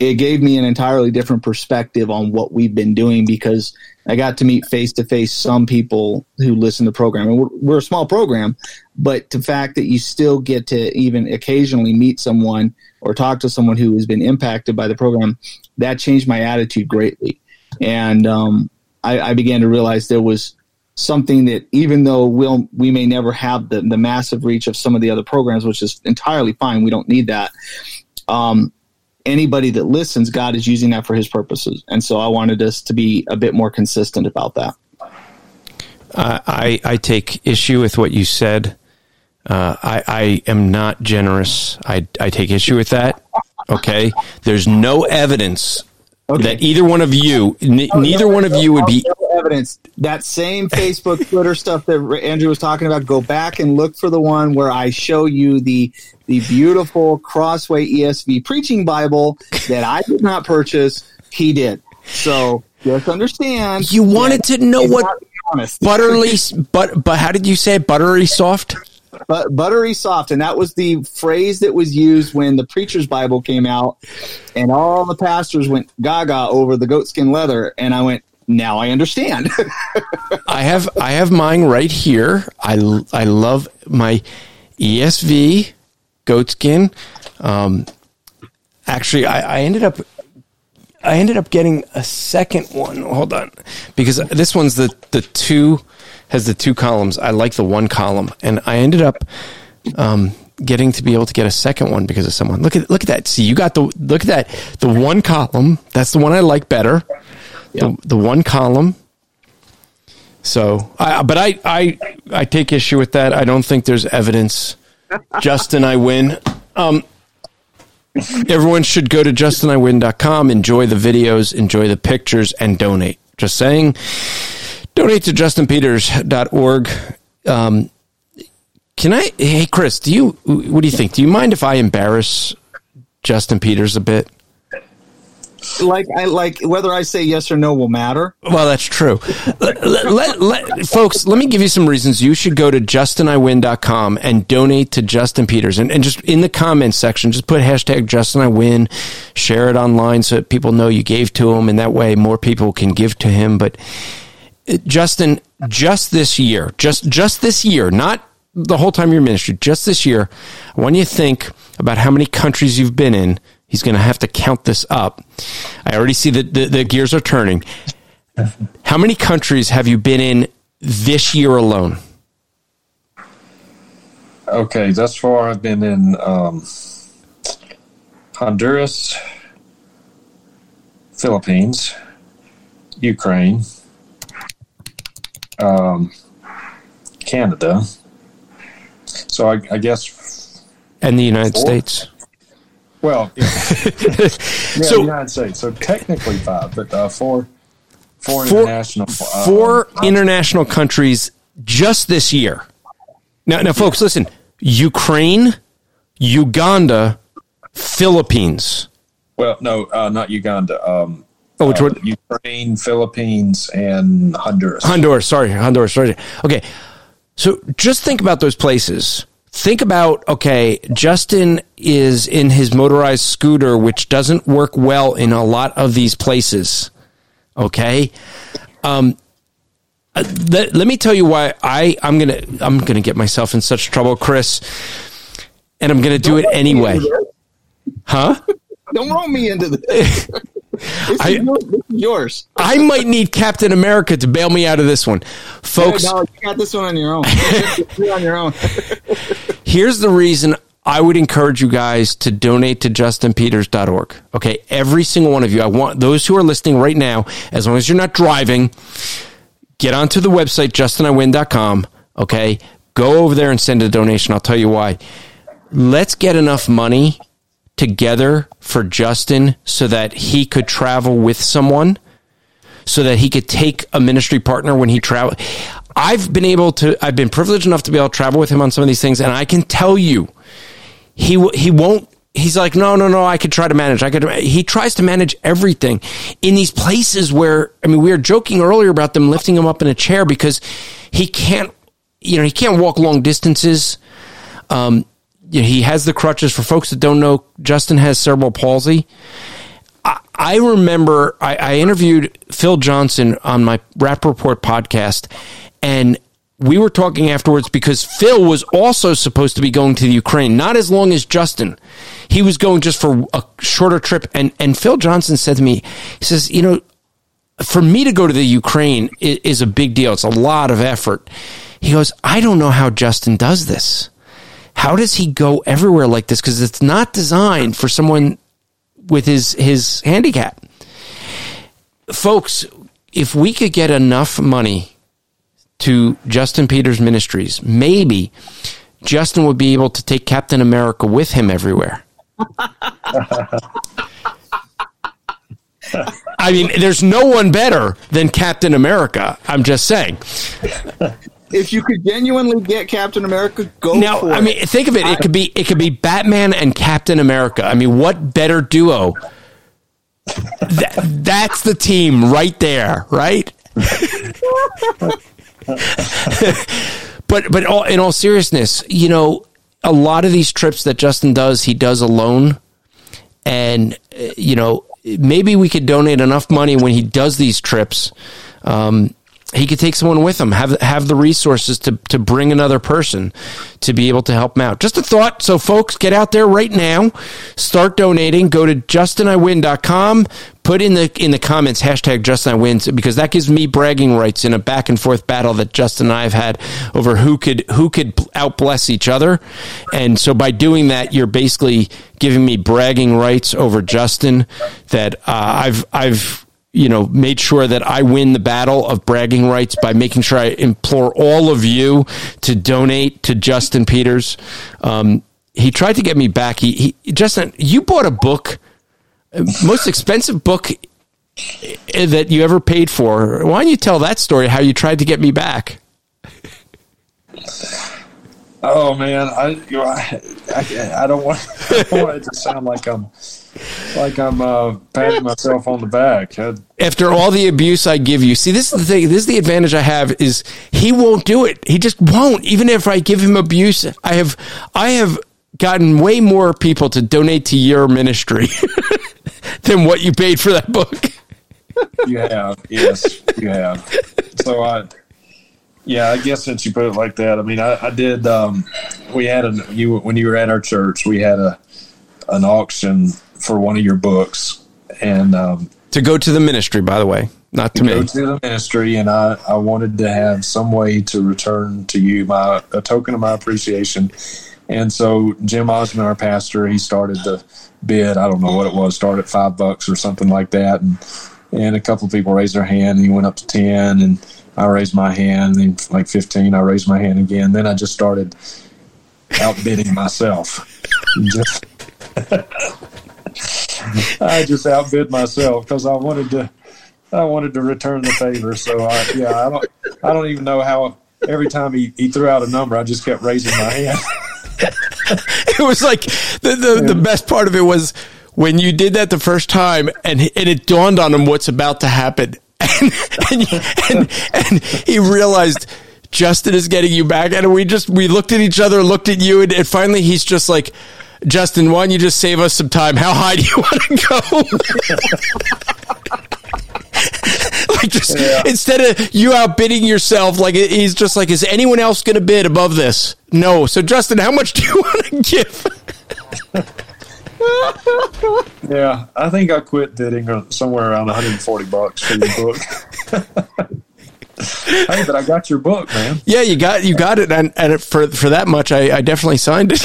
it gave me an entirely different perspective on what we've been doing because I got to meet face to face some people who listen to the program. And we're, we're, a small program, but the fact that you still get to even occasionally meet someone or talk to someone who has been impacted by the program, that changed my attitude greatly. And um, I, I began to realize there was something that even though we'll we may never have the, the massive reach of some of the other programs, which is entirely fine, we don't need that. Um, anybody that listens, God is using that for His purposes, and so I wanted us to be a bit more consistent about that. Uh, I I take issue with what you said. Uh, I I am not generous. I I take issue with that. Okay, there's no evidence Okay. That either one of you, n- neither one of you would be evidence. That same Facebook, Twitter stuff that Andrew was talking about. Go back and look for the one where I show you the the beautiful Crossway ESV preaching Bible that I did not purchase. He did. So just understand. You wanted to know what buttery, but but how did you say buttery soft? but buttery soft, and that was the phrase that was used when the preacher's Bible came out, and all the pastors went gaga over the goatskin leather, and I went, now I understand. I have I have mine right here. I I love my ESV goatskin. Um, actually, I, I ended up I ended up getting a second one. Hold on, because this one's the the two has the two columns. I like the one column, and I ended up um, getting to be able to get a second one because of someone. Look at look at that. See, you got the look at that. The one column. That's the one I like better. Yep. The, the one column. So, I, but I, I I take issue with that. I don't think there's evidence. Justin, I win. Um, everyone should go to justiniwin.com, enjoy the videos, enjoy the pictures, and donate. Just saying. Donate to justinpeters.org. Um, can I? Hey, Chris, do you? What do you think? Do you mind if I embarrass Justin Peters a bit? Like, I like whether I say yes or no will matter. Well, that's true. let, let, let, folks, let me give you some reasons you should go to justiniwin.com and donate to Justin Peters. And, and just in the comments section, just put hashtag JustinIWin, share it online so that people know you gave to him, and that way more people can give to him. But uh, Justin, just this year, just just this year, not the whole time you're ministry, just this year, when you think about how many countries you've been in, he's going to have to count this up. I already see that the, the gears are turning. How many countries have you been in this year alone? Okay, thus far I've been in um, Honduras, Philippines, Ukraine, um, Canada. So I, I, guess. And the United four? States. Well, yeah, yeah so, United States. So technically five, but uh, four, four, four international, uh, four international countries just this year. Now, now, folks, listen: Ukraine, Uganda, Philippines. Well, no, uh, not Uganda. Um, Oh, which one? Uh, Ukraine, Philippines, and Honduras. Honduras, sorry, Honduras, sorry. Okay, so just think about those places. Think about okay, Justin is in his motorized scooter, which doesn't work well in a lot of these places. Okay, um, uh, let, let me tell you why I I'm gonna I'm gonna get myself in such trouble, Chris, and I'm gonna do it anyway. Huh? Don't roll me into this. This, I, is yours. this is yours. I might need Captain America to bail me out of this one, folks. no, you got this one on your own. You're on your own. Here's the reason I would encourage you guys to donate to justinpeters.org. Okay, every single one of you. I want those who are listening right now, as long as you're not driving, get onto the website justiniwin.com. Okay, go over there and send a donation. I'll tell you why. Let's get enough money together for Justin so that he could travel with someone, so that he could take a ministry partner when he travel. I've been able to, I've been privileged enough to be able to travel with him on some of these things, and I can tell you, he he won't. He's like, no, no, no. I could try to manage. I could. He tries to manage everything in these places where I mean, we were joking earlier about them lifting him up in a chair because he can't. You know, he can't walk long distances Um, you know, he has the crutches. For folks that don't know, Justin has cerebral palsy. I, remember I, I interviewed Phil Johnson on my Rapp Report podcast, and we were talking afterwards because Phil was also supposed to be going to the Ukraine, not as long as Justin. He was going just for a shorter trip. And, and Phil Johnson said to me, he says, you know, for me to go to the Ukraine is, is a big deal. It's a lot of effort. He goes, I don't know how Justin does this. How does he go everywhere like this? Because it's not designed for someone with his, his handicap. Folks, if we could get enough money to Justin Peters Ministries, maybe Justin would be able to take Captain America with him everywhere. I mean, there's no one better than Captain America. I'm just saying. If you could genuinely get Captain America, go Now, for I it. I mean, think of it. It could be it could be Batman and Captain America. I mean, what better duo? Th- that's the team right there, right? but but all, in all seriousness, you know, a lot of these trips that Justin does, he does alone, and uh, you know, maybe we could donate enough money when he does these trips. Um, he could take someone with him, have have the resources to to bring another person to be able to help him out. Just a thought. So, folks, get out there right now, start donating. Go to justiniwin.com. Put in the in the comments hashtag Justin I wins because that gives me bragging rights in a back and forth battle that Justin and I have had over who could who could outbless each other. And so by doing that, you're basically giving me bragging rights over Justin that uh, I've I've you know, made sure that I win the battle of bragging rights by making sure I implore all of you to donate to Justin Peters. Um, he tried to get me back. He, he Justin, you bought a book, most expensive book uh, that you ever paid for. Why don't you tell that story? How you tried to get me back? Oh man, I, I, I don't want I don't want it to sound like I'm like I'm uh, patting myself on the back. I, After all the abuse I give you, see, this is the thing. This is the advantage I have is he won't do it. He just won't. Even if I give him abuse, I have I have gotten way more people to donate to your ministry than what you paid for that book. you have, yes, you have. So I, yeah, I guess since you put it like that, I mean, I, I did. Um, we had a you when you were at our church, we had a an auction for one of your books, and um, To go to the ministry, by the way, not to go me. to the ministry, and I, I wanted to have some way to return to you my a token of my appreciation. And so Jim osman our pastor, he started the bid. I don't know what it was, started at five bucks or something like that, and and a couple of people raised their hand, and he went up to ten, and I raised my hand, and then like fifteen, I raised my hand again. Then I just started outbidding myself. Just- I just outbid myself because I wanted to. I wanted to return the favor. So I, yeah, I don't. I don't even know how. Every time he, he threw out a number, I just kept raising my hand. It was like the, the, the best part of it was when you did that the first time and, and it dawned on him what's about to happen. And, and, and, and he realized Justin is getting you back. And we just, we looked at each other, looked at you, and, and finally he's just like, Justin, why don't you just save us some time? How high do you want to go? like just instead of you outbidding yourself, like he's just like, is anyone else going to bid above this? No. So Justin, how much do you want to give? Yeah, I think I quit bidding somewhere around 140 bucks for your book. hey, but I got your book, man. Yeah, you got you got it, and, and for for that much, I, I definitely signed it.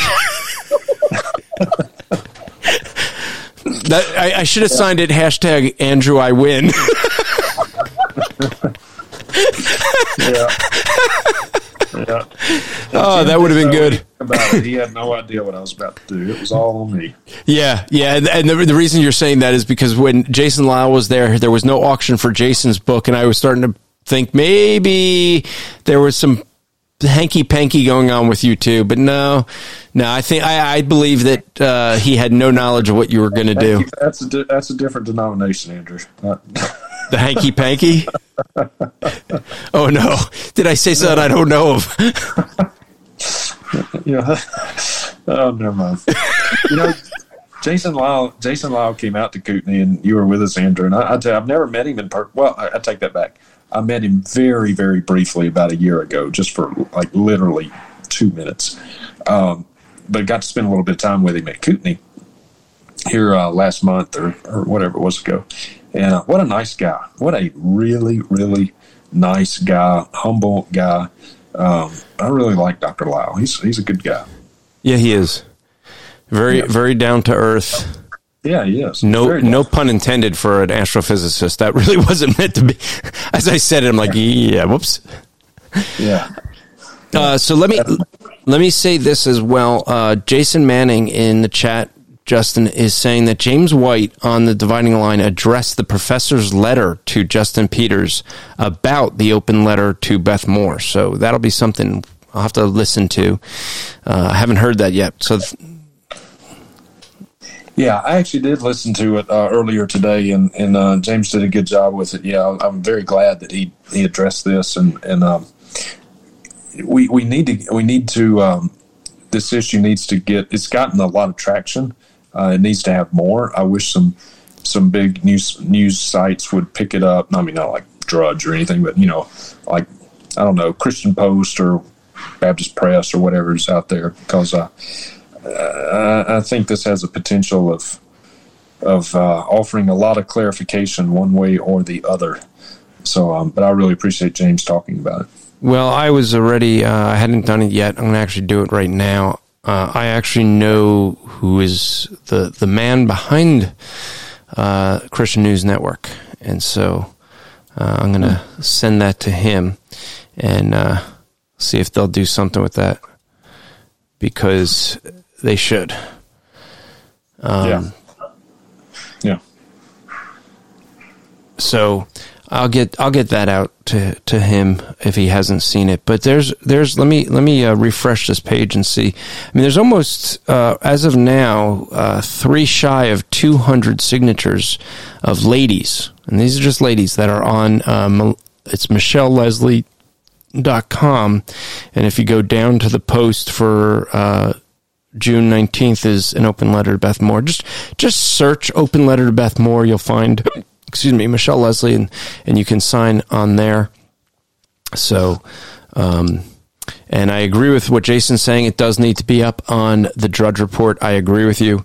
That I, I should have signed it. Hashtag Andrew, I win. Yeah. Yeah. Oh, that would have been good. About it. He had no idea what I was about to do. It was all on me. Yeah, yeah, and, and the, the reason you're saying that is because when Jason Lisle was there, there was no auction for Jason's book, and I was starting to think maybe there was some hanky panky going on with you too. But no, no, I think I, I believe that uh, he had no knowledge of what you were going to do. That's a di- that's a different denomination, Andrew. Not, The hanky panky. oh no! Did I say something I don't know of? know, oh, never mind. you know, Jason Lisle, Jason Lisle came out to Kootenai, and you were with us, Andrew. And I, I tell you, I've never met him in person. Well, I, I take that back. I met him very, very briefly about a year ago, just for like literally two minutes. Um, but got to spend a little bit of time with him at Kootenai here uh, last month or, or whatever it was ago. And uh, what a nice guy. What a really, really nice guy, humble guy. Um, I really like Dr. Lisle. He's, he's a good guy. Yeah, he is. Very, yeah. very down to earth. Yeah, he is. No, no pun intended for an astrophysicist. That really wasn't meant to be. As I said it, I'm like, yeah, whoops. Yeah. Uh, so let me let me say this as well. Uh, Jason Manning in the chat Justin is saying that James White on the dividing line addressed the professor's letter to Justin Peters about the open letter to Beth Moore. So that'll be something I'll have to listen to. Uh, I haven't heard that yet. So. Th- yeah, I actually did listen to it uh, earlier today, and, and uh, James did a good job with it. Yeah, I'm very glad that he, he addressed this, and and um, we we need to we need to um, this issue needs to get it's gotten a lot of traction, uh, it needs to have more. I wish some some big news news sites would pick it up. I mean, not like Drudge or anything, but you know, like I don't know, Christian Post or Baptist Press or whatever is out there, because uh, I think this has a potential of of uh, offering a lot of clarification one way or the other. So, um, but I really appreciate James talking about it. Well, I was already, uh, I hadn't done it yet. I'm going to actually do it right now. Uh, I actually know who is the the man behind uh, Christian News Network, and so uh, I'm going to send that to him and uh, see if they'll do something with that because they should. Um, yeah. Yeah. So I'll get I'll get that out to to him if he hasn't seen it. But there's there's let me let me uh, refresh this page and see. I mean, there's almost uh, as of now uh, three shy of 200 signatures of ladies, and these are just ladies that are on. Um, it's Michelle Lesley dot com and if you go down to the post for uh, June 19th is an open letter to Beth Moore. Just just search open letter to Beth Moore. You'll find excuse me, Michelle Lesley, and, and you can sign on there. So, um, and I agree with what Jason's saying. It does need to be up on the Drudge Report. I agree with you.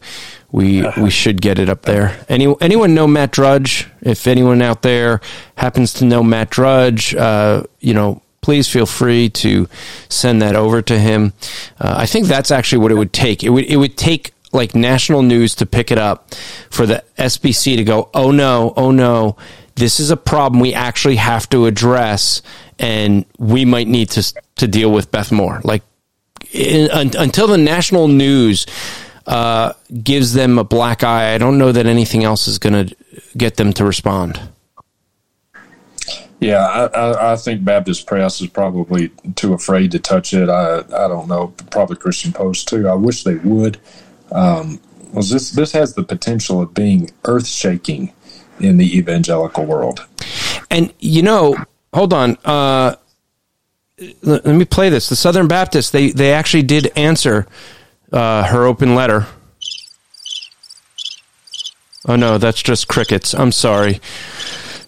We we should get it up there. Any anyone know Matt Drudge? If anyone out there happens to know Matt Drudge, uh, you know, please feel free to send that over to him. Uh, I think that's actually what it would take. It would it would take like national news to pick it up for the SBC to go, oh no, oh no, this is a problem we actually have to address, and we might need to to deal with Beth Moore. Like in, un, until the national news uh, gives them a black eye, I don't know that anything else is going to get them to respond. Yeah, I, I, I, think Baptist Press is probably too afraid to touch it. I I don't know, probably Christian Post too. I wish they would um, was this this has the potential of being earth shaking in the evangelical world. And you know, hold on. Uh, let, let me play this. The Southern Baptists they they actually did answer uh, her open letter. Oh no, that's just crickets. I'm sorry.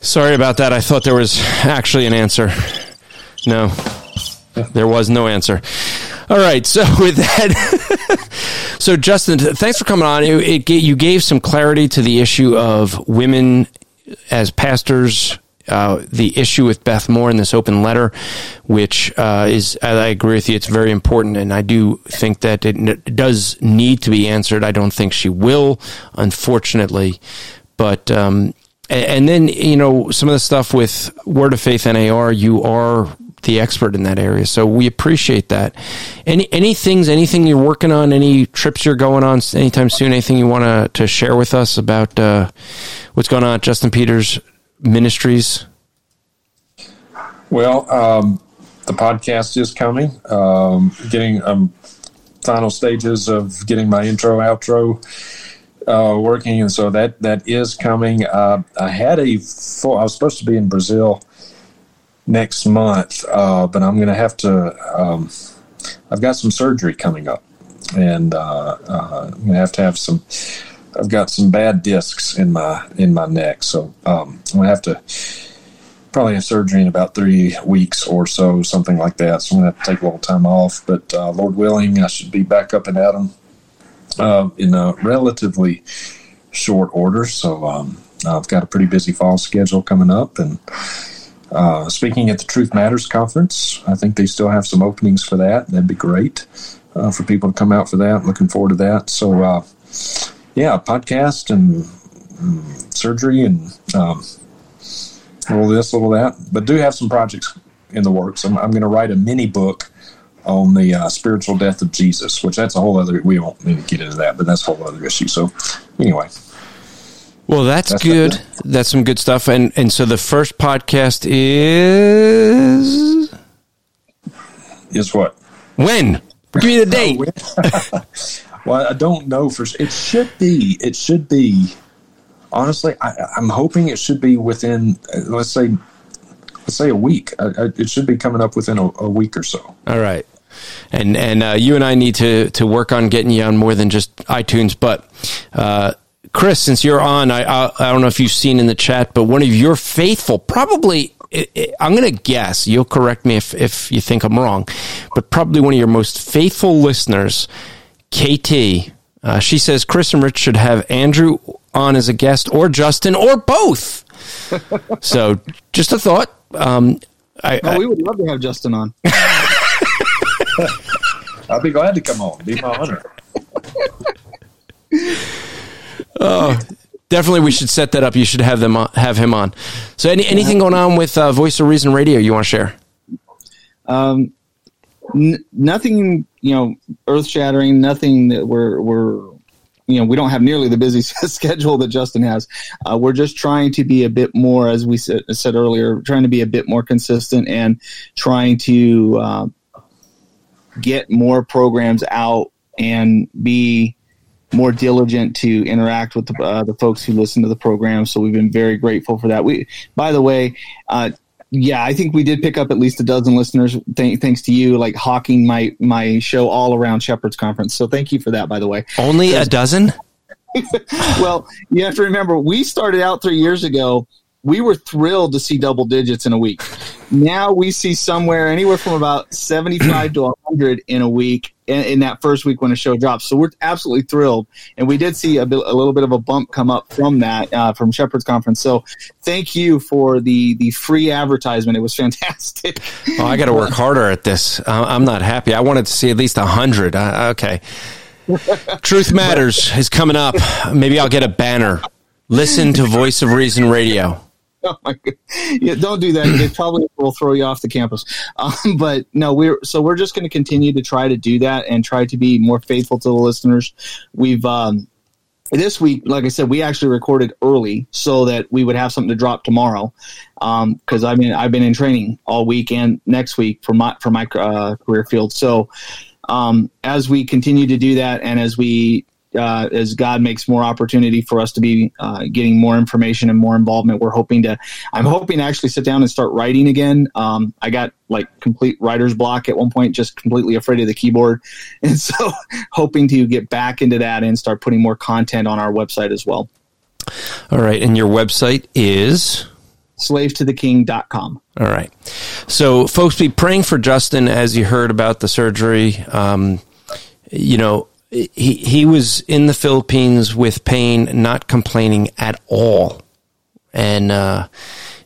Sorry about that. I thought there was actually an answer. No, there was no answer. All right. So with that, so Justin, thanks for coming on. It, it, you gave some clarity to the issue of women as pastors. Uh, the issue with Beth Moore in this open letter, which uh, is, I agree with you, it's very important, and I do think that it, does need to be answered. I don't think she will, unfortunately, but um, and then you know some of the stuff with Word of Faith NAR, you are the expert in that area. So we appreciate that. Any any things, anything you're working on, any trips you're going on anytime soon, anything you want to to share with us about uh, what's going on at Justin Peters Ministries? Well, um, the podcast is coming. Um, getting um, final stages of getting my intro outro. Uh, working, and so that that is coming. Uh, I had a full. I was supposed to be in Brazil next month, uh, but I'm going to have to. Um, I've got some surgery coming up, and uh, uh, I'm gonna have to have some. I've got some bad discs in my in my neck, so um, I'm gonna have to probably have surgery in about three weeks or so, something like that. So I'm gonna have to take a little time off, but uh, Lord willing, I should be back up and at 'em uh, in a relatively short order. So um, I've got a pretty busy fall schedule coming up, and uh, speaking at the Truth Matters conference, I think they still have some openings for that. That'd be great uh, for people to come out for that. Looking forward to that. So uh, yeah, podcast and mm, surgery and um, little this, all that, but do have some projects in the works. I'm, I'm going to write a mini book on the uh, spiritual death of Jesus, which that's a whole other. We won't need to get into that, but that's a whole other issue. So anyway, Well, that's, That's good. That's some good stuff. And and so the first podcast is is what? when? Give me the date. Well, I don't know for it should be. It should be. Honestly, I, I'm hoping it should be within. uh, Let's say, let's say a week. I, I, it should be coming up within a, a week or so. All right. And and uh, you and I need to to work on getting you on more than just iTunes. But uh, Chris, since you're on, I, I I don't know if you've seen in the chat, but one of your faithful, probably i i I'm going to guess. You'll correct me if if you think I'm wrong, but probably one of your most faithful listeners, KT. Uh, she says Chris and Rich should have Andrew on as a guest, or Justin, or both. so, just a thought. Um, I, we would love to have Justin on. I'll be glad to come on. Be my honor. Oh, definitely, we should set that up. You should have them on, have him on. So, any anything going on with uh, Voice of Reason Radio you want to share? Um, n- nothing, you know, earth shattering. Nothing that we're we're, you know, we don't have nearly the busy schedule that Justin has. Uh, we're just trying to be a bit more, as we said, said earlier, trying to be a bit more consistent and trying to uh, get more programs out and be more diligent to interact with the, uh, the folks who listen to the program. So we've been very grateful for that. We, by the way, uh, yeah, I think we did pick up at least a dozen listeners. Th- thanks to you, like hawking my my show all around Shepherd's Conference. So thank you for that. By the way, Only a dozen. well, you have to remember we started out three years ago. We were thrilled to see double digits in a week. Now we see somewhere anywhere from about seventy-five to hundred in a week in, in that first week when a show drops. So we're absolutely thrilled, and we did see a, bit, a little bit of a bump come up from that uh, from Shepherd's Conference. So thank you for the the free advertisement. It was fantastic. Oh, I got to work harder at this. Uh, I'm not happy. I wanted to see at least a hundred. Uh, okay. Truth Matters is coming up. Maybe I'll get a banner. Listen to Voice of Reason Radio. Oh my God. yeah, don't do that. They probably will throw you off the campus. Um, but no, we're so we're just going to continue to try to do that and try to be more faithful to the listeners. We've um, this week, like I said, we actually recorded early so that we would have something to drop tomorrow. Because I mean, I've been in training all week and next week for my for my uh, career field. So um, as we continue to do that, and as we uh, as God makes more opportunity for us to be uh, getting more information and more involvement, we're hoping to. I'm hoping to actually sit down and start writing again. Um, I got like complete writer's block at one point, just completely afraid of the keyboard, and so hoping to get back into that and start putting more content on our website as well. All right. And your website is? slave to the Slavetotheking.com. All right. So, folks, be praying for Justin as you heard about the surgery. Um, you know, he he was in the Philippines with pain, not complaining at all, and uh,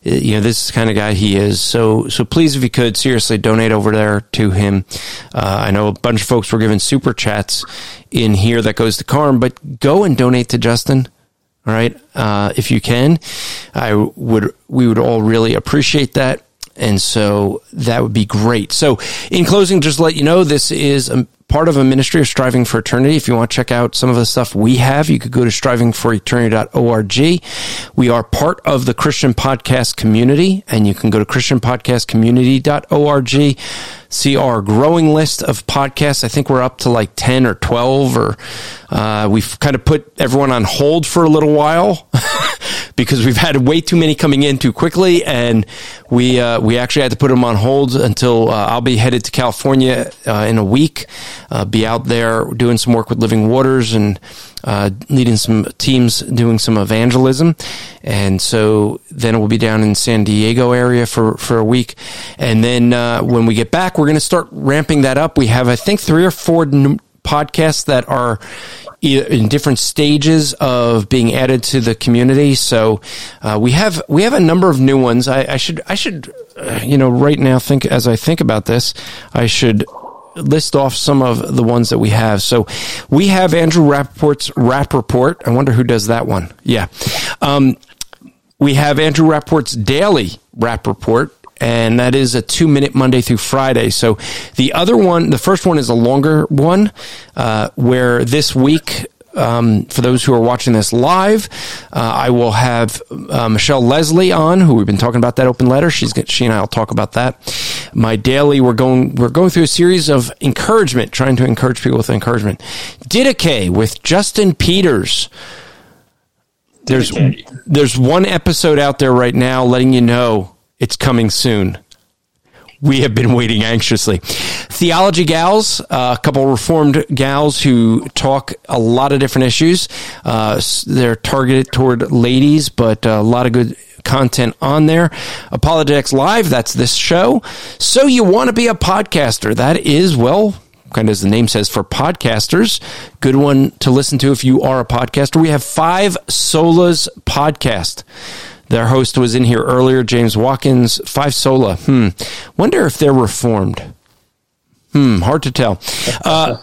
you know this is kind of guy he is. So so please, if you could, seriously donate over there to him. Uh, I know a bunch of folks were giving super chats in here that goes to Carm, but go and donate to Justin. All right, uh, if you can, I would. We would all really appreciate that. And so that would be great. So, in closing, just let you know, this is a part of a ministry of Striving for Eternity. If you want to check out some of the stuff we have, you could go to strivingforeternity.org. We are part of the Christian podcast community, and you can go to christianpodcastcommunity.org. See our growing list of podcasts. I think we're up to like 10 or 12, or uh, we've kind of put everyone on hold for a little while because we've had way too many coming in too quickly, and we uh, we actually had to put them on hold until uh, I'll be headed to California uh, in a week. Uh, be out there doing some work with Living Waters and uh, leading some teams doing some evangelism. And so then we'll be down in San Diego area for, for a week. And then uh, when we get back, we're going to start ramping that up. We have, I think, three or four n- podcasts that are in different stages of being added to the community. So uh, we have we have a number of new ones. I, I should I should uh, you know right now think as I think about this, I should list off some of the ones that we have. So we have Andrew Rappaport's Rapp Report. I wonder who does that one. Yeah. Um, we have Andrew Rappaport's Daily Rapp Report. And that is a two minute Monday through Friday. So the other one, the first one is a longer one, uh, where this week um, for those who are watching this live, uh, I will have uh, Michelle Lesley on, who we've been talking about that open letter. She's she and I will talk about that. My daily, we're going we're going through a series of encouragement, trying to encourage people with encouragement. Didache with Justin Peters. There's there's one episode out there right now letting you know it's coming soon we have been waiting anxiously. Theology gals, uh, a couple reformed gals who talk a lot of different issues. Uh, they're targeted toward ladies, but a lot of good content on there. Apologetics Live, that's this show. So you want to be a podcaster. That is, well, kind of as the name says, for podcasters. Good one to listen to if you are a podcaster. We have five Solas podcast. Their host was in here earlier, James Watkins. Five Sola. Hmm. Wonder if they're reformed. Hmm. Hard to tell. Uh,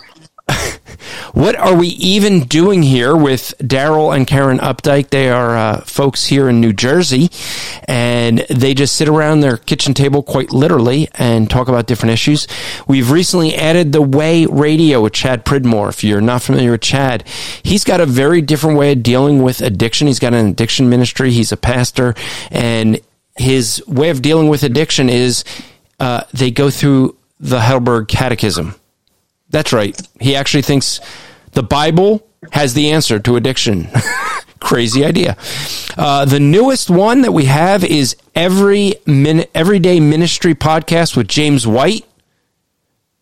what are we even doing here with Daryl and Karen Updike? They are uh, folks here in New Jersey, and they just sit around their kitchen table quite literally and talk about different issues. We've recently added the Way Radio with Chad Pridmore. If you're not familiar with Chad, he's got a very different way of dealing with addiction. He's got an addiction ministry. He's a pastor, and his way of dealing with addiction is uh, they go through the Heidelberg Catechism that's right. He actually thinks the Bible has the answer to addiction. Crazy idea. Uh, the newest one that we have is every min- everyday ministry podcast with James White.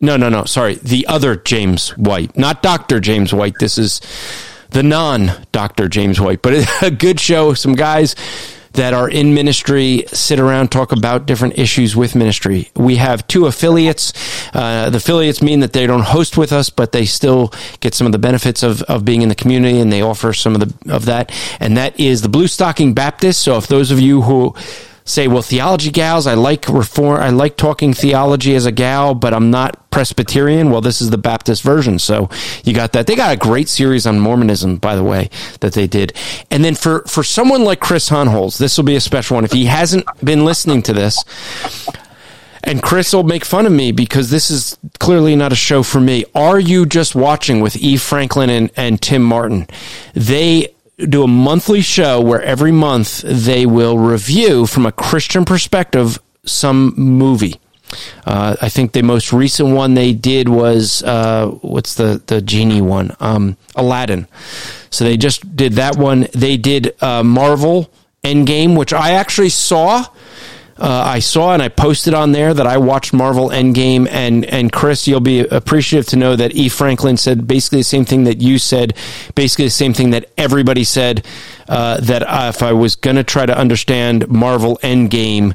No, no, no. Sorry, the other James White, not Doctor James White. This is the non Doctor James White, but a good show. Some guys that are in ministry sit around talk about different issues with ministry. We have two affiliates. Uh, the affiliates mean that they don't host with us, but they still get some of the benefits of, of being in the community, and they offer some of the of that. And that is the Blue Stocking Baptist. So if those of you who say, well, theology gals, I like reform, I like talking theology as a gal, but I'm not Presbyterian. Well, this is the Baptist version. So you got that. They got a great series on Mormonism, by the way, that they did. And then for, for someone like Chris Hohnholz, this will be a special one. If he hasn't been listening to this, and Chris will make fun of me because this is clearly not a show for me. Are you just watching with Eve Franklin and, and Tim Martin? They do a monthly show where every month they will review from a Christian perspective some movie. Uh, I think the most recent one they did was uh, what's the the genie one? Um, Aladdin. So they just did that one. They did uh, Marvel Endgame, which I actually saw uh, I saw and I posted on there that I watched Marvel Endgame, and and Chris, you'll be appreciative to know that E. Franklin said basically the same thing that you said, basically the same thing that everybody said. Uh, that if I was going to try to understand Marvel Endgame.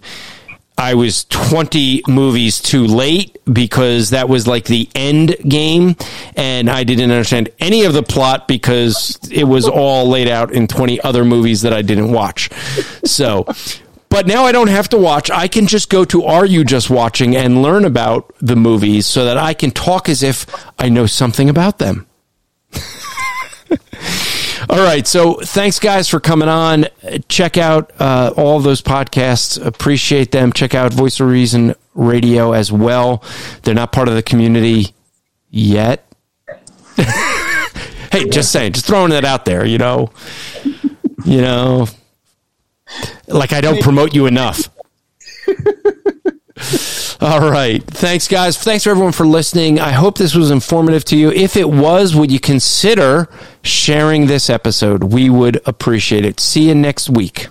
I was 20 movies too late because that was like the end game and I didn't understand any of the plot because it was all laid out in 20 other movies that I didn't watch. So, but now I don't have to watch. I can just go to Are You Just Watching and learn about the movies so that I can talk as if I know something about them. all right. So thanks, guys, for coming on. Check out uh, all those podcasts. Appreciate them. Check out Voice of Reason Radio as well. They're not part of the community yet. hey, just saying, just throwing that out there, you know. You know, like I don't promote you enough. All right. Thanks, guys. Thanks for everyone for listening. I hope this was informative to you. If it was, would you consider sharing this episode? We would appreciate it. See you next week.